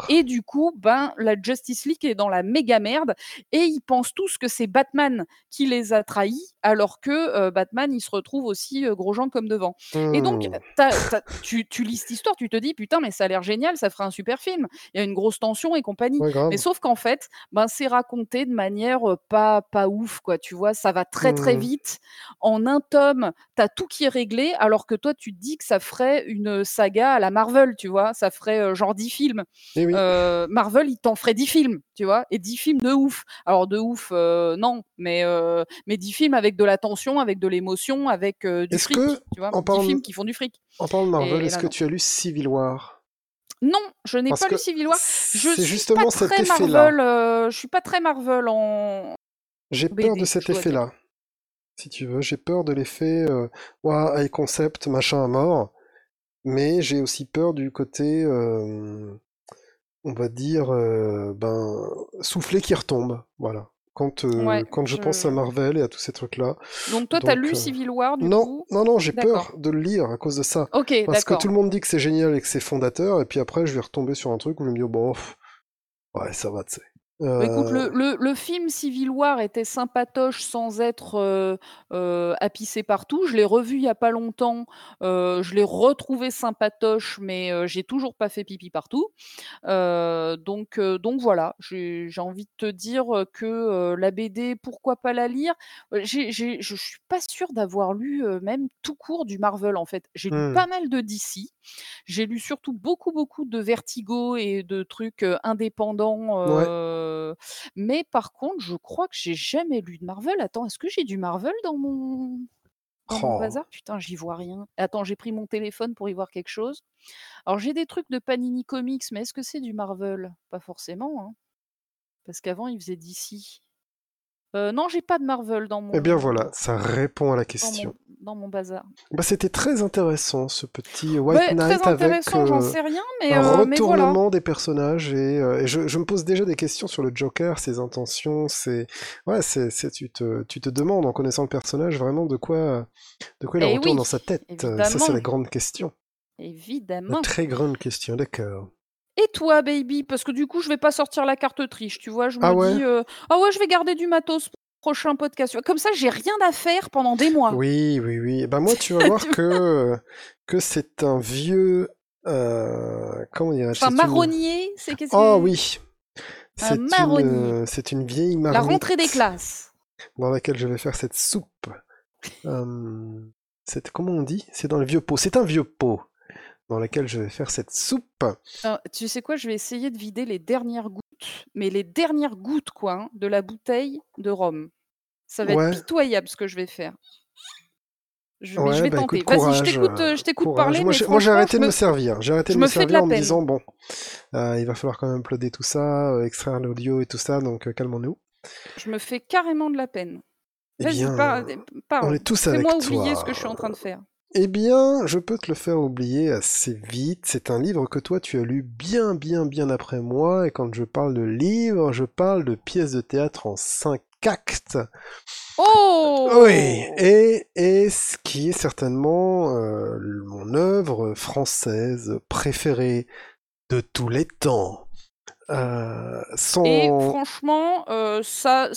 et du coup, ben la Justice League est dans la méga merde et ils pensent tous que c'est Batman qui les a trahis, alors que Batman il se retrouve aussi gros gens comme devant. Et donc, t'as- tu, tu lis cette histoire, tu te dis putain, mais ça a l'air génial, ça ferait un super film. Il y a une grosse tension et compagnie. Ouais. Mais sauf qu'en fait, ben, c'est raconté de manière pas, pas ouf, quoi. Tu vois, ça va très très Hmm. vite. En un tome, t'as tout qui est réglé, alors que toi, tu te dis que ça ferait une saga à la Marvel, tu vois? Ça ferait euh, genre 10 films. Eh oui. Euh, Marvel, il t'en ferait 10 films, tu vois? Et 10 films de ouf. Alors, de ouf, euh, non, mais, mais 10 films avec de la tension, avec de l'émotion, avec du fric, que, tu vois? en 10 parlant- films qui font du fric. En parlant de Marvel, est-ce que non. tu as lu Civil War? Non, je n'ai pas lu Civil War. Je suis justement pas cet très. Marvel. euh, je suis pas très Marvel en. J'ai peur de cet effet-là. Si tu veux, j'ai peur de l'effet euh, ouah, high concept, machin à mort. Mais j'ai aussi peur du côté, euh, on va dire, euh, ben, soufflé qui retombe. Voilà. Quand, euh, Ouais, quand je, pense à Marvel et à tous ces trucs-là. Donc toi, t'as lu euh, Civil War du non, coup? non, non, j'ai peur de le lire à cause de ça. Ok, Parce que tout le monde dit que c'est génial et que c'est fondateur, et puis après, je vais retomber sur un truc où je me dire, bon, pff, ouais, ça va, tu sais. Bah, écoute, Euh, le, le, le film Civil War était sympatoche sans être euh, euh, partout. Je l'ai revu il y a pas longtemps. euh, je l'ai retrouvé sympatoche, mais j'ai toujours pas fait pipi partout. Donc, donc voilà, j'ai envie de te dire que la BD, pourquoi pas la lire? J'ai- Je suis pas sûre d'avoir lu même tout court du Marvel en fait. J'ai lu Hmm. pas mal de DC. J'ai lu surtout beaucoup, beaucoup de Vertigo et de trucs indépendants. Ouais. Euh, Mais par contre, je crois que j'ai jamais lu de Marvel. Attends, est-ce que j'ai du Marvel dans mon dans mon oh, bazar? Putain, j'y vois rien. Attends, j'ai pris mon téléphone pour y voir quelque chose. Alors j'ai des trucs de Panini Comics, mais est-ce que c'est du Marvel? Pas forcément, hein. Parce qu'avant, ils faisaient DC. Euh, non, j'ai pas de Marvel dans mon Eh bien voilà, ça répond à la dans question. mon, dans mon bazar. Bah, c'était très intéressant ce petit White Ouais, Knight très avec j'en euh, sais rien, mais, un euh, mais voilà. retournement des personnages et, euh, et je, je me pose déjà des questions sur le Joker, ses intentions, c'est ouais, c'est c'est- tu te tu te demandes en connaissant le personnage vraiment de quoi de quoi il Eh retourne oui, dans sa tête. Ça c'est la grande question, la Évidemment. très grande question, d'accord. Et toi, baby Parce que du coup, je vais pas sortir la carte triche, tu vois. Je me Ah ouais? dis, euh, ah ouais, je vais garder du matos pour le prochain podcast. Comme ça, j'ai rien à faire pendant des mois. Oui, oui, oui. Ben moi, tu vas voir Tu que que c'est un vieux euh, comment dirais-je? Enfin, C'est une marronnier, c'est qu'est-ce Oh que... oui, Un c'est une marronnier. euh, c'est une vieille La rentrée des marmite. classes. dans laquelle je vais faire cette soupe. Euh, c'est, comment on dit? C'est dans le vieux pot. C'est un vieux pot dans lequel je vais faire cette soupe. Alors, tu sais quoi, je vais essayer de vider les dernières gouttes, mais les dernières gouttes, quoi, hein, de la bouteille de rhum. Ça va être pitoyable ce que je vais faire. Je, je vais bah tenter. Vas-y, je t'écoute, euh, euh, je t'écoute parler, Moi, j'ai, moi, arrêté de me servir. J'ai arrêté je de me me fais de servir la en me peine. disant, bon, euh, il va falloir quand même uploader tout ça, euh, extraire l'audio et tout ça, donc calmons-nous. Je me fais carrément de la peine. Eh bien, par- on est tous avec Fais-moi oublier ce que toi. je suis en train de faire. Eh bien, je peux te le faire oublier assez vite. C'est un livre que toi, tu as lu bien, bien, bien après moi. Et quand je parle de livre, je parle de pièces de théâtre en cinq actes. Oui, Oh et, et ce qui est certainement euh, mon œuvre française préférée de tous les temps. Euh, Et franchement, euh, ça,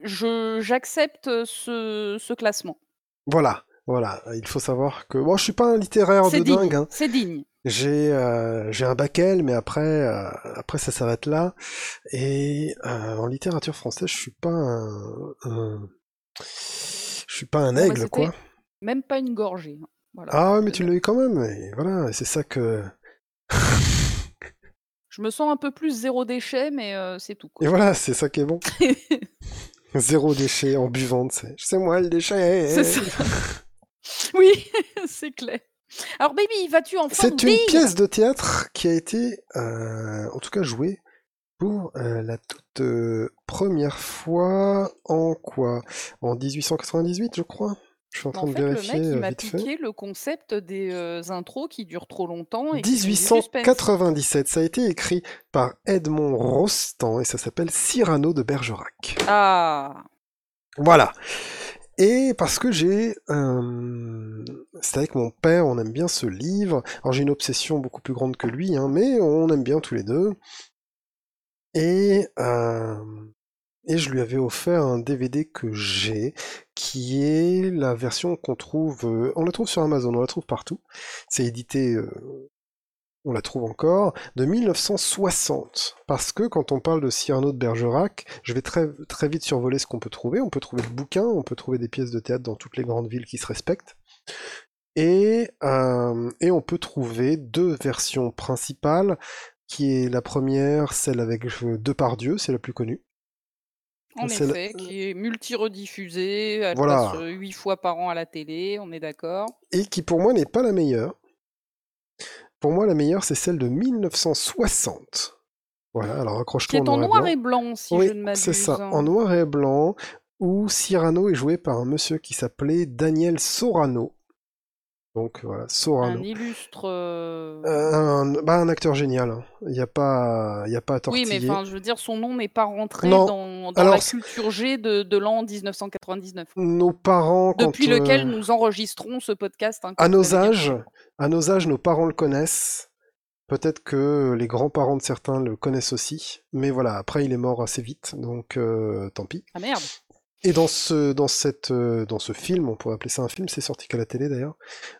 je j'accepte ce, ce classement. Voilà, voilà. Il faut savoir que... Bon, je suis pas un littéraire de C'est dingue, digne, hein. c'est digne. J'ai euh, j'ai un bac L, mais après euh, après ça s'arrête là. Et euh, en littérature française, je suis pas un, un- je suis pas un aigle quoi. même pas une gorgée. hein. Voilà. Ah ouais, mais tu l'as eu quand même. Et voilà, c'est ça que Je me sens un peu plus zéro déchet, mais c'est tout, et voilà, c'est ça qui est bon. Zéro déchet en buvant, c'est c'est moi le déchet. C'est ça. Oui, c'est clair. Alors, baby, vas-tu enfin C'est une pièce de théâtre qui a été, euh, en tout cas, jouée pour euh, la toute euh, première fois en quoi? En 1898, je crois? Je suis en train En de fait, le vérifier mec, il m'a vite fait. piqué le concept des intros qui durent trop longtemps et qui font du suspense. 1897, ça a été écrit par Edmond Rostand et ça s'appelle Cyrano de Bergerac. Ah, Voilà. Et parce que j'ai... Euh, c'est avec mon père, on aime bien ce livre. Alors j'ai une obsession beaucoup plus grande que lui, hein, mais on aime bien tous les deux. Et, euh, et je lui avais offert un DVD que j'ai, qui est la version qu'on trouve... euh, on la trouve sur Amazon, on la trouve partout. C'est édité... euh, on la trouve encore, de 1960. Parce que quand on parle de Cyrano de Bergerac, je vais très, très vite survoler ce qu'on peut trouver. On peut trouver le bouquin, on peut trouver des pièces de théâtre dans toutes les grandes villes qui se respectent. Et, euh, et on peut trouver deux versions principales, qui est la première, celle avec euh, Depardieu, c'est la plus connue. en la- effet, qui est multi-rediffusée, elle Voilà. passe euh, huit fois par an à la télé, on est d'accord. Et qui pour moi n'est pas la meilleure. Pour moi, la meilleure, c'est celle de 1960. Voilà, alors Qui accroche-toi est en noir et et blanc. blanc, si Oui, je ne m'abuse. c'est ça, en noir et blanc, où Cyrano est joué par un monsieur qui s'appelait Daniel Sorano. Donc voilà, Sorano. Un illustre. euh, Euh, un, bah, un acteur génial, hein. il n'y a pas, il y a pas à Oui, mais enfin, je veux dire, son nom n'est pas rentré Non. dans, dans Alors, la culture G de, de l'an 1999. Nos parents, quand, Depuis lequel euh, nous enregistrons ce podcast. hein, à nos âges, à nos âges, nos parents le connaissent. Peut-être que les grands-parents de certains le connaissent aussi, mais voilà, après il est mort assez vite, donc euh, tant pis. Ah merde. Et dans ce, dans cette, euh, dans ce film, on pourrait appeler ça un film, c'est sorti qu'à la télé d'ailleurs,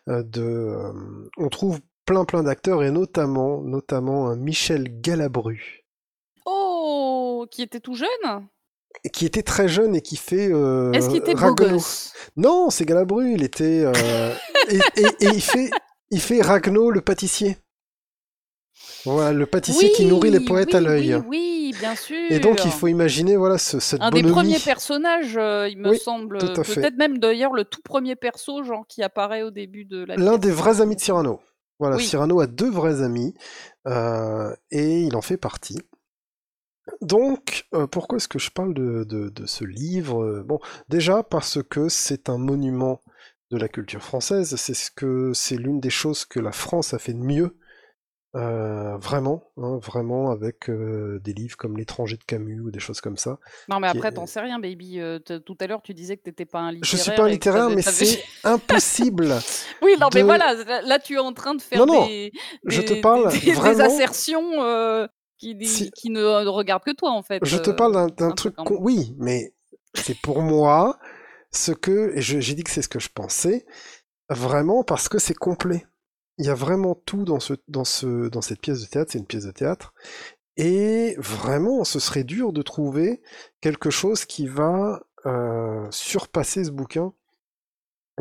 euh, de, euh, on trouve plein plein d'acteurs et notamment, notamment un Michel Galabru, Oh, qui était tout jeune. Qui était très jeune et qui fait euh, Est-ce qu'il était beau gosse? Non, c'est Galabru, il était euh, et, et- et il fait, il fait Ragno le pâtissier. Voilà, le pâtissier qui nourrit les poètes oui, à l'œil. Oui, oui, bien sûr. Et donc il faut imaginer voilà ce, cette Un des premiers personnages, euh, il me semble, peut-être même d'ailleurs le tout premier perso, genre qui apparaît au début de la L'un des vrais amis de Cyrano. Voilà. Cyrano a deux vrais amis euh, et il en fait partie. Donc, euh, pourquoi est-ce que je parle de, de- de ce livre? Bon, déjà parce que c'est un monument de la culture française. C'est ce que c'est l'une des choses que la France a fait de mieux, euh, vraiment, hein, vraiment avec euh, des livres comme L'étranger de Camus ou des choses comme ça. Non, mais après, est- t'en sais rien, baby. Euh, tout à l'heure, tu disais que t'étais pas un littéraire. Je suis pas un littéraire, mais c'est impossible. Oui, non, mais voilà, là, tu es en train de faire Non, non, des, je te parle des, des vraiment- assertions qui, Si- qui ne regardent que toi, en fait. Je te parle d'un- truc. con- Oui, mais c'est pour moi ce que. J'ai dit que c'est ce que je pensais. Vraiment parce que c'est complet. Il y a vraiment tout dans, ce, dans, ce, dans cette pièce de théâtre. C'est une pièce de théâtre. Et vraiment, ce serait dur de trouver quelque chose qui va euh, surpasser ce bouquin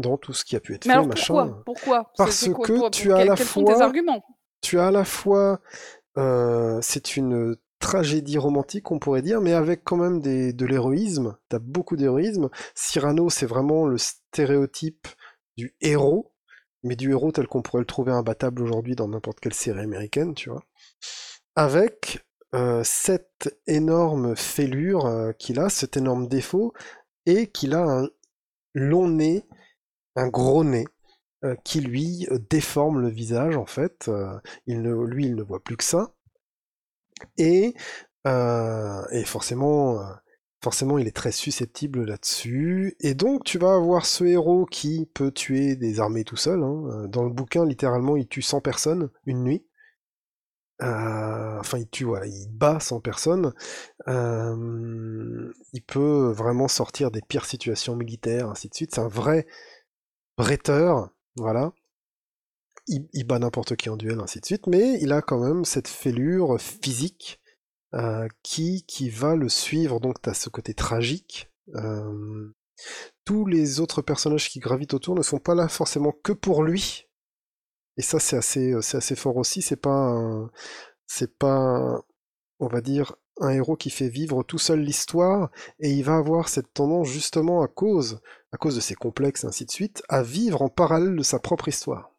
dans tout ce qui a pu être Mais fait, alors machin. pourquoi? Pourquoi? Parce quoi, que tu as à la fois- arguments? tu as à la fois, c'est une tragédie romantique, on pourrait dire, mais avec quand même des, de l'héroïsme. Tu as beaucoup d'héroïsme. Cyrano, c'est vraiment le stéréotype du héros, mais du héros tel qu'on pourrait le trouver imbattable aujourd'hui dans n'importe quelle série américaine, tu vois. Avec euh, cette énorme fêlure euh, qu'il a, cet énorme défaut, et qu'il a un long nez, un gros nez euh, qui lui déforme le visage en fait. Il ne, lui, il ne voit plus que ça. Et, et forcément, forcément, il est très susceptible là-dessus. Et donc, tu vas avoir ce héros qui peut tuer des armées tout seul. hein. Euh, Dans le bouquin, littéralement, il tue 100 personnes une nuit. Euh, enfin, il tue, voilà, il bat 100 personnes. Euh, il peut vraiment sortir des pires situations militaires, ainsi de suite. C'est un vrai bretteur, voilà. Il, il bat n'importe qui en duel, ainsi de suite, mais il a quand même cette fêlure physique euh, qui, qui va le suivre, donc tu as ce côté tragique. Euh, tous les autres personnages qui gravitent autour ne sont pas là forcément que pour lui. Et ça, c'est assez, c'est assez fort aussi. C'est pas, c'est pas, on va dire, un héros qui fait vivre tout seul l'histoire, et il va avoir cette tendance justement à cause, à cause de ses complexes, ainsi de suite, à vivre en parallèle de sa propre histoire.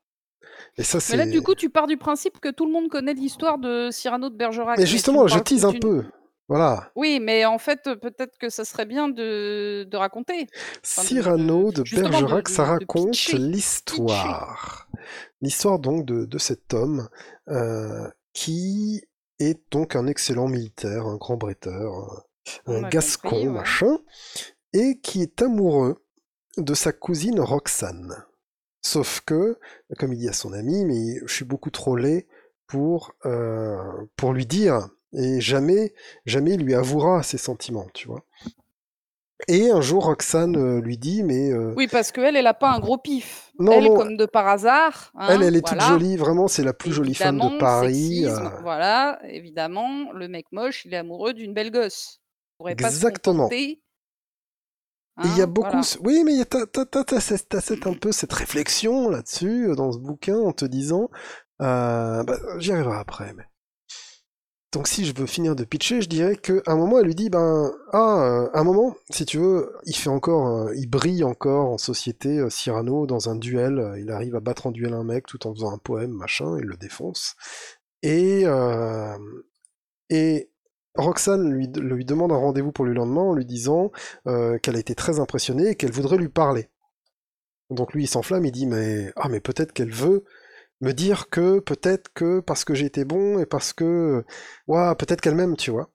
Et ça, Mais là, du coup, tu pars du principe que tout le monde connaît l'histoire de Cyrano de Bergerac. Mais justement, me je tease un peu. Voilà. Oui, mais en fait, peut-être que ça serait bien de, de raconter. Cyrano de Bergerac, ça raconte l'histoire. L'histoire donc de, cet homme euh, qui est donc un excellent militaire, un grand bretteur, un- On gascon, compris, ouais. machin, et qui est amoureux de sa cousine Roxane. Sauf que, comme il dit à son ami, mais je suis beaucoup trop laid pour, euh, pour lui dire, et jamais, jamais il lui avouera ses sentiments, tu vois. Et un jour, Roxane euh, lui dit, mais euh, Oui, parce qu'elle, elle a pas un gros pif. Non, elle, non, comme de par hasard. hein, elle, elle est toute jolie, vraiment, c'est la plus jolie femme de Paris. sexisme, euh, Voilà, évidemment, le mec moche, il est amoureux d'une belle gosse. Il pourrait pas se Et il y a hein, beaucoup, voilà. oui, mais il y a- t'as, un peu cette réflexion là-dessus euh, dans ce bouquin en te disant, euh, bah, j'y arriverai après. Mais... Donc si je veux finir de pitcher, je dirais que à un moment elle lui dit, ben ah, euh, à un moment, si tu veux, il fait encore, euh, il brille encore en société euh, Cyrano dans un duel, il arrive à battre en duel un mec tout en faisant un poème machin, il le défonce. Et euh, et Roxane lui, demande un rendez-vous pour le lendemain en lui disant euh, qu'elle a été très impressionnée et qu'elle voudrait lui parler. Donc lui il s'enflamme, il dit mais ah mais peut-être qu'elle veut me dire que peut-être que parce que j'ai été bon et parce que ouah peut-être qu'elle m'aime tu vois.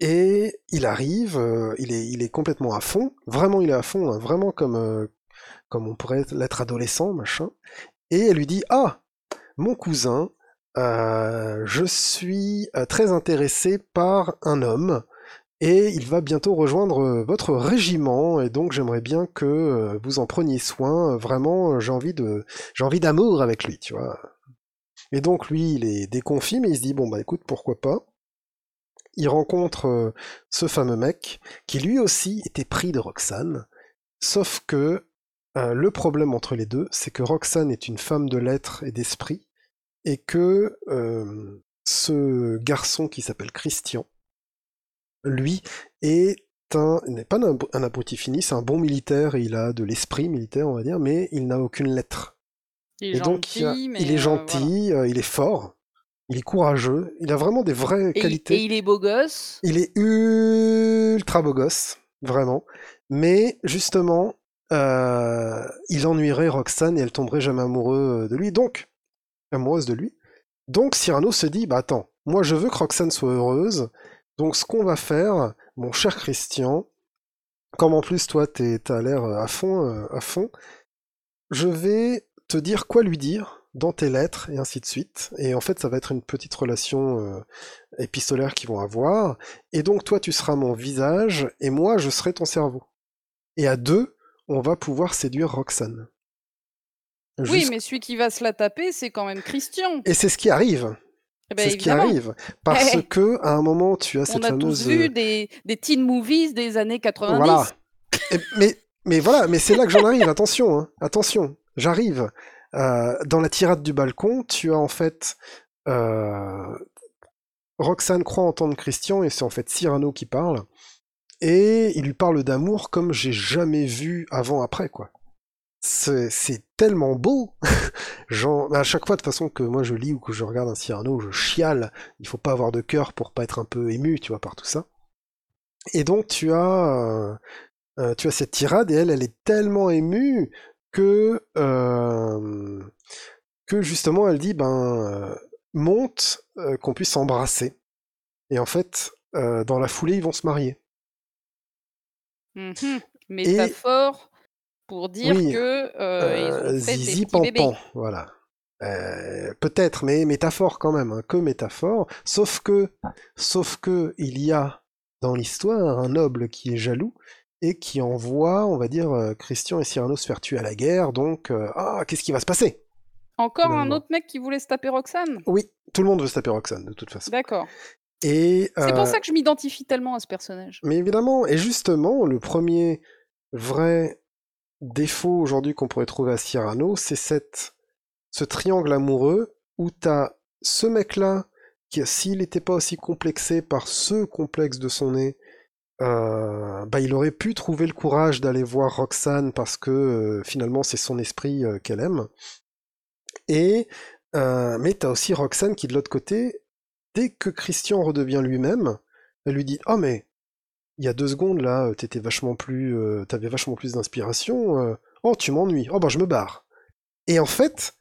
Et il arrive, euh, il est il est complètement à fond, vraiment il est à fond, hein, vraiment comme euh, comme on pourrait l'être adolescent machin. Et elle lui dit ah mon cousin euh, je suis euh, très intéressé par un homme et il va bientôt rejoindre euh, votre régiment et donc j'aimerais bien que vous en preniez soin. Vraiment, j'ai envie de, j'ai envie d'amour avec lui, tu vois. Et donc lui, il est déconfit, mais il se dit bon bah écoute, pourquoi pas. Il rencontre ce fameux mec qui lui aussi était pris de Roxane, sauf que le problème entre les deux, c'est que Roxane est une femme de lettres et d'esprit et que euh, ce garçon qui s'appelle Christian, lui, est un n'est pas un, un abruti fini, c'est un bon militaire et il a de l'esprit militaire, on va dire, mais il n'a aucune lettre. Il est Et donc il, a- gentil, mais il est euh, gentil, euh, il est fort, il est courageux, il a vraiment des vraies Et, il- qualités. et il est beau gosse? Il est ultra beau gosse, vraiment. Mais justement, euh, il ennuierait Roxane et elle tomberait jamais amoureuse de lui. Donc, amoureuse de lui. Donc Cyrano se dit, bah attends, moi je veux que Roxane soit heureuse. Donc ce qu'on va faire, mon cher Christian, comme en plus toi t'as l'air à fond, euh, à fond, je vais te dire quoi lui dire dans tes lettres et ainsi de suite. Et en fait, ça va être une petite relation euh, épistolaire qu'ils vont avoir. Et donc, toi, tu seras mon visage et moi, je serai ton cerveau. Et à deux, on va pouvoir séduire Roxane. Oui, mais celui qui va se la taper, c'est quand même Christian. Et c'est ce qui arrive. Eh ben, c'est ce qui arrive. Parce Eh. que, à un moment, tu as On cette a fameuse. tous vu des, des teen movies des années 90. Voilà. Et- mais, mais voilà, mais c'est là que j'en arrive. Attention, hein, attention. J'arrive. Euh, dans la tirade du balcon, tu as en fait euh, Roxane croit entendre Christian et c'est en fait Cyrano qui parle. Et il lui parle d'amour comme j'ai jamais vu avant après quoi. C'est tellement beau. Genre, à chaque fois de façon que moi je lis ou que je regarde un Cyrano, je chiale. Il faut pas avoir de cœur pour pas être un peu ému, tu vois, par tout ça. Et donc tu as euh, euh, tu as cette tirade et elle, elle est tellement émue que euh, que justement elle dit ben monte euh, qu'on puisse s'embrasser. Et en fait, dans la foulée, ils vont se marier. Mhm. Métaphore pour dire Oui, que euh, ils Euh, ont fait des zizi bébés. pampan, voilà. Euh, Peut-être, mais métaphore quand même, hein, que métaphore. Sauf que, sauf que il y a dans l'histoire un noble qui est jaloux et qui envoie, on va dire, euh, Christian et Cyrano se faire tuer à la guerre. Donc, euh, ah, qu'est-ce qui va se passer Encore un autre mec qui voulait se taper Roxane? Oui, tout le monde veut se taper Roxane de toute façon. D'accord. Et C'est euh, pour ça que je m'identifie tellement à ce personnage. Mais évidemment, et justement, le premier vrai défaut aujourd'hui qu'on pourrait trouver à Cyrano, c'est cette, ce triangle amoureux où t'as ce mec-là qui, s'il n'était pas aussi complexé par ce complexe de son nez, euh, bah, il aurait pu trouver le courage d'aller voir Roxane parce que euh, finalement c'est son esprit euh, qu'elle aime. Et mais t'as aussi Roxane qui de l'autre côté, dès que Christian redevient lui-même, elle lui dit oh mais il y a deux secondes là, t'étais vachement plus, euh, t'avais vachement plus d'inspiration. euh, oh tu m'ennuies. Oh bah je me barre. Et en fait,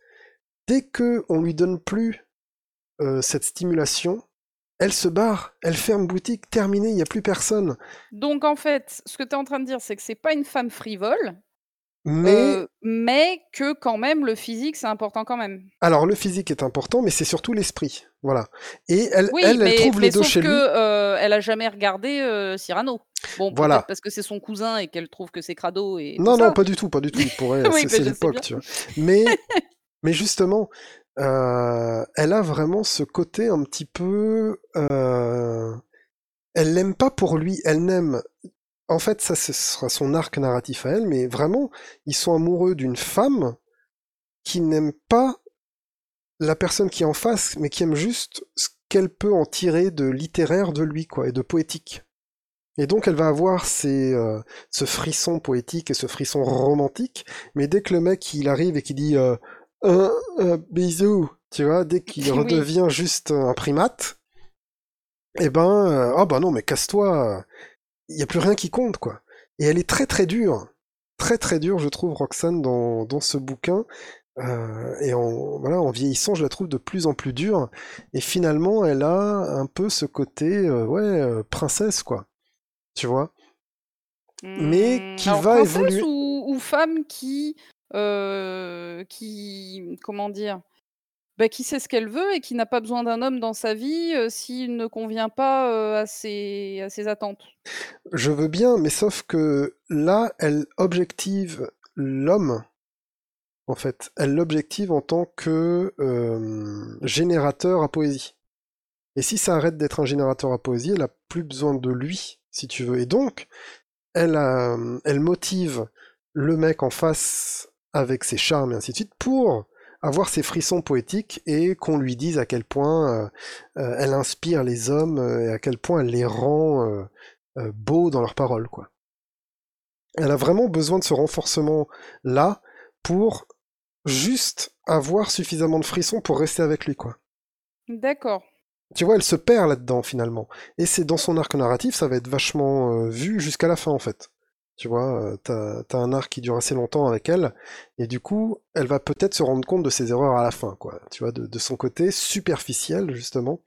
dès que on lui donne plus euh, cette stimulation, elle se barre, elle ferme boutique, terminé, il n'y a plus personne. Donc en fait, ce que tu es en train de dire, c'est que c'est pas une femme frivole, Mais euh, mais que quand même le physique c'est important quand même. alors le physique est important, mais c'est surtout l'esprit, voilà. Et elle, Oui, elle, elle mais, trouve mais les deux sauf chez que lui. euh, elle a jamais regardé euh, Cyrano. Bon, peut-être Voilà. parce que c'est son cousin et qu'elle trouve que c'est crado et Non, tout non, ça. pas du tout, pas du tout. Pour elle, Oui, c'est mais c'est je sais l'époque, bien. tu vois. Mais, mais justement, elle a vraiment ce côté un petit peu. euh, elle l'aime pas pour lui, elle n'aime. En fait, ça, ce sera son arc narratif à elle, mais vraiment, ils sont amoureux d'une femme qui n'aime pas la personne qui est en face, mais qui aime juste ce qu'elle peut en tirer de littéraire de lui, quoi, et de poétique. Et donc elle va avoir ces, euh, ce frisson poétique et ce frisson romantique, mais dès que le mec il arrive et qu'il dit euh, un, un bisou, tu vois, dès qu'il Oui. redevient juste un primate, eh ben, euh, oh bah non, mais casse-toi, il n'y a plus rien qui compte, quoi. Et elle est très très dure, très très dure, je trouve, Roxane, dans, dans ce bouquin. Euh, et en, voilà, en vieillissant, je la trouve de plus en plus dure. Et finalement, elle a un peu ce côté, euh, ouais, euh, princesse, quoi. Tu vois? Mais Hmm, qui alors, va princesse évoluer. ou, ou femme qui, qui, comment dire, bah, qui sait ce qu'elle veut et qui n'a pas besoin d'un homme dans sa vie euh, s'il ne convient pas euh, à, ses, attentes. Je veux bien, mais sauf que là, elle objective l'homme, en fait. Elle l'objective en tant que euh, générateur à poésie. Et si ça arrête d'être un générateur à poésie, elle a plus besoin de lui, si tu veux. Et donc, elle, elle motive le mec en face avec ses charmes et ainsi de suite pour avoir ses frissons poétiques et qu'on lui dise à quel point euh, euh, elle inspire les hommes euh, et à quel point elle les rend euh, beaux dans leurs paroles, quoi. Elle a vraiment besoin de ce renforcement-là pour juste avoir suffisamment de frissons pour rester avec lui, quoi. D'accord. Tu vois, elle se perd là-dedans finalement. Et c'est dans son arc narratif, ça va être vachement euh, vu jusqu'à la fin en fait. Tu vois, euh, t'as, t'as un arc qui dure assez longtemps avec elle, et du coup, elle va peut-être se rendre compte de ses erreurs à la fin, quoi. Tu vois, de, de son côté superficiel justement,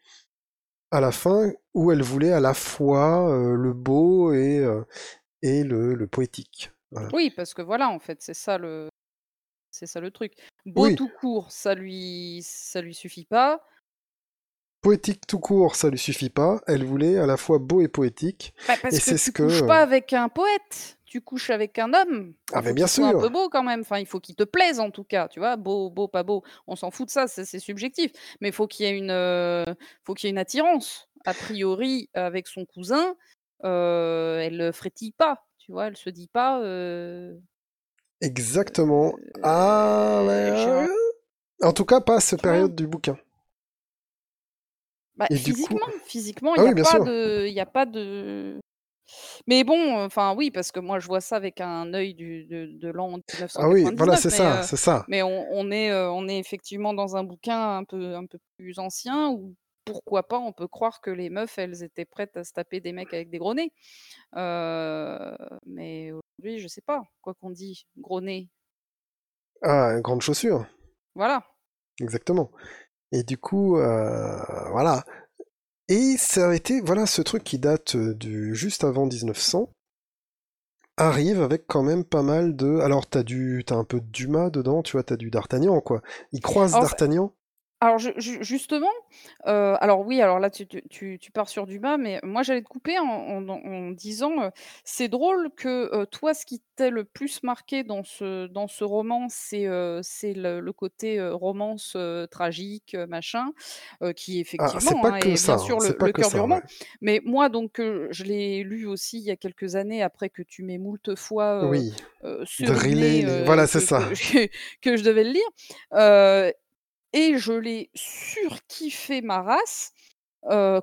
à la fin, où elle voulait à la fois euh, le beau et, euh, et le, le poétique. Voilà. Oui, parce que voilà, en fait, c'est ça le, c'est ça le truc. Beau Oui, tout court, ça lui, ça lui suffit pas. poétique tout court, ça lui suffit pas. Elle voulait à la fois beau et poétique, Bah, et parce que c'est ce tu que. couches euh, pas avec un poète, tu couches avec un homme. Ah, mais bien soit un peu sûr! beau quand même. Enfin, il faut qu'il te plaise en tout cas. Tu vois, beau, beau, pas beau, on s'en fout de ça, c'est subjectif. Mais il faut qu'il y ait une, euh, faut qu'il y ait une attirance. A priori, avec son cousin, euh, elle ne frétille pas. Tu vois, elle se dit pas. euh, Exactement. Ah. En tout cas, pas à cette période du bouquin. Bah, coup. physiquement, physiquement, Ah il n'y oui, a bien pas sûr. de, il y a pas de. Mais bon, enfin oui, parce que moi je vois ça avec un œil du, de, de l'an Ah oui, voilà, 1999, c'est mais, ça, euh, c'est ça. mais on, on est, euh, on est effectivement dans un bouquin un peu, un peu plus ancien où pourquoi pas on peut croire que les meufs elles étaient prêtes à se taper des mecs avec des gros nez. Euh, mais aujourd'hui, je sais pas quoi qu'on dit, gros nez. Ah, grande chaussure, Voilà. exactement. Et du coup, voilà. Et ça a été, voilà, ce truc qui date euh, du juste avant 1900 arrive avec quand même pas mal de. Alors, t'as du, t'as un peu de Dumas dedans, tu vois, t'as du D'Artagnan, quoi. Il croise D'Artagnan. Alors ju- ju- justement, alors oui, alors là tu, tu- tu- tu pars sur Dumas, mais moi j'allais te couper en, en- en disant, c'est drôle que toi ce qui t'ait le plus marqué dans ce, dans ce roman, c'est c'est le, le côté romance tragique, machin, qui Ah, effectivement pas hein, que est ça, bien hein, sûr le, c'est pas le que cœur du ça, roman. ouais. Mais moi donc je l'ai lu aussi il y a quelques années après que tu m'aies moult fois Oui, les. euh, Voilà, c'est que, ça. que, je devais le lire. Et je l'ai surkiffé ma race,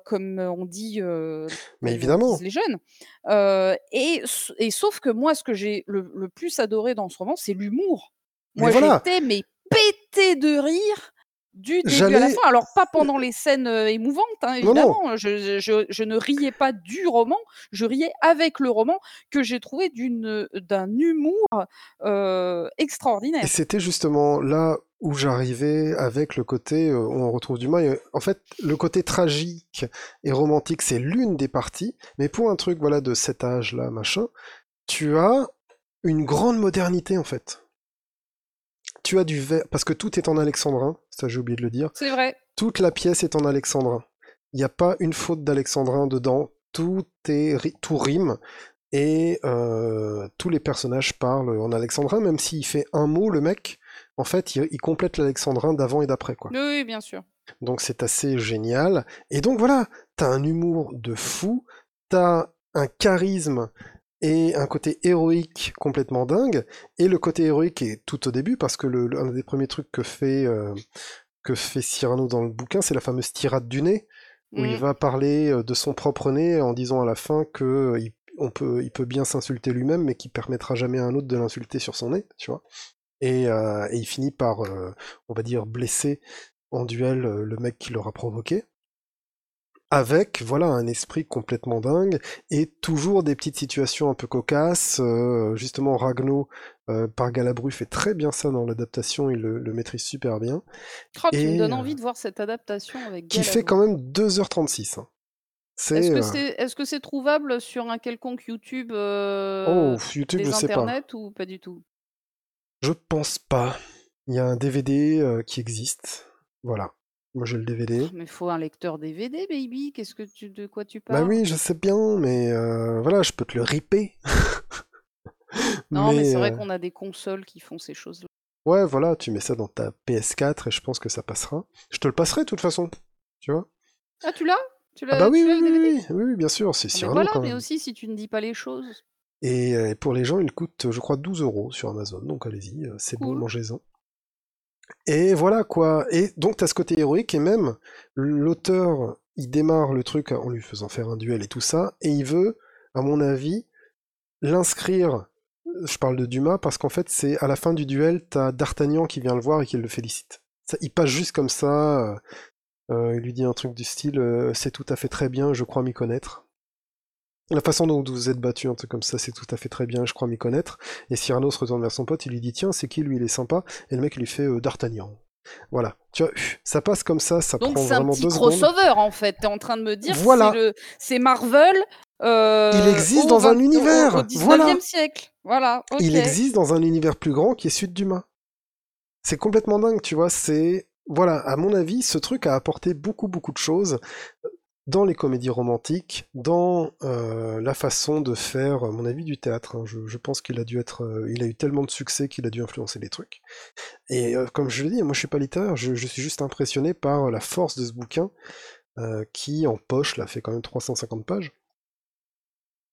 comme on dit, Mais évidemment. les jeunes. Et et sauf que moi, ce que j'ai le le plus adoré dans ce roman, c'est l'humour. Moi, voilà. j'étais mais pété de rire du début à la fin. Alors pas pendant les scènes, heu, émouvantes, hein, Non, non. évidemment, je je ne riais pas du roman, je riais avec le roman que j'ai trouvé heu, d'un humour, Et extraordinaire. c'était justement là où j'arrivais avec le côté, on retrouve Dumas et en fait, le côté tragique et romantique, c'est l'une des parties, mais pour un truc, voilà, de cet âge-là, machin, tu as une grande modernité, en fait. Tu as du vers parce que tout est en alexandrin, ça j'ai oublié de le dire. C'est vrai. Toute la pièce est en alexandrin. Il n'y a pas une faute d'alexandrin dedans, tout est tout rime et heu, tous les personnages parlent en alexandrin, même s'il fait un mot, le mec, en fait, il il complète l'alexandrin d'avant et d'après, quoi. Oui, oui, bien sûr. Donc c'est assez génial et donc voilà, tu as un humour de fou, tu as un charisme et un côté héroïque complètement dingue et le côté héroïque est tout au début parce que le le un des premiers trucs que fait, que fait Cyrano dans le bouquin, c'est la fameuse tirade du nez, où il Mmh. va parler, heu, de son propre nez en disant à la fin que, heu, il on peut il peut bien s'insulter lui-même, mais qu'il permettra jamais à un autre de l'insulter sur son nez, tu vois? Et il finit par, on va dire blesser en duel, le mec qui l'aura provoqué. Avec, voilà, un esprit complètement dingue et toujours des petites situations un peu cocasses, heu, justement Ragno, heu, par Galabru fait très bien ça dans l'adaptation, il le le maîtrise super bien Oh, tu me et donnes heu envie de voir cette adaptation avec qui fait Galabru. quand même 2:36, hein. Est-ce que c'est trouvable sur un quelconque YouTube, Oh, je sais pas. internets ou pas du tout? Je pense pas. Il y a un DVD, qui existe, voilà. Moi j'ai le DVD. Mais faut un lecteur DVD baby, qu'est-ce que tu de quoi tu Bah parles? oui, je sais bien, mais heu, voilà, je peux te le ripper. Non, mais Mais c'est vrai heu qu'on a des consoles qui font ces choses-là. Ouais, voilà, tu mets ça dans ta PS4 et je pense que ça passera. Je te le passerai de toute façon, tu vois? Ah tu l'as? Tu Ah bah oui, tu l'as oui, le oui, DVD? oui, oui, oui, bien sûr, c'est Ah mais Cyrano voilà, quand mais aussi si tu ne dis pas les choses. Et heu, pour les gens, il coûte, je crois 12 € sur Amazon, donc allez-y, heu, c'est bon, mangez-en. Et voilà quoi, et donc tu as ce côté héroïque et même l'auteur, il démarre le truc en lui faisant faire un duel et tout ça, et il veut, à mon avis, l'inscrire je parle de Dumas parce qu'en fait, c'est à la fin du duel, t'as D'Artagnan qui vient le voir et qui le félicite. Ça, il passe juste comme ça, euh, euh, il lui dit un truc du style euh, C'est tout à fait très bien, je crois m'y connaître. La façon dont vous vous êtes battu, un truc comme ça, c'est tout à fait très bien, je crois m'y connaître. Et Cyrano se retourne vers son pote, il lui dit Tiens, c'est qui lui, il est sympa. Et le mec lui fait euh, D'Artagnan. Voilà, tu vois, ça passe comme ça, ça Donc prend c'est un vraiment petit deux secondes. crossover en fait. T'es en train de me dire Voilà. c'est c'est Marvel. euh, Il existe au dans un 20 univers, Au, au 19e voilà. siècle. Voilà. Il existe dans un univers plus grand qui est de Dumas. C'est complètement dingue, tu vois. C'est voilà, à mon avis, ce truc a apporté beaucoup beaucoup de choses dans les comédies romantiques, dans euh, la façon de faire, à mon avis, du théâtre. hein. Je, pense qu'il a dû être, euh, il a eu tellement de succès qu'il a dû influencer les trucs. Et euh, comme je le dis, moi je suis pas littéraire, je, je suis juste impressionné par la force de ce bouquin qui, en poche, là, fait quand même 350 pages.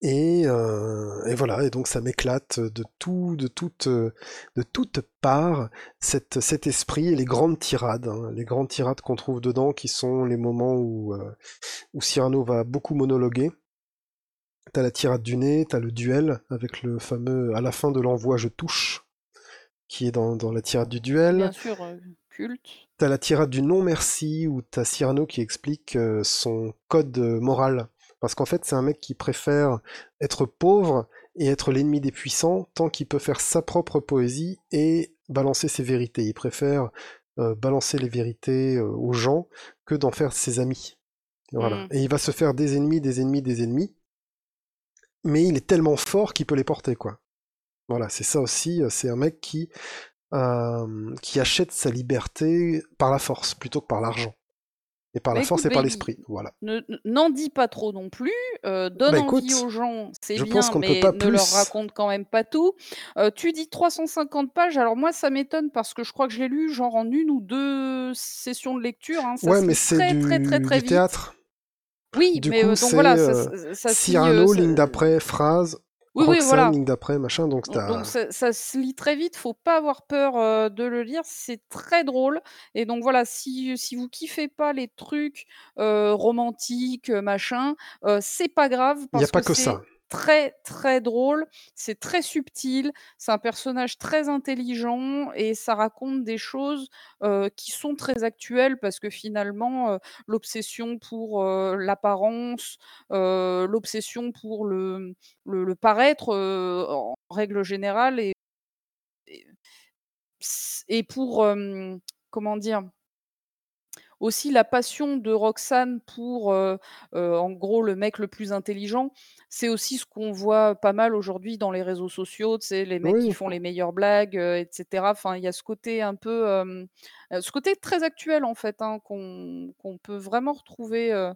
Et, euh, et voilà, et donc ça m'éclate de tout, de toute, euh, de toute part, cette, cet esprit et les grandes tirades, hein, les grandes tirades qu'on trouve dedans, qui sont les moments où, euh, où Cyrano va beaucoup monologuer. T'as la tirade du nez, t'as le duel avec le fameux à la fin de l'envoi je touche, qui est dans, dans la tirade du duel. Bien sûr, euh, culte. T'as la tirade du non merci où t'as Cyrano qui explique son code moral. Parce qu'en fait, c'est un mec qui préfère être pauvre et être l'ennemi des puissants tant qu'il peut faire sa propre poésie et balancer ses vérités. Il préfère euh, balancer les vérités euh, aux gens que d'en faire ses amis. Voilà. Mm. Et il va se faire des ennemis, des ennemis, des ennemis. Mais il est tellement fort qu'il peut les porter, quoi. Voilà, c'est ça aussi. euh, C'est un mec qui, euh, qui achète sa liberté par la force plutôt que par l'argent. Et par Bah la force écoute, et par l'esprit. Voilà. N'en dis pas trop non plus. euh, donne Bah envie écoute, aux gens, c'est je bien, pense qu'on ne peut mais pas ne leur plus. raconte quand même pas tout. Euh, tu dis 350 pages. Alors moi, ça m'étonne parce que je crois que je l'ai lu genre en une ou deux sessions de lecture. hein, Ça Ouais, mais c'est très très très du, très du vite. théâtre. Oui, Du mais coup, euh, donc voilà, ça, euh, ça- euh, Cyrano, ça- ligne d'après, phrase, Oui, oui, voilà. ligne d'après, machin. Donc ça, ça se lit très vite, faut pas avoir peur euh, de le lire, c'est très drôle. Et donc voilà, si, si vous kiffez pas les trucs euh, romantiques, machin, euh, c'est pas grave Il n'y a pas que ça. Très très drôle, c'est très subtil, c'est un personnage très intelligent et ça raconte des choses qui sont très actuelles parce que finalement l'obsession pour l'apparence, l'obsession pour le, le, paraître en règle générale et, et, pour comment dire? Aussi la passion de Roxane pour, en gros, le mec le plus intelligent, c'est aussi ce qu'on voit pas mal aujourd'hui dans les réseaux sociaux, sais, les mecs qui font les meilleures blagues, etc. Enfin, il y a ce côté un peu, ce côté très actuel en fait, hein, qu'on peut vraiment retrouver,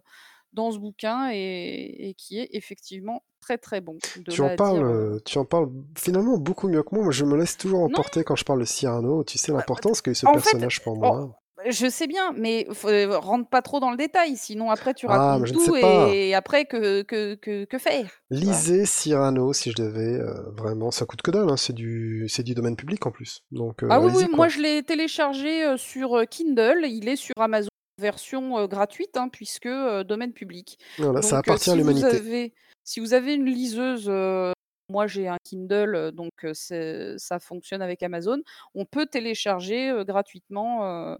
dans ce bouquin et qui est effectivement très, très bon. Tu en parles, tu en parles finalement beaucoup mieux que moi. Moi, je me laisse toujours emporter quand je parle de Cyrano. Tu sais bah, l'importance qu'a eu ce personnage pour moi. Je sais bien, mais euh, rentre pas trop dans le détail, sinon après tu ah, racontes tout et, après que, que, que, faire Lisez Cyrano si je devais, euh, vraiment, ça coûte que dalle, hein, c'est du, du domaine public en plus. Donc, euh, ah oui, oui moi je l'ai téléchargé sur Kindle, il est sur Amazon version gratuite, hein, puisque domaine public. Voilà, ça appartient à l'humanité. Si vous avez une liseuse moi, j'ai un Kindle, donc ça fonctionne avec Amazon. On peut télécharger gratuitement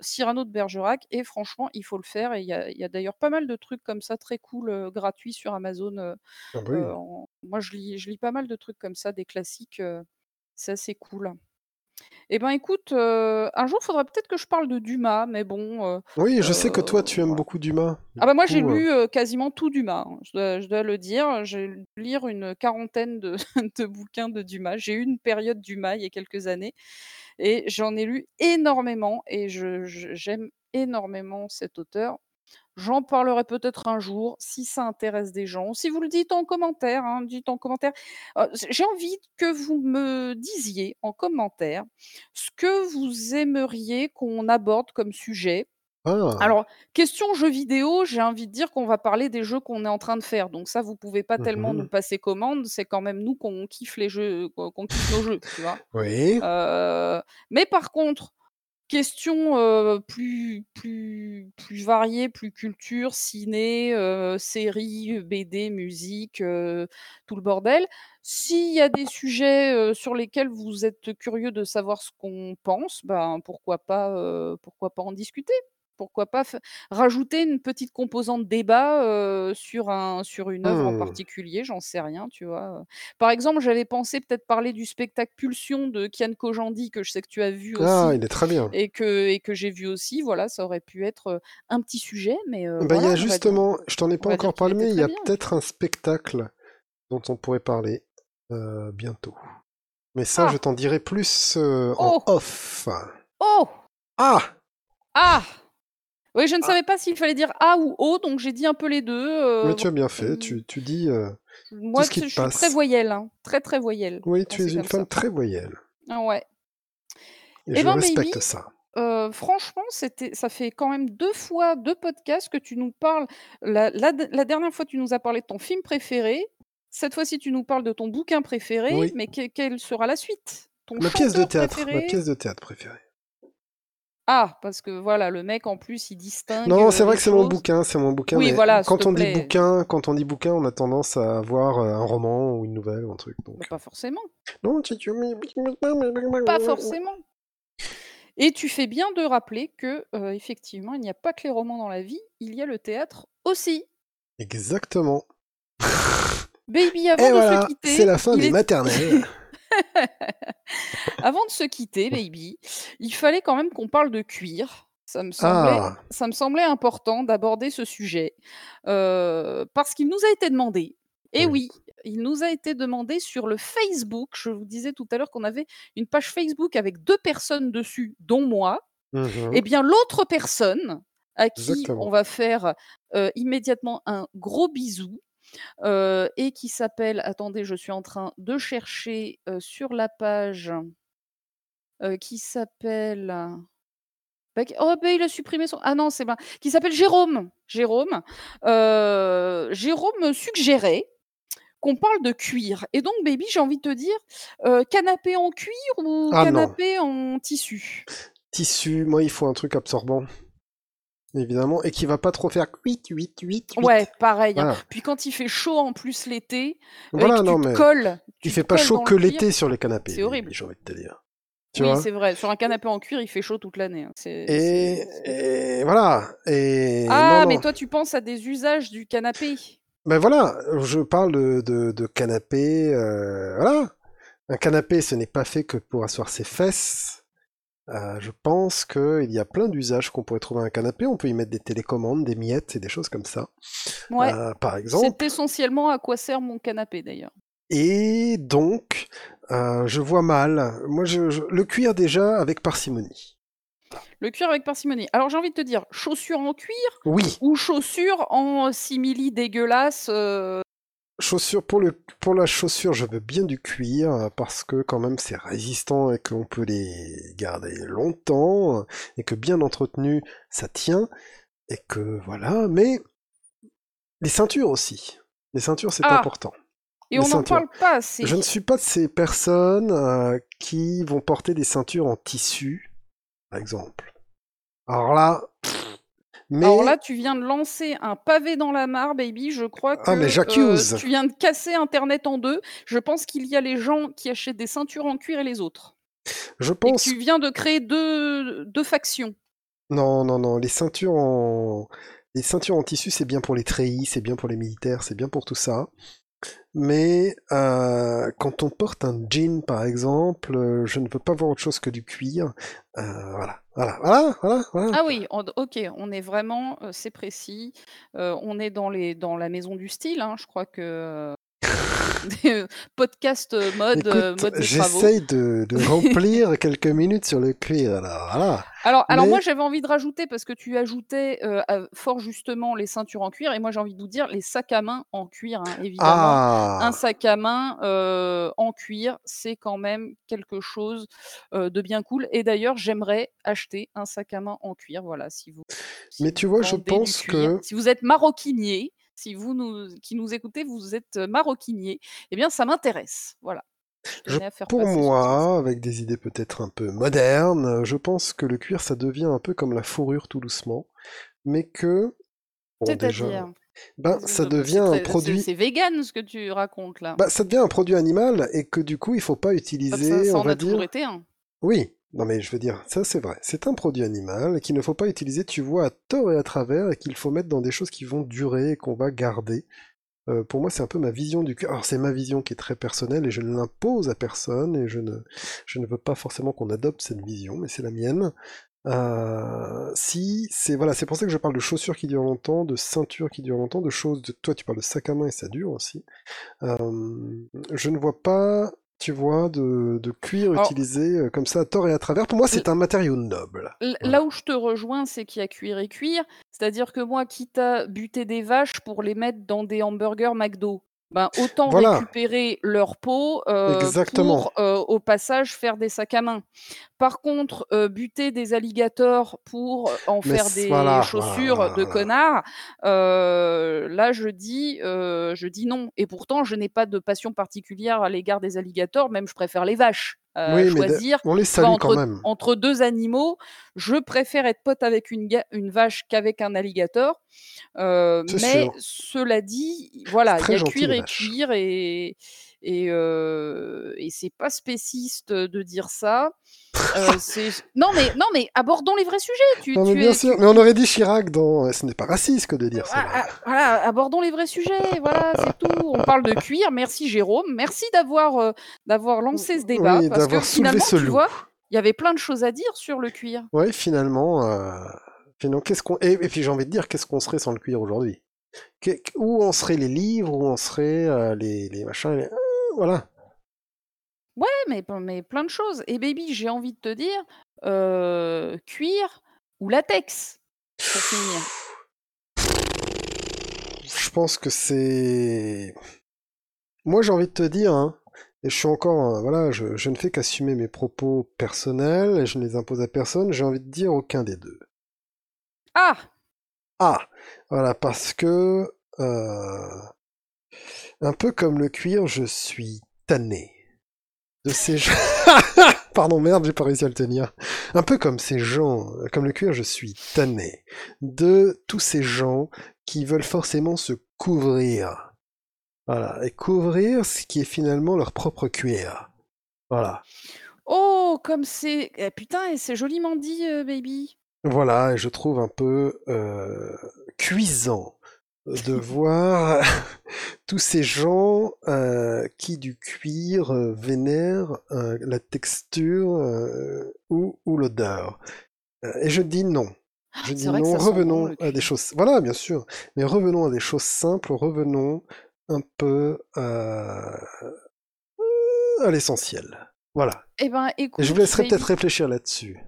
Cyrano de Bergerac et franchement, il faut le faire. Et il y a, d'ailleurs pas mal de trucs comme ça très cool gratuits sur Amazon. Ah moi, je lis, je lis pas mal de trucs comme ça, des classiques. c'est assez cool. Eh ben écoute, un jour, il faudrait peut-être que je parle de Dumas, mais bon. Oui, je sais que toi, tu aimes beaucoup Dumas. Ah bah moi, j'ai lu quasiment tout Dumas, hein, je dois, le dire. J'ai lu lire une quarantaine de, de bouquins de Dumas. J'ai eu une période Dumas il y a quelques années et j'en ai lu énormément et je, j'aime énormément cet auteur. J'en parlerai peut-être un jour si ça intéresse des gens. Si vous le dites en commentaire, hein, dites en commentaire. Euh, j'ai envie que vous me disiez en commentaire ce que vous aimeriez qu'on aborde comme sujet. Ah. Alors, question jeux vidéo, j'ai envie de dire qu'on va parler des jeux qu'on est en train de faire. Donc ça, vous pouvez pas tellement mmh nous passer commande. C'est quand même nous qu'on kiffe les jeux, qu'on kiffe nos jeux, tu vois. Oui. Euh, mais par contre, Questions plus, plus, plus variées, plus culture, ciné, séries, BD, musique, tout le bordel. S'il y a des sujets sur lesquels vous êtes curieux de savoir ce qu'on pense, ben pourquoi pas, pourquoi pas en discuter pourquoi pas rajouter une petite composante débat sur, un, sur une œuvre en mmh. particulier, j'en sais rien, tu vois. Par exemple, j'avais pensé peut-être parler du spectacle Pulsion de Kian Kojandi, que je sais que tu as vu aussi. Ah, il est très bien. Et que, et que j'ai vu aussi, voilà, ça aurait pu être un petit sujet, mais. Bah, il y a justement, je t'en ai pas encore parlé, mais il y a peut-être un spectacle dont on pourrait parler bientôt. Mais ça, je ah! t'en dirai plus en oh! off. Oh Ah Ah oui, je ne ah. savais pas s'il fallait dire A ou O, donc j'ai dit un peu les deux. Euh, Mais tu as bien fait, tu, tu dis euh, Moi, tout ce qui je suis très voyelle, hein. très très voyelle. Oui, tu es une femme très voyelle. Ah ouais. Et, eh je ben, respecte ça. Euh, franchement, c'était, ça fait quand même deux fois deux podcasts que tu nous parles. La, la, dernière fois, tu nous as parlé de ton film préféré. Cette fois-ci, tu nous parles de ton bouquin préféré. Mais quelle sera la suite? Ton ma pièce de théâtre, ma pièce de théâtre préférée. Ah, parce que voilà, le mec en plus il distingue. Non, c'est vrai que c'est mon bouquin, c'est mon bouquin. Oui, voilà. Quand on dit bouquin, quand on dit bouquin, on a tendance à avoir euh, un roman ou une nouvelle ou un truc. Donc... pas forcément. Non, tu Pas forcément. Et tu fais bien de rappeler que euh, effectivement, il n'y a pas que les romans dans la vie, il y a le théâtre aussi. Exactement. Baby, avant de se quitter, c'est la fin des maternelles. Avant de se quitter, baby, il fallait quand même qu'on parle de cuir. Ça me semblait, ah. ça me semblait important d'aborder ce sujet euh, parce qu'il nous a été demandé. Et oui. il nous a été demandé sur le Facebook. Je vous disais tout à l'heure qu'on avait une page Facebook avec deux personnes dessus, dont moi. Mmh Et eh bien, l'autre personne à qui on va faire euh, immédiatement un gros bisou, et qui s'appelle, attendez, je suis en train de chercher sur la page, qui s'appelle. Bah, oh, bah, il a supprimé son. Ah non, c'est bien. Qui s'appelle Jérôme. Jérôme. Jérôme suggérait qu'on parle de cuir. Et donc, baby, j'ai envie de te dire, canapé en cuir ou ah canapé en tissu? Tissu, moi, il faut un truc absorbant. Évidemment, et qui va pas trop faire cuit, cuit, cuit, cuit. Ouais, pareil. hein. Puis quand il fait chaud en plus l'été, Voilà, tu non, mais colles, tu il fait pas chaud que l'été sur les canapés. C'est horrible. J'ai envie de te dire. Tu Oui, c'est vrai. Sur un canapé en cuir, il fait chaud toute l'année. hein. Et, voilà. Et Ah, non, mais non. toi, tu penses à des usages du canapé. Ben voilà, je parle de, de, de canapé. euh, voilà. Un canapé, ce n'est pas fait que pour asseoir ses fesses. Euh, je pense qu'il y a plein d'usages qu'on pourrait trouver à un canapé. On peut y mettre des télécommandes, des miettes et des choses comme ça. Ouais. Euh, par exemple. C'est essentiellement à quoi sert mon canapé d'ailleurs. Et donc, euh, je vois mal. Moi, je, je- le cuir déjà avec parcimonie. Le cuir avec parcimonie. Alors j'ai envie de te dire, chaussures en cuir Oui, ou chaussures en simili dégueulasse chaussures pour le pour la chaussure, je veux bien du cuir euh, parce que quand même c'est résistant et qu'on peut les garder longtemps euh, et que bien entretenu ça tient et que voilà. Mais les ceintures aussi. Les ceintures c'est Ah, important. Et Les on n'en parle pas assez. Je ne suis pas de ces personnes euh, qui vont porter des ceintures en tissu, par exemple. Alors là, mais Alors là, tu viens de lancer un pavé dans la mare, baby. Je crois que Ah, mais j'accuse. euh, tu viens de casser Internet en deux. Je pense qu'il y a les gens qui achètent des ceintures en cuir et les autres. je Et que pense tu viens de créer deux, deux factions. non, non, non, les ceintures en les ceintures en tissu, c'est bien pour les treillis, c'est bien pour les militaires, c'est bien pour tout ça. Mais euh, quand on porte un jean, par exemple, euh, je ne veux pas voir autre chose que du cuir. Euh, voilà, voilà, voilà. Ah oui, on- ok, on est vraiment, c'est précis. On est dans la maison du style. hein, je crois que podcast euh, mode euh, Écoute, mode j'essaye de, de remplir quelques minutes sur le cuir, alors voilà. Alors, alors Mais- moi j'avais envie de rajouter parce que tu ajoutais euh, fort justement les ceintures en cuir et moi j'ai envie de vous dire les sacs à main en cuir hein, évidemment. Ah, Un sac à main euh, en cuir, c'est quand même quelque chose euh, de bien cool. Et d'ailleurs, j'aimerais acheter un sac à main en cuir. Voilà, si vous. si Mais vous tu vois, je pense cuir, que- si vous êtes maroquinier, si vous nous, qui nous écoutez, vous êtes maroquinier, eh bien, ça m'intéresse. Voilà. Je- pour moi, avec des idées peut-être un peu modernes, je pense que le cuir, ça devient un peu comme la fourrure tout doucement, mais que, bon, déjà, ben, c'est- ça devient un produit, C'est vegan ce que tu racontes là. bah, ça devient un produit animal et que du coup, il faut pas ça, utiliser, ça on en va a toujours dire, été un. oui. Non mais je veux dire, ça c'est vrai. C'est un produit animal qu'il ne faut pas utiliser, tu vois, à tort et à travers, et qu'il faut mettre dans des choses qui vont durer et qu'on va garder. Euh, pour moi, c'est un peu ma vision du cuir. Alors, c'est ma vision qui est très personnelle et je ne l'impose à personne et je ne, je ne veux pas forcément qu'on adopte cette vision, mais c'est la mienne. Euh, si, c'est voilà, c'est pour ça que je parle de chaussures qui durent longtemps, de ceintures qui durent longtemps, de choses. De, toi, tu parles de sac à main et ça dure aussi. Euh, je ne vois pas, tu vois, de, de cuir Alors- utilisé euh, comme ça à tort et à travers. Pour moi, c'est un matériau noble. Voilà. Là où je te rejoins, c'est qu'il y a cuir et cuir. C'est-à-dire que moi, quitte à buter des vaches pour les mettre dans des hamburgers McDo, ben, autant Voilà. récupérer leur peau euh, Exactement. pour, euh, au passage, faire des sacs à main. Par contre, euh, buter des alligators pour en Mais faire des voilà, chaussures voilà, de connards, là, je dis, je dis non. Et pourtant, je n'ai pas de passion particulière à l'égard des alligators, même je préfère les vaches. Euh, Oui, mais de- choisir on les entre, quand même. entre deux animaux, je préfère être pote avec une, vache qu'avec un alligator. Euh, mais sûr. cela dit, voilà, il y a gentil, cuir et cuir et et, euh, et c'est pas spéciste de dire ça. Euh, non mais non mais abordons les vrais sujets. Tu, Non, mais tu bien es- sûr. tu- Mais on aurait dit Chirac dans. Ce n'est pas raciste que de dire ça. voilà, abordons les vrais sujets. Voilà, c'est tout. On parle de cuir. Merci Jérôme. Merci d'avoir euh, d'avoir lancé ce débat Oui, parce que d'avoir soulevé finalement, ce tu loup. vois, il y avait plein de choses à dire sur le cuir. Ouais, finalement, euh, finalement, qu'est-ce qu'on et, et puis j'ai envie de dire, qu'est-ce qu'on serait sans le cuir aujourd'hui? Où en seraient les livres Où en seraient les, les machins les- Voilà. Ouais, mais, mais plein de choses. Et baby, j'ai envie de te dire, euh, cuir ou latex, pour finir. Je pense que c'est. Moi, j'ai envie de te dire, hein, et je suis encore, euh, voilà, je, je ne fais qu'assumer mes propos personnels et je ne les impose à personne. J'ai envie de dire aucun des deux. Ah, Ah, voilà, parce que euh, un peu comme le cuir, je suis tanné de ces gens. Pardon, merde, j'ai pas réussi à le tenir. Un peu comme ces gens, comme le cuir, je suis tanné de tous ces gens qui veulent forcément se couvrir. Voilà, et couvrir ce qui est finalement leur propre cuir. Voilà. Oh, comme c'est... eh, putain, et c'est joliment dit, euh, baby. Voilà, et je trouve un peu euh, cuisant de voir tous ces gens euh, qui du cuir euh, vénèrent euh, la texture ou, ou l'odeur. Et je dis non. Je C'est dis vrai non, bon, revenons à des choses. Voilà, bien sûr. Mais revenons à des choses simples, revenons un peu euh, à l'essentiel. Voilà. Eh ben, Et je vous laisserai peut-être réfléchir là-dessus.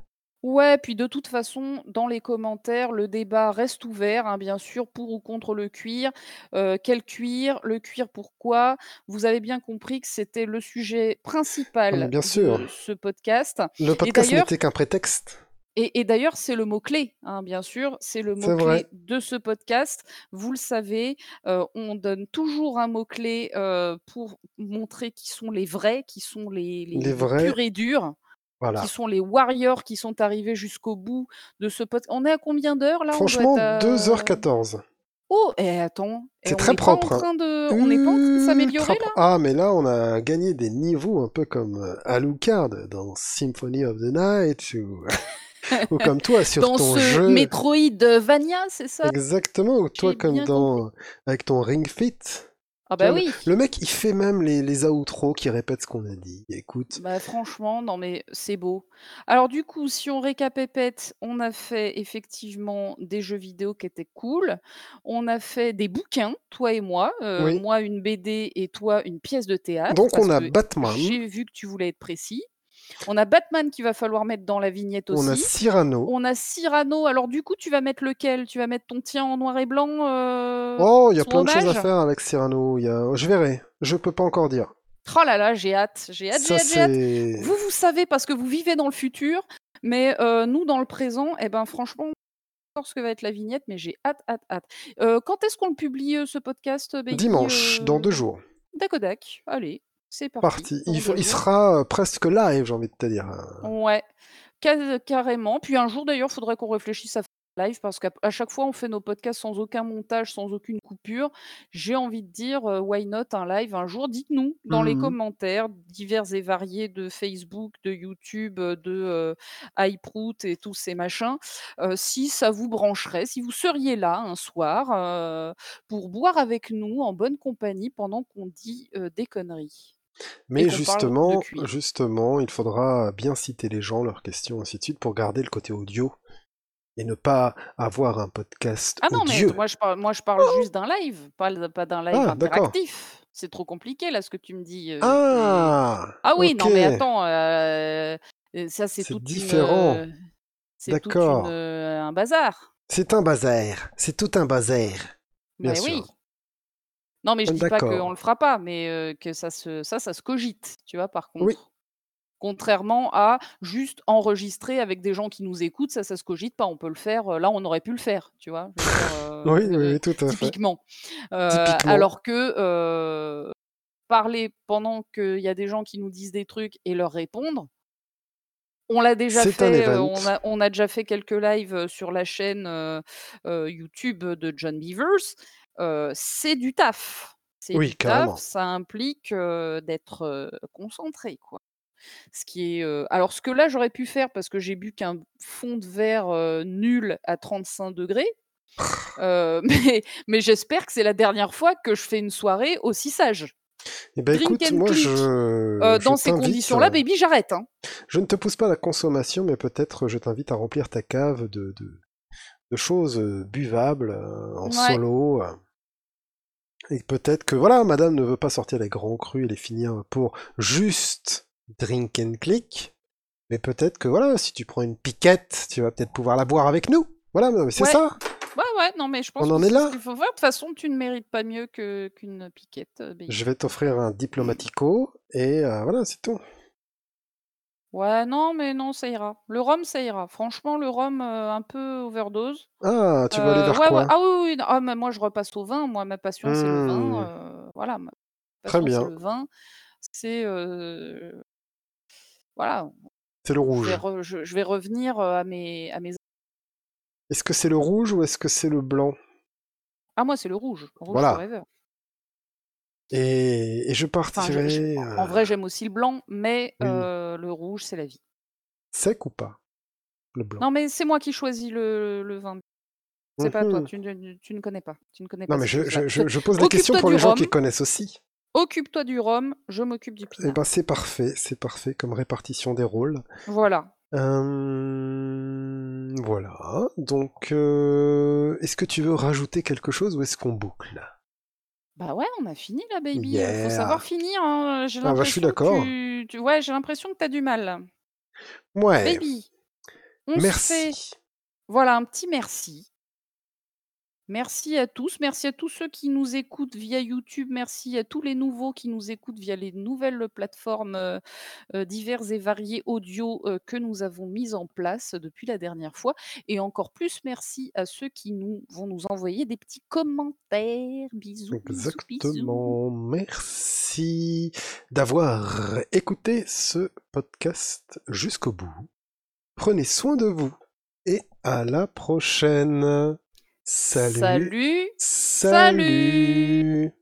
Ouais, puis de toute façon, dans les commentaires, le débat reste ouvert, hein, bien sûr, pour ou contre le cuir. Euh, quel cuir Le cuir, pourquoi? Vous avez bien compris que c'était le sujet principal bien sûr. de ce podcast. Le podcast n'était qu'un prétexte. et, et d'ailleurs, c'est le mot-clé, hein, bien sûr, c'est le mot-clé de ce podcast. Vous le savez, euh, on donne toujours un mot-clé euh, pour montrer qui sont les vrais, qui sont les, les, Les les vrais, purs et durs, qui voilà. sont les warriors qui sont arrivés jusqu'au bout de ce podcast. On est à combien d'heures là? Franchement, à... 2h14. Oh, et attends, et C'est très n'est pas en propre. hein. train de, on n'est pas en train de s'améliorer là? Ah, mais là, on a gagné des niveaux un peu comme euh, Alucard dans Symphony of the Night ou, ou comme toi sur Dans ton ce jeu. Metroidvania, c'est ça? Exactement, ou toi comme compris. dans avec ton Ring Fit. Ah bah le, oui. le mec, il fait même les, les outros qui répètent ce qu'on a dit. Écoute, Bah franchement, non mais c'est beau. Alors du coup, si on récapépète, on a fait effectivement des jeux vidéo qui étaient cool. On a fait des bouquins, toi et moi. Euh, oui. moi une BD et toi une pièce de théâtre, Donc parce on a que Batman, j'ai vu que tu voulais être précis. On a Batman qu'il va falloir mettre dans la vignette on a aussi. Cyrano. On a Cyrano. Alors du coup, tu vas mettre lequel? Tu vas mettre ton tien en noir et blanc, euh, Oh, il y a plein de choses à faire avec Cyrano. Y a... Je verrai. Je peux pas encore dire. Oh là là, j'ai hâte, j'ai hâte, j'ai hâte, j'ai hâte. c'est. Vous, vous savez parce que vous vivez dans le futur, mais euh, nous, dans le présent, eh ben franchement, ce que va être la vignette, mais j'ai hâte, hâte, hâte. Euh, quand est-ce qu'on le publie, ce podcast, Dimanche, dans deux jours. Dacodac, allez, c'est parti. Il, il sera euh, presque live, j'ai envie de te dire. Ouais, ca- carrément. Puis un jour, d'ailleurs, faudrait qu'on réfléchisse à faire un live parce qu'à chaque fois, on fait nos podcasts sans aucun montage, sans aucune coupure. J'ai envie de dire, euh, why not un live un jour? Dites-nous dans les Mhm. commentaires divers et variés de Facebook, de YouTube, euh, de euh, iProot et tous ces machins, euh, si ça vous brancherait, si vous seriez là un soir pour boire avec nous en bonne compagnie pendant qu'on dit des conneries Mais justement, justement, il faudra bien citer les gens, leurs questions, ainsi de suite, pour garder le côté audio et ne pas avoir un podcast Ah non, mais moi je parle, moi, je parle juste d'un live, pas, d'un live Ah, interactif. C'est trop compliqué là ce que tu me dis. euh, Ah, Ah oui, non mais attends, euh, ça c'est une, différent. euh, c'est D'accord. un bazar. C'est un bazar. C'est tout un bazar. Bien Mais oui. Non mais je dis pas qu'on D'accord. le fera pas, mais euh, que ça se, ça, ça se cogite, tu vois, par Oui. contre. Contrairement à juste enregistrer avec des gens qui nous écoutent, ça, ça se cogite pas. On peut le faire. Là, on aurait pu le faire, tu vois. dire, Oui, euh, oui, euh, oui, tout à fait. typiquement. Typiquement. alors que parler pendant qu'il y a des gens qui nous disent des trucs et leur répondre, on l'a déjà C'est un fait. on, a, on a déjà fait quelques lives sur la chaîne euh, YouTube de John Beavers. C'est du taf. C'est Oui, du taf. Ça implique d'être concentré, quoi. Ce qui est, euh, Alors, ce que là, j'aurais pu faire, parce que j'ai bu qu'un fond de verre euh, nul à 35 degrés, euh, mais, mais j'espère que c'est la dernière fois que je fais une soirée aussi sage. Eh ben Drink écoute, moi je, je dans ces conditions-là, baby, j'arrête. Hein. je ne te pousse pas à la consommation, mais peut-être je t'invite à remplir ta cave de, de, de choses buvables en Ouais. solo. Et peut-être que voilà, madame ne veut pas sortir les grands crus et les finir pour juste drink and click. Mais peut-être que voilà, si tu prends une piquette, tu vas peut-être pouvoir la boire avec nous. Voilà, mais c'est Ouais. ça. Ouais, ouais, non, mais je pense On en est là. qu'il faut faire. De toute façon, tu ne mérites pas mieux que qu'une piquette, euh. Je vais t'offrir un diplomatico et euh, voilà, c'est tout. Ouais, non, mais non, ça ira. Le rhum, ça ira. Franchement, le rhum, euh, un peu overdose. Ah, tu veux aller Euh, vers ouais, ouais. quoi? Ah oui, oui. Ah, mais moi, je repasse au vin. Moi, ma passion, c'est le vin. Hmm, euh, voilà, ma Très passion, c'est bien. le vin. C'est... Voilà, C'est le Je rouge. re- je, je vais revenir à mes, à mes. Est-ce que c'est le rouge ou est-ce que c'est le blanc? Ah, moi, c'est le rouge. Rouge Voilà. Forever. Et, et je partirai en- en euh, vrai, j'aime aussi le blanc, mais Oui. euh, le rouge, c'est la vie. sec ou pas Le blanc? Non, mais c'est moi qui choisis le, le vin. C'est pas toi, Mhm. tu, ne- tu ne connais pas. Tu ne connais Non, pas mais je, choses-là. je, je, je pose la question pour les gens qui connaissent aussi. Occupe-toi du rhum, je m'occupe du Eh pinard. ben c'est parfait, c'est parfait comme répartition des rôles. Voilà. Euh, voilà. Donc, euh, est-ce que tu veux rajouter quelque chose ou est-ce qu'on boucle? Bah ouais, on a fini là, baby. Yeah. Faut savoir finir. hein. J'ai Ah bah, je suis l'impression que d'accord. tu- tu- Ouais, j'ai l'impression que t'as du mal. Ouais. Baby, on se fait Merci. Voilà, un petit merci. Merci à tous. Merci à tous ceux qui nous écoutent via YouTube. Merci à tous les nouveaux qui nous écoutent via les nouvelles plateformes euh, euh, diverses et variées audio euh, que nous avons mises en place depuis la dernière fois. Et encore plus merci à ceux qui nous vont nous envoyer des petits commentaires. Bisous, bisous, bisous. Exactement. Merci d'avoir écouté ce podcast jusqu'au bout. Prenez soin de vous et à la prochaine. Salut. Salut. Salut.